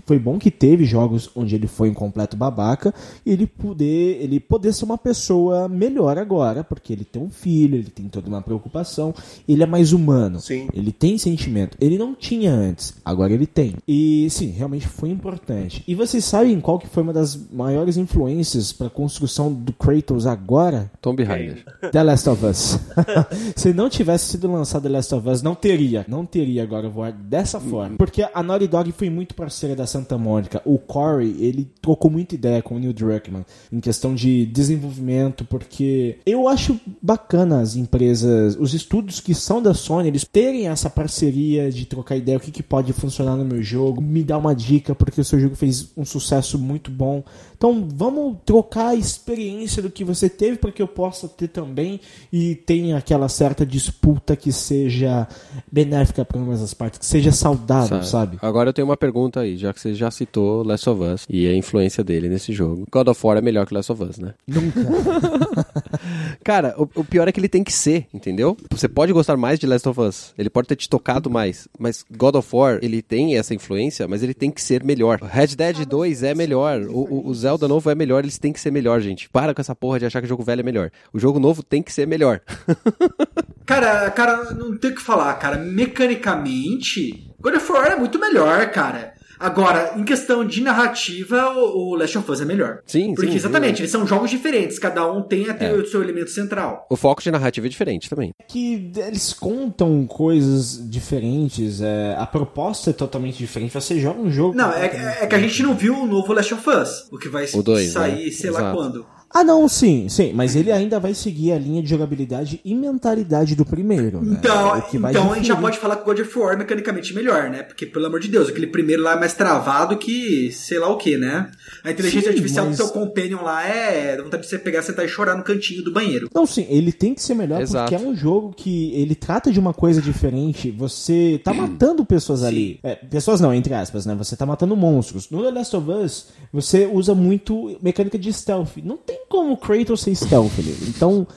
foi bom que teve jogos onde ele foi um completo babaca e ele poder, ele poder ser uma pessoa melhor agora, porque ele tem um filho, ele tem toda uma preocupação, ele é mais humano. Sim. Ele tem sentimento. Ele não tinha antes, agora ele tem. E sim, realmente foi importante. E vocês sabem qual que foi uma das maiores influências para a construção do Kratos agora? Tomb Raider. The Last of Us. Se não tivesse sido lançado The Last of Us, não teria, não teria of War dessa forma. Porque a Naughty Dog foi muito parceira da Santa Mônica. O Corey, ele trocou muita ideia com o Neil Druckmann em questão de desenvolvimento, porque eu acho bacana as empresas, os estúdios que são da Sony, eles terem essa parceria de trocar ideia, o que, que pode funcionar no meu jogo, me dar uma dica, porque o seu jogo fez um sucesso muito bom. Então vamos trocar a experiência do que você teve para que eu possa ter também e tenha aquela certa disputa que seja benéfica para ambas as partes, que seja saudável, sabe? Agora eu tenho uma pergunta aí, já que você já citou Last of Us e a influência dele nesse jogo. God of War é melhor que Last of Us, né? Nunca. Cara, o, o pior é que ele tem que ser, entendeu? Você pode gostar mais de Last of Us, ele pode ter te tocado mais, mas God of War, ele tem essa influência, mas ele tem que ser melhor. Red Dead 2 é melhor, o, o- o Zelda novo é melhor, eles têm que ser melhor, gente. Para com essa porra de achar que o jogo velho é melhor. O jogo novo tem que ser melhor. Cara, cara, não tem o que falar, cara. Mecanicamente, God of War é muito melhor, cara. Agora, em questão de narrativa, o, Last of Us é melhor. Sim, Porque sim, exatamente, sim. eles são jogos diferentes, cada um tem até o seu elemento central. O foco de narrativa é diferente também. que eles contam coisas diferentes, é, a proposta é totalmente diferente. Você joga um jogo. Não, é, é que a gente não viu o novo Last of Us, o que vai O dois, sair, né? sei lá Exato. quando. Ah, não, sim, sim, mas ele ainda vai seguir a linha de jogabilidade e mentalidade do primeiro. né? Então, O que vai então a gente já pode falar que o God of War é mecanicamente melhor, né? Porque, pelo amor de Deus, aquele primeiro lá é mais travado que sei lá o que, né? A inteligência Sim, artificial mas- do seu companion lá é. dá vontade de você pegar, sentar e chorar no cantinho do banheiro. Não, sim, ele tem que ser melhor Exato. porque é um jogo que ele trata de uma coisa diferente. Você tá matando pessoas ali. É, pessoas não, entre aspas, né? Você tá matando monstros. No The Last of Us, você usa muito mecânica de stealth. Não tem como Kratos ser stealth ali. Então,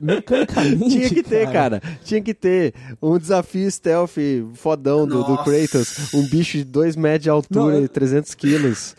mecanicamente. Tinha que ter, cara. Tinha que ter um desafio stealth fodão do, do. Kratos. Um bicho de 2 metros de altura Não, eu- e 300 quilos.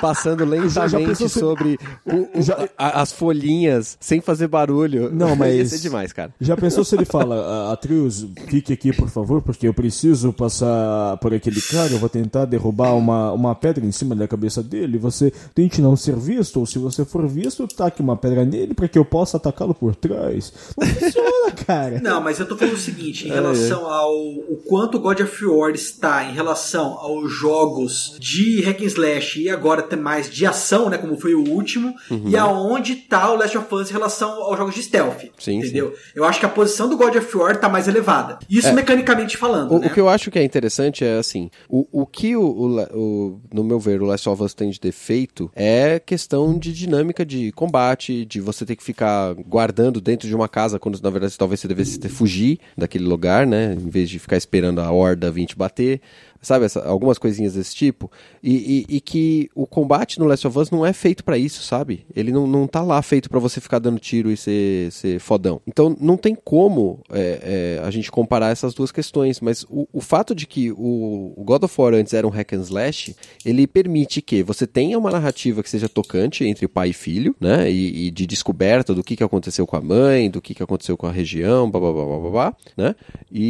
Passando lentamente pensou se- sobre o- o- Já- a- as folhinhas, sem fazer barulho. Não, mas- Ia ser demais, cara. Já pensou se ele fala, "Ah, Atreus, fique aqui, por favor, porque eu preciso passar por aquele cara, eu vou tentar derrubar uma, uma pedra em cima da cabeça dele, você tente não ser visto, ou se você for visto, taque uma pedra nele para que eu possa atacá-lo por trás. Não funciona, cara. Não, mas eu tô falando o seguinte, em relação ao o quanto God of War está em relação aos jogos de hack and slash e agora tem mais de ação, né, como foi o último, e aonde tá o Last of Us em relação aos jogos de stealth, Sim, entendeu? Eu acho que a posição do God of War tá mais elevada. Isso mecanicamente falando, O, né? o que eu acho que é interessante é assim, o, o que o, o, o- no meu ver o Last of Us tem de defeito é questão de dinâmica de combate, de você ter que ficar guardando dentro de uma casa quando na verdade talvez você devesse ter fugir daquele lugar, né, em vez de ficar esperando a horda vir te bater. Sabe? Essa- algumas coisinhas desse tipo. E, e- e que o combate no Last of Us não é feito pra isso, sabe? Ele não, não tá lá feito pra você ficar dando tiro e ser, ser fodão. Então não tem como é, é, a gente comparar essas duas questões, mas o, o fato de que o, o God of War antes era um hack and slash, ele permite que você tenha uma narrativa que seja tocante entre pai e filho, né? E, e de descoberta do que, que aconteceu com a mãe, do que, que aconteceu com a região, blá blá blá blá, blá né?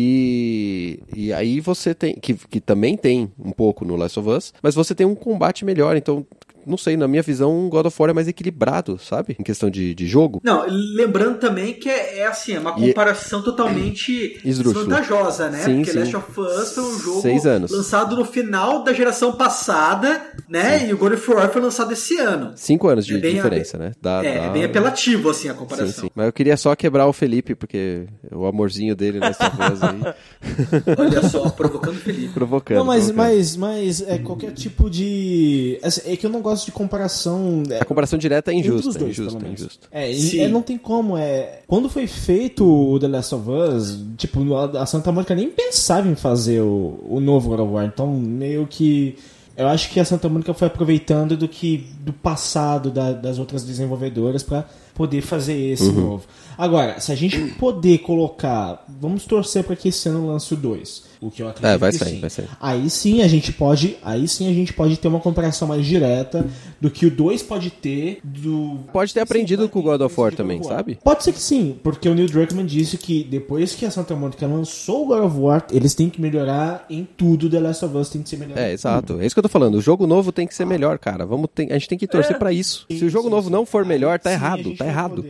E, e aí você tem, que, que também tem um pouco no Last of Us, mas você tem um combate melhor, então. Não sei, na minha visão, God of War é mais equilibrado, sabe? Em questão de, de jogo. Não, lembrando também que é, é assim, é uma E- comparação totalmente Esdrúxula. desvantajosa, né? Sim, Porque sim. Last of Us foi um jogo Seis anos. lançado no final da geração passada, né? E o God of War foi lançado esse ano. Cinco anos de É diferença, né? Dá- é, dá- é bem apelativo, assim, a Sim, comparação. sim. Mas eu queria só quebrar o Felipe, porque o amorzinho dele nessa voz aí. Olha só, provocando o Felipe. provocando. Não, mas, provocando. mas, mas é qualquer tipo de. assim, É que eu não gosto de comparação. é, A comparação direta é entre os injusta. dois, injusta, pelo menos. injusta. É, e- Sim. é, não tem como. É, quando foi feito o The Last of Us, tipo, a Santa Mônica nem pensava em fazer o, o novo God of War. Então, meio que. Eu acho que a Santa Mônica foi aproveitando do que do passado da- das outras desenvolvedoras pra poder fazer esse Uhum. novo. Agora, se a gente poder colocar, vamos torcer para que esse ano lance o 2, o que eu acredito É, vai sair, sim. vai sair. Aí sim a gente pode, aí sim a gente pode ter uma comparação mais direta do que o 2 pode ter do Pode ter aprendido Sim, com o God of War também, sabe? Pode ser que sim, porque o Neil Druckmann disse que depois que a Santa Mônica lançou o God of War, eles têm que melhorar em tudo, The Last of Us tem que ser melhor. É, exato. É isso que eu tô falando. O jogo novo tem que ser melhor, cara. Vamos ter- A gente tem que torcer pra isso. Se o jogo novo não for melhor, tá Sim, errado. Tá errado.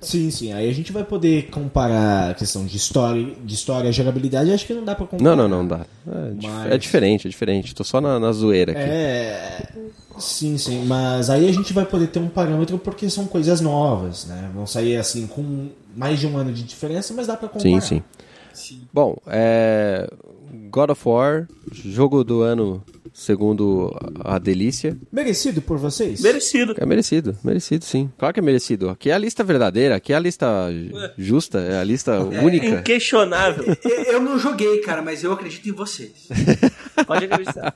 sim, sim. Aí a gente vai poder comparar a questão de história, de história e jogabilidade. Acho que não dá pra comparar. Não, não, não dá. É, dif- Mas- é diferente, é diferente. Tô só na, na zoeira aqui. É. Sim, sim. Mas aí a gente vai poder ter um parâmetro porque são coisas novas, né? Vão sair assim com mais de um ano de diferença, mas dá pra comparar. Sim, sim. Bom, é... God of War, jogo do ano segundo a delícia. Merecido por vocês? Merecido. É merecido, merecido sim. Claro que é merecido. Aqui é a lista verdadeira, aqui é a lista justa, é a lista única. Inquestionável. Eu não joguei, cara, mas eu acredito em vocês. Pode acreditar.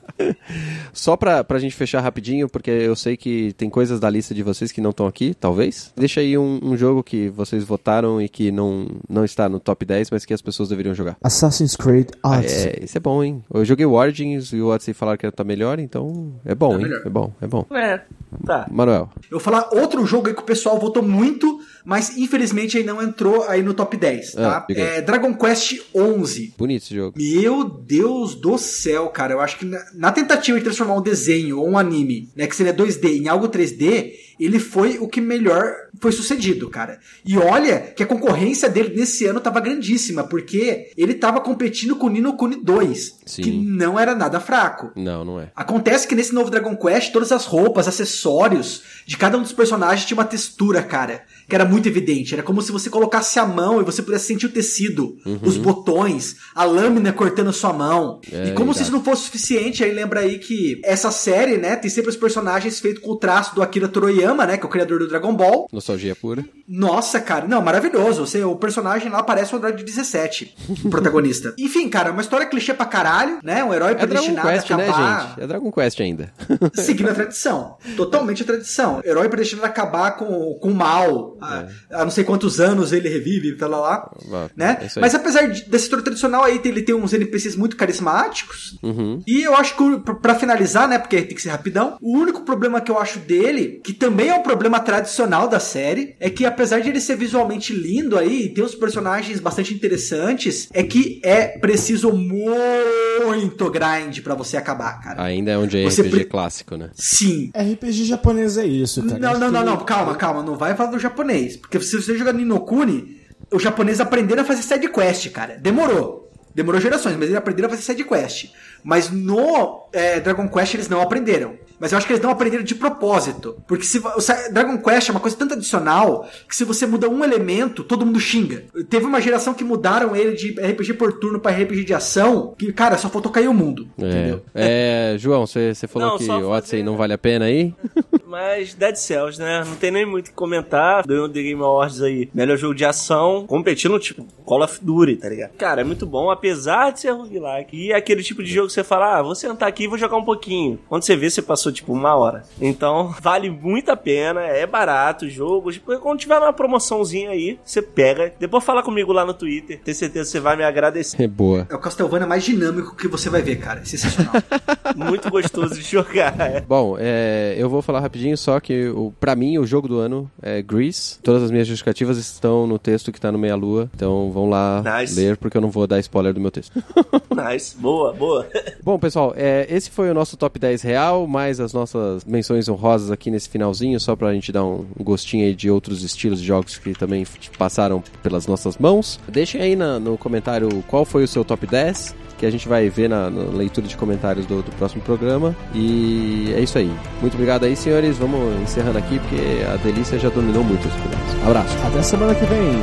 Só pra, pra gente fechar rapidinho, porque eu sei que tem coisas da lista de vocês que não estão aqui, talvez. Deixa aí um, um jogo que vocês votaram e que não, não está no top 10, mas que as pessoas deveriam jogar. Assassin's Creed Ah, Odyssey. é, esse é bom, hein? Eu joguei o Origins e o Odyssey falaram que tá melhor, então é bom, hein? melhor. É bom, é bom. É, tá. Manuel, Eu vou falar outro jogo aí que o pessoal votou muito, mas infelizmente aí não entrou aí no top 10, tá? Ah, diga aí. é Dragon Quest 11. bonito esse jogo. Meu Deus do céu, cara. Eu acho que na, na tentativa de transformar um desenho ou um anime, né, que seria 2D, em algo 3D, ele foi o que melhor foi sucedido, cara. E olha que a concorrência dele nesse ano tava grandíssima, porque ele tava competindo com o Nino Kuni 2, Sim. que não era nada fraco. Não, não é. Acontece que nesse novo Dragon Quest, todas as roupas, acessórios de cada um dos personagens tinha uma textura, cara, que era muito evidente. Era como se você colocasse a mão e você pudesse sentir o tecido, os botões, a lâmina cortando sua mão. É, e como se irado. isso não fosse suficiente, aí lembra aí que essa série, né, tem sempre os personagens feitos com o traço do Akira Toriyama, né, que é o criador do Dragon Ball. Nostalgia pura. Nossa, cara, não, maravilhoso. Você, o personagem lá parece o Android 17, o protagonista. Enfim, cara, uma história clichê pra caralho, né? Um herói É Dragon predestinado a Quest, né, acabar gente? É Dragon Quest ainda. seguindo a tradição. Totalmente a tradição. Herói predestinado a acabar com, com o mal. Há, há não sei quantos anos ele revive, tá lá, lá. Ah, Né? é. Mas apesar de- dessa história tradicional aí, ele tem uns NPCs muito carismáticos. Uhum. E eu acho que, pra finalizar, né? Porque tem que ser rapidão. O único problema que eu acho dele, que também é um problema tradicional da série, é que apesar de ele ser visualmente lindo aí, e ter uns personagens bastante interessantes, é que é preciso muito grind pra você acabar, cara. Ainda é um Você JRPG pre- clássico, né? Sim. RPG japonês é isso, cara. Não, não, não, não, calma, calma, não vai falar do japonês. Porque se você jogar no Inokuni, os japoneses aprenderam a fazer side quest, cara. Demorou. Demorou gerações, mas eles aprenderam a fazer side quest. Mas no é, Dragon Quest eles não aprenderam. Mas eu acho que eles não aprenderam de propósito. Porque se o Dragon Quest é uma coisa tanto adicional que se você muda um elemento, todo mundo xinga. Teve uma geração que mudaram ele de RPG por turno pra RPG de ação, que, cara, só faltou cair o mundo. É, Entendeu? é João, você falou Não, que o Odyssey fazer- não vale a pena aí? Mas Dead Cells, né? Não tem nem muito o que comentar. Ganhou The Game Awards aí. Melhor jogo de ação, competindo tipo Call of Duty, tá ligado? Cara, é muito bom, apesar de ser roguelike. E é aquele tipo de jogo que você fala, ah, vou sentar aqui e vou jogar um pouquinho. Quando você vê, você passou tipo uma hora. Então, vale muito a pena, é barato o jogo. Tipo, quando tiver uma promoçãozinha aí, você pega. Depois fala comigo lá no Twitter. Tenho certeza que você vai me agradecer. É boa. É o Castlevania mais dinâmico que você vai ver, cara. É sensacional. muito gostoso de jogar. É. Bom, é, eu vou falar rapidinho só que o, pra mim o jogo do ano é Grease. Todas as minhas justificativas estão no texto que tá no Meia Lua. Então vão lá Nice. ler porque eu não vou dar spoiler do meu texto. Nice, boa, boa. Bom, pessoal, é, esse foi o nosso top 10 real, mais as nossas menções honrosas aqui nesse finalzinho, só pra gente dar um, gostinho aí de outros estilos de jogos que também passaram pelas nossas mãos. Deixem aí na- no comentário qual foi o seu top 10, que a gente vai ver na, na leitura de comentários do, do próximo programa. E é isso aí. Muito obrigado aí, senhores. Vamos encerrando aqui, porque a delícia já dominou muito esse programa. Abraço. Até semana que vem.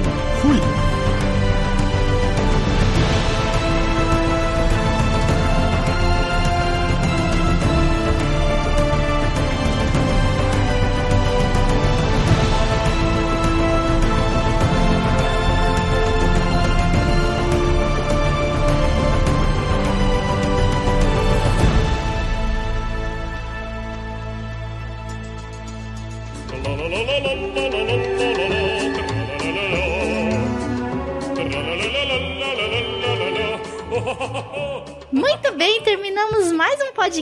Fui!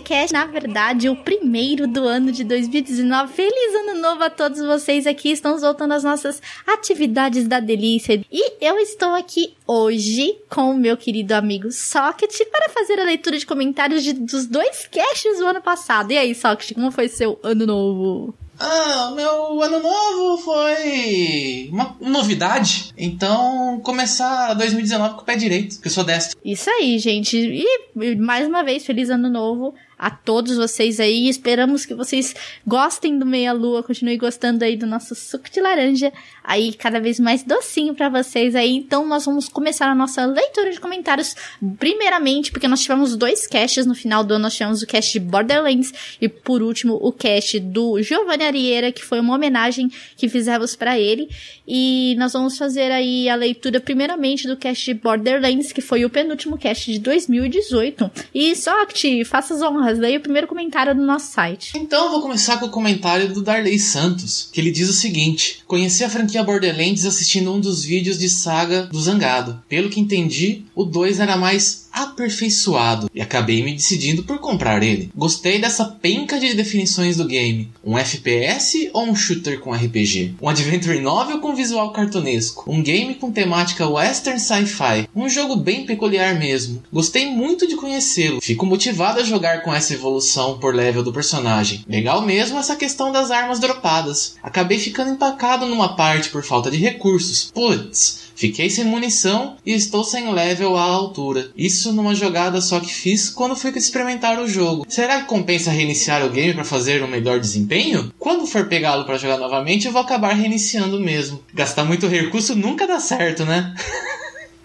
Podcast. Na verdade, o primeiro do ano de 2019. Feliz ano novo a todos vocês aqui. Estamos voltando às nossas atividades da delícia. E eu estou aqui hoje com o meu querido amigo Socket para fazer a leitura de comentários de- dos dois casts do ano passado. E aí, Socket, como foi seu ano novo? Ah, o meu ano novo foi uma novidade. Então, começar 2019 com o pé direito, porque eu sou destro. Isso aí, gente. E mais uma vez, feliz ano novo a todos vocês aí. Esperamos que vocês gostem do Meia Lua, continuem gostando aí do nosso suco de laranja, aí cada vez mais docinho pra vocês aí. Então nós vamos começar a nossa leitura de comentários, primeiramente, porque nós tivemos dois casts no final do ano, nós tivemos o cast de Borderlands e por último o cast do Giovanni Arieira, que foi uma homenagem que fizemos pra ele. E nós vamos fazer aí a leitura primeiramente do cast de Borderlands, que foi o penúltimo cast de 2018. E Soct, faça as honras, daí o primeiro comentário do nosso site. Então, eu vou começar com o comentário do Darley Santos, que ele diz o seguinte: Conheci a franquia Borderlands assistindo um dos vídeos de saga do Zangado. Pelo que entendi, o 2 era mais aperfeiçoado e acabei me decidindo por comprar ele. Gostei dessa penca de definições do game. Um FPS ou um shooter com RPG? Um adventure novel com visual cartunesco? Um game com temática western sci-fi? Um jogo bem peculiar mesmo. Gostei muito de conhecê-lo. Fico motivado a jogar com essa evolução por level do personagem. Legal mesmo essa questão das armas dropadas. Acabei ficando empacado numa parte por falta de recursos. Putz, Fiquei sem munição e estou sem level à altura. Isso numa jogada só que fiz quando fui experimentar o jogo. Será que compensa reiniciar o game para fazer um melhor desempenho? Quando for pegá-lo para jogar novamente, eu vou acabar reiniciando mesmo. Gastar muito recurso nunca dá certo, né?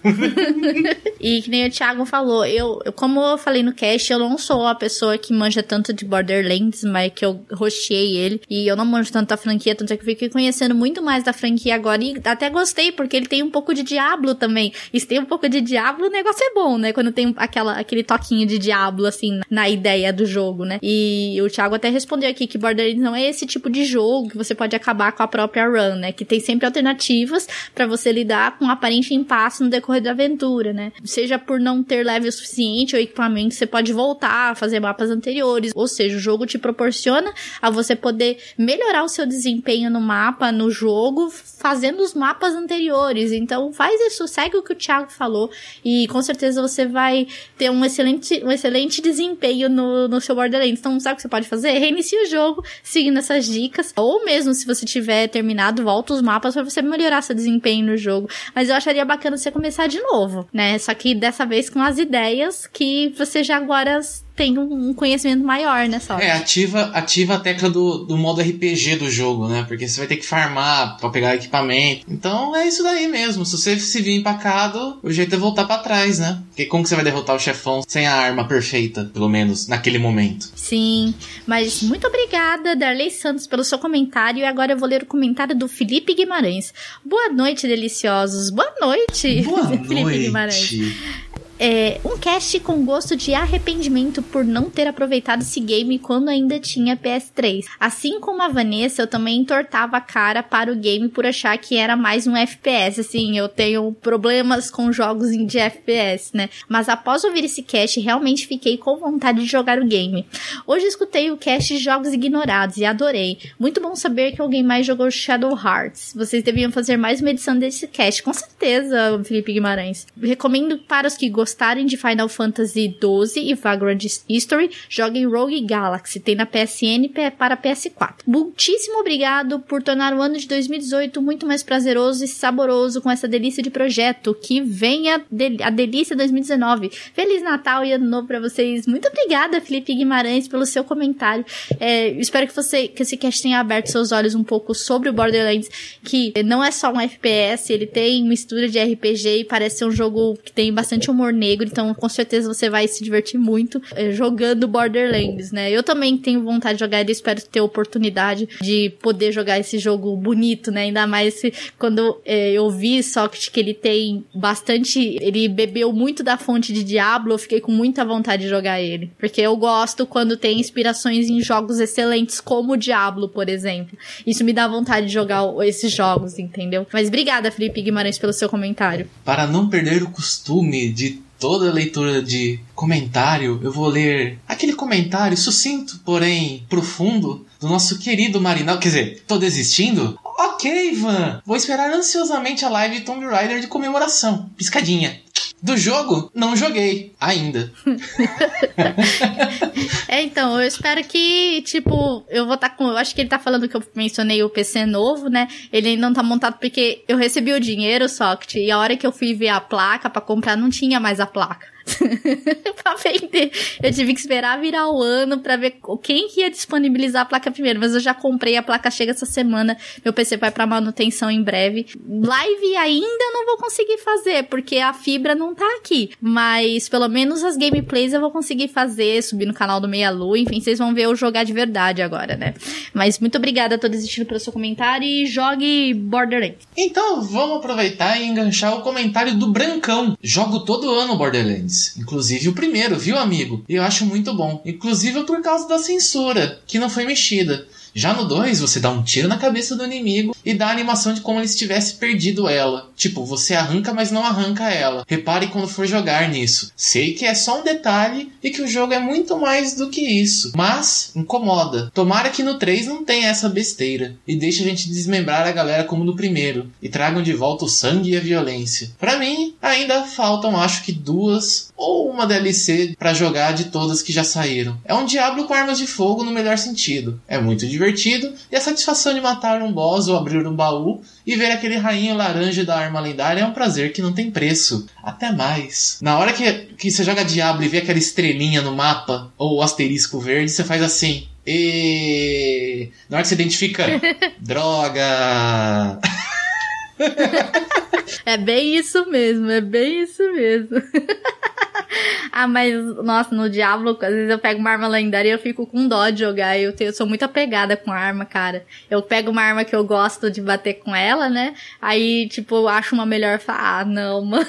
E que nem o Thiago falou, eu, eu- como eu falei no cast, eu não sou a pessoa que manja tanto de Borderlands, mas que eu rosteei ele. E eu não manjo tanto da franquia, tanto é que eu fiquei conhecendo muito mais da franquia agora. E até gostei, porque ele tem um pouco de Diablo também. E se tem um pouco de Diablo, o negócio é bom, né? Quando tem aquela, aquele toquinho de Diablo, assim, na ideia do jogo, né? E o Thiago até respondeu aqui que Borderlands não é esse tipo de jogo que você pode acabar com a própria run, né? Que tem sempre alternativas pra você lidar com um aparente impasse no decorrer da aventura, né? Seja por não ter level suficiente ou equipamento, você pode voltar a fazer mapas anteriores. Ou seja, o jogo te proporciona a você poder melhorar o seu desempenho no mapa, no jogo, fazendo os mapas anteriores. Então faz isso, segue o que o Thiago falou e com certeza você vai ter um excelente, um excelente desempenho no, no seu Borderlands. Então sabe o que você pode fazer? Reinicia o jogo seguindo essas dicas. Ou mesmo se você tiver terminado, volta os mapas para você melhorar seu desempenho no jogo. Mas eu acharia bacana você começar de novo, né? Só que dessa vez com as ideias que você já agora tem um conhecimento maior nessa hora. É, ativa, ativa a tecla do, do modo RPG do jogo, né? Porque você vai ter que farmar pra pegar equipamento. Então é isso daí mesmo. Se você se vir empacado, o jeito é voltar para trás, né? Porque como que você vai derrotar o chefão sem a arma perfeita, pelo menos naquele momento? Sim, mas muito obrigada, Darley Santos, pelo seu comentário. E agora eu vou ler o comentário do Felipe Guimarães. Boa noite, deliciosos. Boa noite, Boa Felipe noite. Guimarães. É, um cast com gosto de arrependimento por não ter aproveitado esse game quando ainda tinha PS3. Assim como a Vanessa, eu também entortava a cara para o game por achar que era mais um FPS. Assim, eu tenho problemas com jogos de FPS, né? Mas após ouvir esse cast, realmente fiquei com vontade de jogar o game. Hoje escutei o cast de jogos ignorados e adorei. Muito bom saber que alguém mais jogou Shadow Hearts. Vocês deviam fazer mais uma edição desse cast, com certeza, Felipe Guimarães. Recomendo para os que gostarem de Final Fantasy XII e Vagrant History, joguem Rogue Galaxy. Tem na PSN para PS4. Muitíssimo obrigado por tornar o ano de 2018 muito mais prazeroso e saboroso com essa delícia de projeto. Que venha a delícia 2019. Feliz Natal e Ano Novo para vocês. Muito obrigada, Felipe Guimarães, pelo seu comentário. É, espero que você que esse cast tenha aberto seus olhos um pouco sobre o Borderlands, que não é só um FPS, ele tem mistura de RPG e parece ser um jogo que tem bastante humor negro, então com certeza você vai se divertir muito é, jogando Borderlands, né? Eu também tenho vontade de jogar ele, espero ter oportunidade de poder jogar esse jogo bonito, né? Ainda mais se, quando é, eu vi Socket que ele tem bastante, ele bebeu muito da fonte de Diablo, eu fiquei com muita vontade de jogar ele, porque eu gosto quando tem inspirações em jogos excelentes como o Diablo, por exemplo. Isso me dá vontade de jogar esses jogos, entendeu? Mas obrigada, Felipe Guimarães, pelo seu comentário. Para não perder o costume de toda leitura de comentário, eu vou ler aquele comentário sucinto, porém profundo, do nosso querido Marinal. Quer dizer, tô desistindo? Ok, Ivan! Vou esperar ansiosamente a live Tomb Raider de comemoração. Piscadinha. Do jogo, não joguei ainda. é, então, eu espero que, tipo, eu vou estar tá com. Eu acho que ele tá falando que eu mencionei o PC novo, né? Ele ainda não tá montado porque eu recebi o dinheiro, Socket, e a hora que eu fui ver a placa para comprar, não tinha mais a placa. pra vender. Eu tive que esperar virar o ano pra ver quem que ia disponibilizar a placa primeiro. Mas eu já comprei, a placa chega essa semana. Meu PC vai pra manutenção em breve. Live ainda não vou conseguir fazer, porque a fibra não tá aqui. Mas pelo menos as gameplays eu vou conseguir fazer, subir no canal do Meia Lua. Enfim, vocês vão ver eu jogar de verdade agora, né? Mas muito obrigada a todos existindo pelo seu comentário e jogue Borderlands. Então vamos aproveitar e enganchar o comentário do Brancão. Jogo todo ano Borderlands. Inclusive o primeiro, viu, amigo? Eu acho muito bom. Inclusive por causa da censura, que não foi mexida. Já no 2, você dá um tiro na cabeça do inimigo e dá a animação de como ele tivesse perdido ela. Tipo, você arranca, mas não arranca ela. Repare quando for jogar nisso. Sei que é só um detalhe e que o jogo é muito mais do que isso, mas incomoda. Tomara que no 3 não tenha essa besteira e deixe a gente desmembrar a galera como no primeiro e tragam de volta o sangue e a violência. Para mim, ainda faltam acho que duas ou uma DLC para jogar de todas que já saíram. É um Diablo com armas de fogo no melhor sentido. É muito divertido e a satisfação de matar um boss ou abrir um baú e ver aquele rainho laranja da arma lendária é um prazer que não tem preço. Até mais. Na hora que, que você joga Diablo e vê aquela estrelinha no mapa ou o asterisco verde, você faz assim. E na hora que você identifica, droga. é bem isso mesmo, é bem isso mesmo. ah, mas, nossa, no Diablo, às vezes eu pego uma arma lendária e eu fico com dó de jogar. Eu, tenho, eu sou muito apegada com a arma, cara. Eu pego uma arma que eu gosto de bater com ela, né? Aí, tipo, eu acho uma melhor. Ah, não, mano.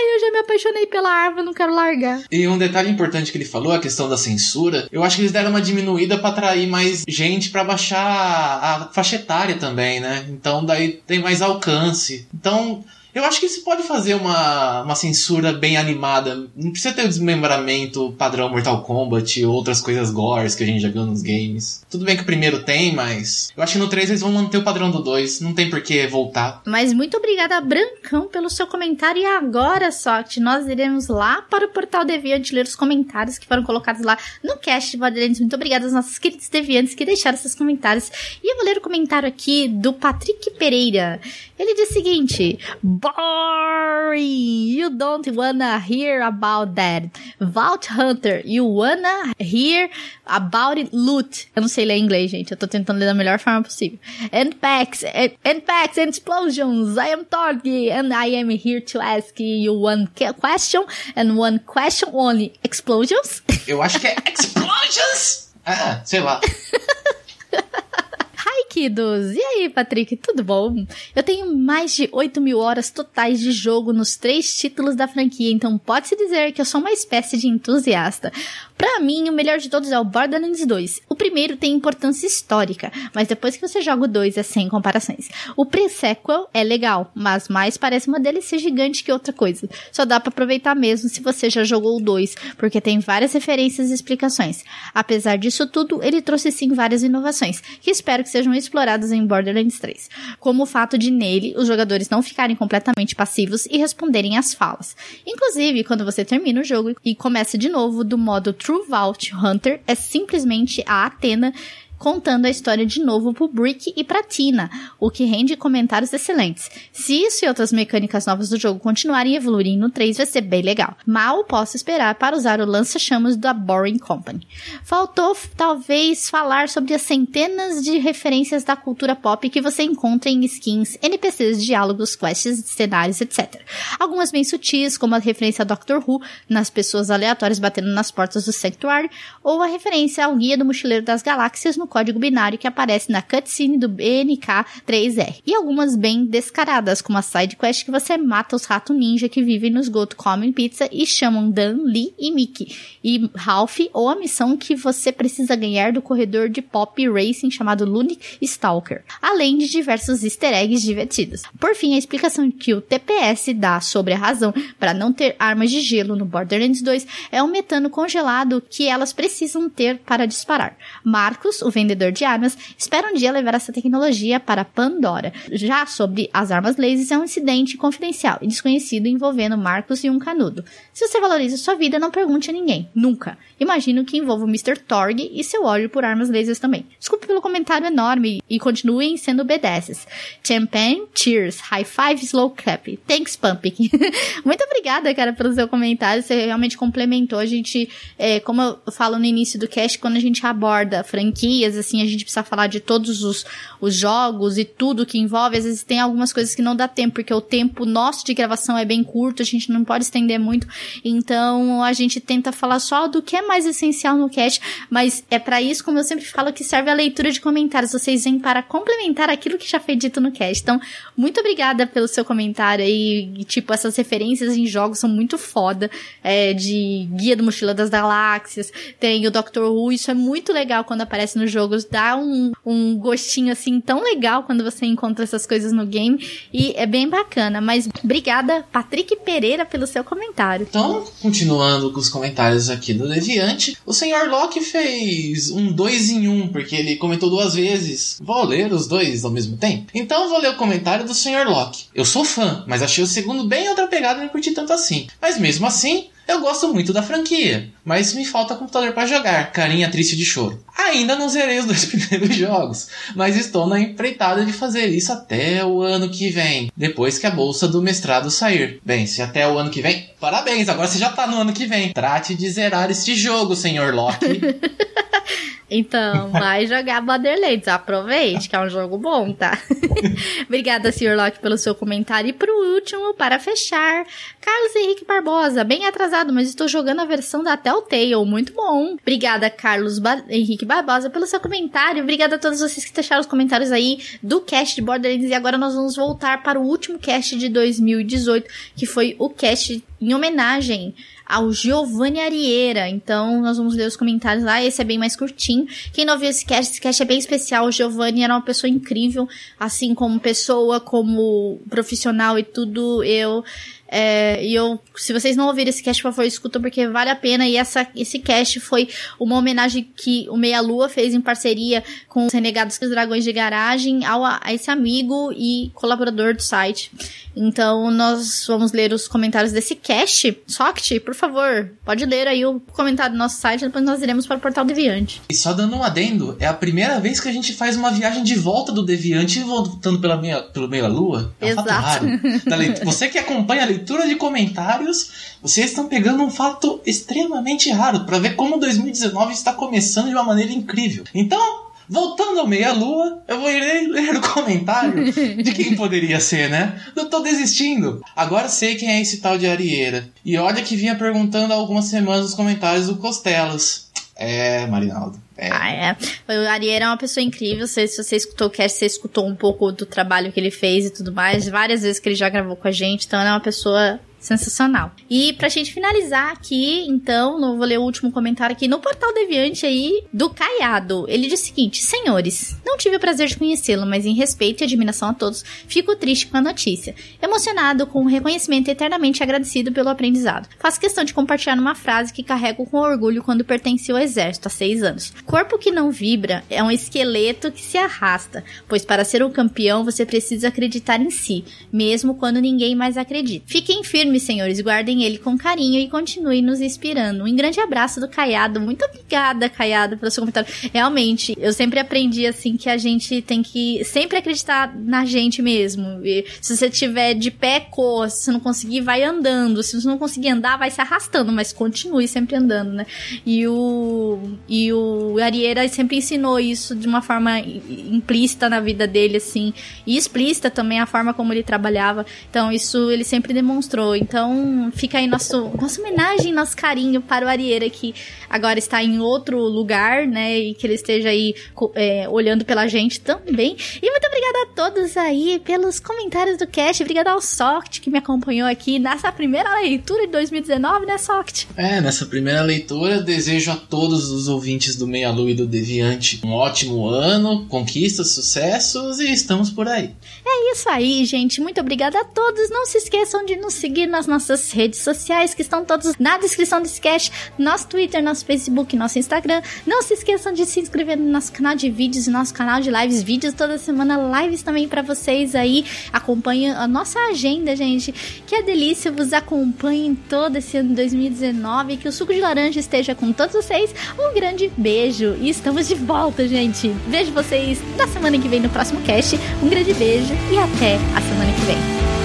Eu já me apaixonei pela arma, não quero largar. E um detalhe importante que ele falou, a questão da censura, eu acho que eles deram uma diminuída para atrair mais gente para baixar a faixa etária também, né? Então daí tem mais alcance. Então, eu acho que se pode fazer uma, uma censura bem animada. Não precisa ter o desmembramento padrão Mortal Kombat ou outras coisas gores que a gente já viu nos games. Tudo bem que o primeiro tem, mas eu acho que no 3 eles vão manter o padrão do 2. Não tem por que voltar. Mas muito obrigada, Brancão, pelo seu comentário. E agora, Soft, nós iremos lá para o Portal Deviante ler os comentários que foram colocados lá no cast de Borderlands. Muito obrigada aos nossos queridos deviantes que deixaram esses comentários. E eu vou ler o comentário aqui do Patrick Pereira. Ele diz o seguinte: boring. You don't wanna hear about that. Vault Hunter, you wanna hear about it loot. Eu não sei ler inglês, gente. Eu tô tentando ler da melhor forma possível. And packs, and, and packs and explosions. I am Torgi, and I am here to ask you one question and one question only. Explosions? Eu acho que é Explosions! Ah, sei lá. Hi, kiddos! E aí, Patrick, tudo bom? Eu tenho mais de 8 mil horas totais de jogo nos três títulos da franquia, então pode-se dizer que eu sou uma espécie de entusiasta. Pra mim, o melhor de todos é o Borderlands 2. O primeiro tem importância histórica, mas depois que você joga o 2 é sem comparações. O pre-sequel é legal, mas mais parece uma delícia gigante que outra coisa. Só dá pra aproveitar mesmo se você já jogou o 2, porque tem várias referências e explicações. Apesar disso tudo, ele trouxe sim várias inovações, que espero que sejam exploradas em Borderlands 3. Como o fato de nele os jogadores não ficarem completamente passivos e responderem às falas. Inclusive, quando você termina o jogo e começa de novo do modo True Vault Hunter é simplesmente a Atena contando a história de novo pro Brick e pra Tina, o que rende comentários excelentes. Se isso e outras mecânicas novas do jogo continuarem evoluindo no 3, vai ser bem legal. Mal posso esperar para usar o lança-chamas da Boring Company. Faltou, talvez, falar sobre as centenas de referências da cultura pop que você encontra em skins, NPCs, diálogos, quests, cenários, etc. Algumas bem sutis, como a referência a Doctor Who, nas pessoas aleatórias batendo nas portas do Sanctuary, ou a referência ao Guia do Mochileiro das Galáxias no código binário que aparece na cutscene do BNK3R. E algumas bem descaradas, como a side quest que você mata os ratos ninja que vivem no esgoto, comem pizza e chamam Dan, Lee e Mickey. E Ralph, ou a missão que você precisa ganhar do corredor de pop racing chamado Lunic Stalker. Além de diversos easter eggs divertidos. Por fim, a explicação que o TPS dá sobre a razão para não ter armas de gelo no Borderlands 2 é o metano congelado que elas precisam ter para disparar. Marcos, o vendedor de armas, espera um dia levar essa tecnologia para Pandora. Já sobre as armas lasers, é um incidente confidencial e desconhecido envolvendo Marcos e um canudo. Se você valoriza sua vida, não pergunte a ninguém. Nunca. Imagino que envolva o Mr. Torg e seu ódio por armas lasers também. Desculpe pelo comentário enorme e continuem sendo BDSs. Champagne, cheers, high five, slow clap. Thanks, Pumpkin. Muito obrigada, cara, pelo seu comentário. Você realmente complementou. A gente, é, como eu falo no início do cast, quando a gente aborda franquias, assim, a gente precisa falar de todos os, os jogos e tudo que envolve. Às vezes tem algumas coisas que não dá tempo, porque o tempo nosso de gravação é bem curto, a gente não pode estender muito. Então, a gente tenta falar só do que é mais essencial no cast, mas é para isso, como eu sempre falo, que serve a leitura de comentários. Vocês vêm para complementar aquilo que já foi dito no cast. Então, muito obrigada pelo seu comentário aí. Tipo, essas referências em jogos são muito foda. É, de Guia do Mochila das Galáxias, tem o Doctor Who, isso é muito legal quando aparece nos jogos, dá um, um gostinho assim tão legal quando você encontra essas coisas no game e é bem bacana. Mas obrigada, Patrick Pereira, pelo seu comentário. Então, continuando com os comentários aqui do Deviante, o senhor Locke fez um dois em um, porque ele comentou duas vezes. Vou ler os dois ao mesmo tempo? Então vou ler o comentário do senhor Locke. Eu sou fã, mas achei o segundo bem outra pegada e não curti tanto assim. Mas mesmo assim, eu gosto muito da franquia, mas me falta computador para jogar, carinha triste de choro. Ainda não zerei os dois primeiros jogos, mas estou na empreitada de fazer isso até o ano que vem, depois que a bolsa do mestrado sair. Bem, se até o ano que vem, parabéns, agora você já tá no ano que vem. Trate de zerar este jogo, senhor Locke. Então, vai jogar Borderlands. Aproveite, que é um jogo bom, tá? Obrigada, Sr. Locke, pelo seu comentário. E pro último, para fechar, Carlos Henrique Barbosa. Bem atrasado, mas estou jogando a versão da Telltale. Muito bom. Obrigada, Carlos ba Henrique Barbosa, pelo seu comentário. Obrigada a todos vocês que deixaram os comentários aí do cast de Borderlands. E agora nós vamos voltar para o último cast de 2018, que foi o cast em homenagem ao Giovanni Arieira. Então, nós vamos ler os comentários lá. Esse é bem mais curtinho. Quem não viu esse cast, esse cast é bem especial. O Giovanni era uma pessoa incrível, assim como pessoa, como profissional e tudo. Eu É, e eu, se vocês não ouviram esse cast, por favor, escuta porque vale a pena. E essa, esse cast foi uma homenagem que o Meia Lua fez em parceria com os Renegados dos Dragões de Garagem ao, a esse amigo e colaborador do site. Então, nós vamos ler os comentários desse cast. Soct, por favor, pode ler aí o comentário do nosso site, depois nós iremos para o Portal Deviante. E só dando um adendo, é a primeira vez que a gente faz uma viagem de volta do Deviante voltando pela meia, pelo meia lua. É um Exato. fato raro. Você que acompanha a leitura de comentários, vocês estão pegando um fato extremamente raro para ver como 2019 está começando de uma maneira incrível. Então, Voltando ao meia-lua, eu vou ler, ler o comentário de quem poderia ser, né? Eu tô desistindo. Agora sei quem é esse tal de Arieira. E olha que vinha perguntando há algumas semanas nos comentários do Costelas. É, Marinaldo. É. Ah, é. O Ariel é uma pessoa incrível. Se, se você escutou o cast, você escutou um pouco do trabalho que ele fez e tudo mais. Várias vezes que ele já gravou com a gente. Então, ele é uma pessoa sensacional. E pra gente finalizar aqui, então, não vou ler o último comentário aqui no Portal Deviante aí do Caiado. Ele diz o seguinte: Senhores, não tive o prazer de conhecê-lo, mas em respeito e admiração a todos, fico triste com a notícia. Emocionado com o reconhecimento e eternamente agradecido pelo aprendizado. Faço questão de compartilhar uma frase que carrego com orgulho quando pertenci ao exército há seis anos. Corpo que não vibra é um esqueleto que se arrasta, pois para ser um campeão você precisa acreditar em si, mesmo quando ninguém mais acredita. Fiquem firmes, senhores, guardem ele com carinho e continuem nos inspirando. Um grande abraço do Caiado. Muito obrigada, Caiado, pelo seu comentário. Realmente, eu sempre aprendi assim que a gente tem que sempre acreditar na gente mesmo. E se você tiver de pé, corra. Se você não conseguir, vai andando. Se você não conseguir andar, vai se arrastando, mas continue sempre andando, né? E o e o Arieira sempre ensinou isso de uma forma implícita na vida dele assim, e explícita também a forma como ele trabalhava. Então, isso ele sempre demonstrou. Então, fica aí nosso nossa homenagem, nosso carinho para o Arieira que agora está em outro lugar, né? E que ele esteja aí é, olhando pela gente também. E muito obrigada a todos aí pelos comentários do cast. Obrigada ao Soct que me acompanhou aqui nessa primeira leitura de 2019, né, Soct? É, nessa primeira leitura, desejo a todos os ouvintes do Meia Lua e do Deviante um ótimo ano, conquistas, sucessos e estamos por aí. É isso aí, gente. Muito obrigada a todos. Não se esqueçam de nos seguir nas nossas redes sociais, que estão todos na descrição desse cast, nosso Twitter, nosso Facebook, nosso Instagram. Não se esqueçam de se inscrever no nosso canal de vídeos e nosso canal de lives, vídeos toda semana, lives também para vocês aí. Acompanhem a nossa agenda, gente. Que a delícia vos acompanhe em todo esse ano de 2019, que o suco de laranja esteja com todos vocês. Um grande beijo e estamos de volta, gente. Vejo vocês na semana que vem no próximo cast. Um grande beijo e até a semana que vem.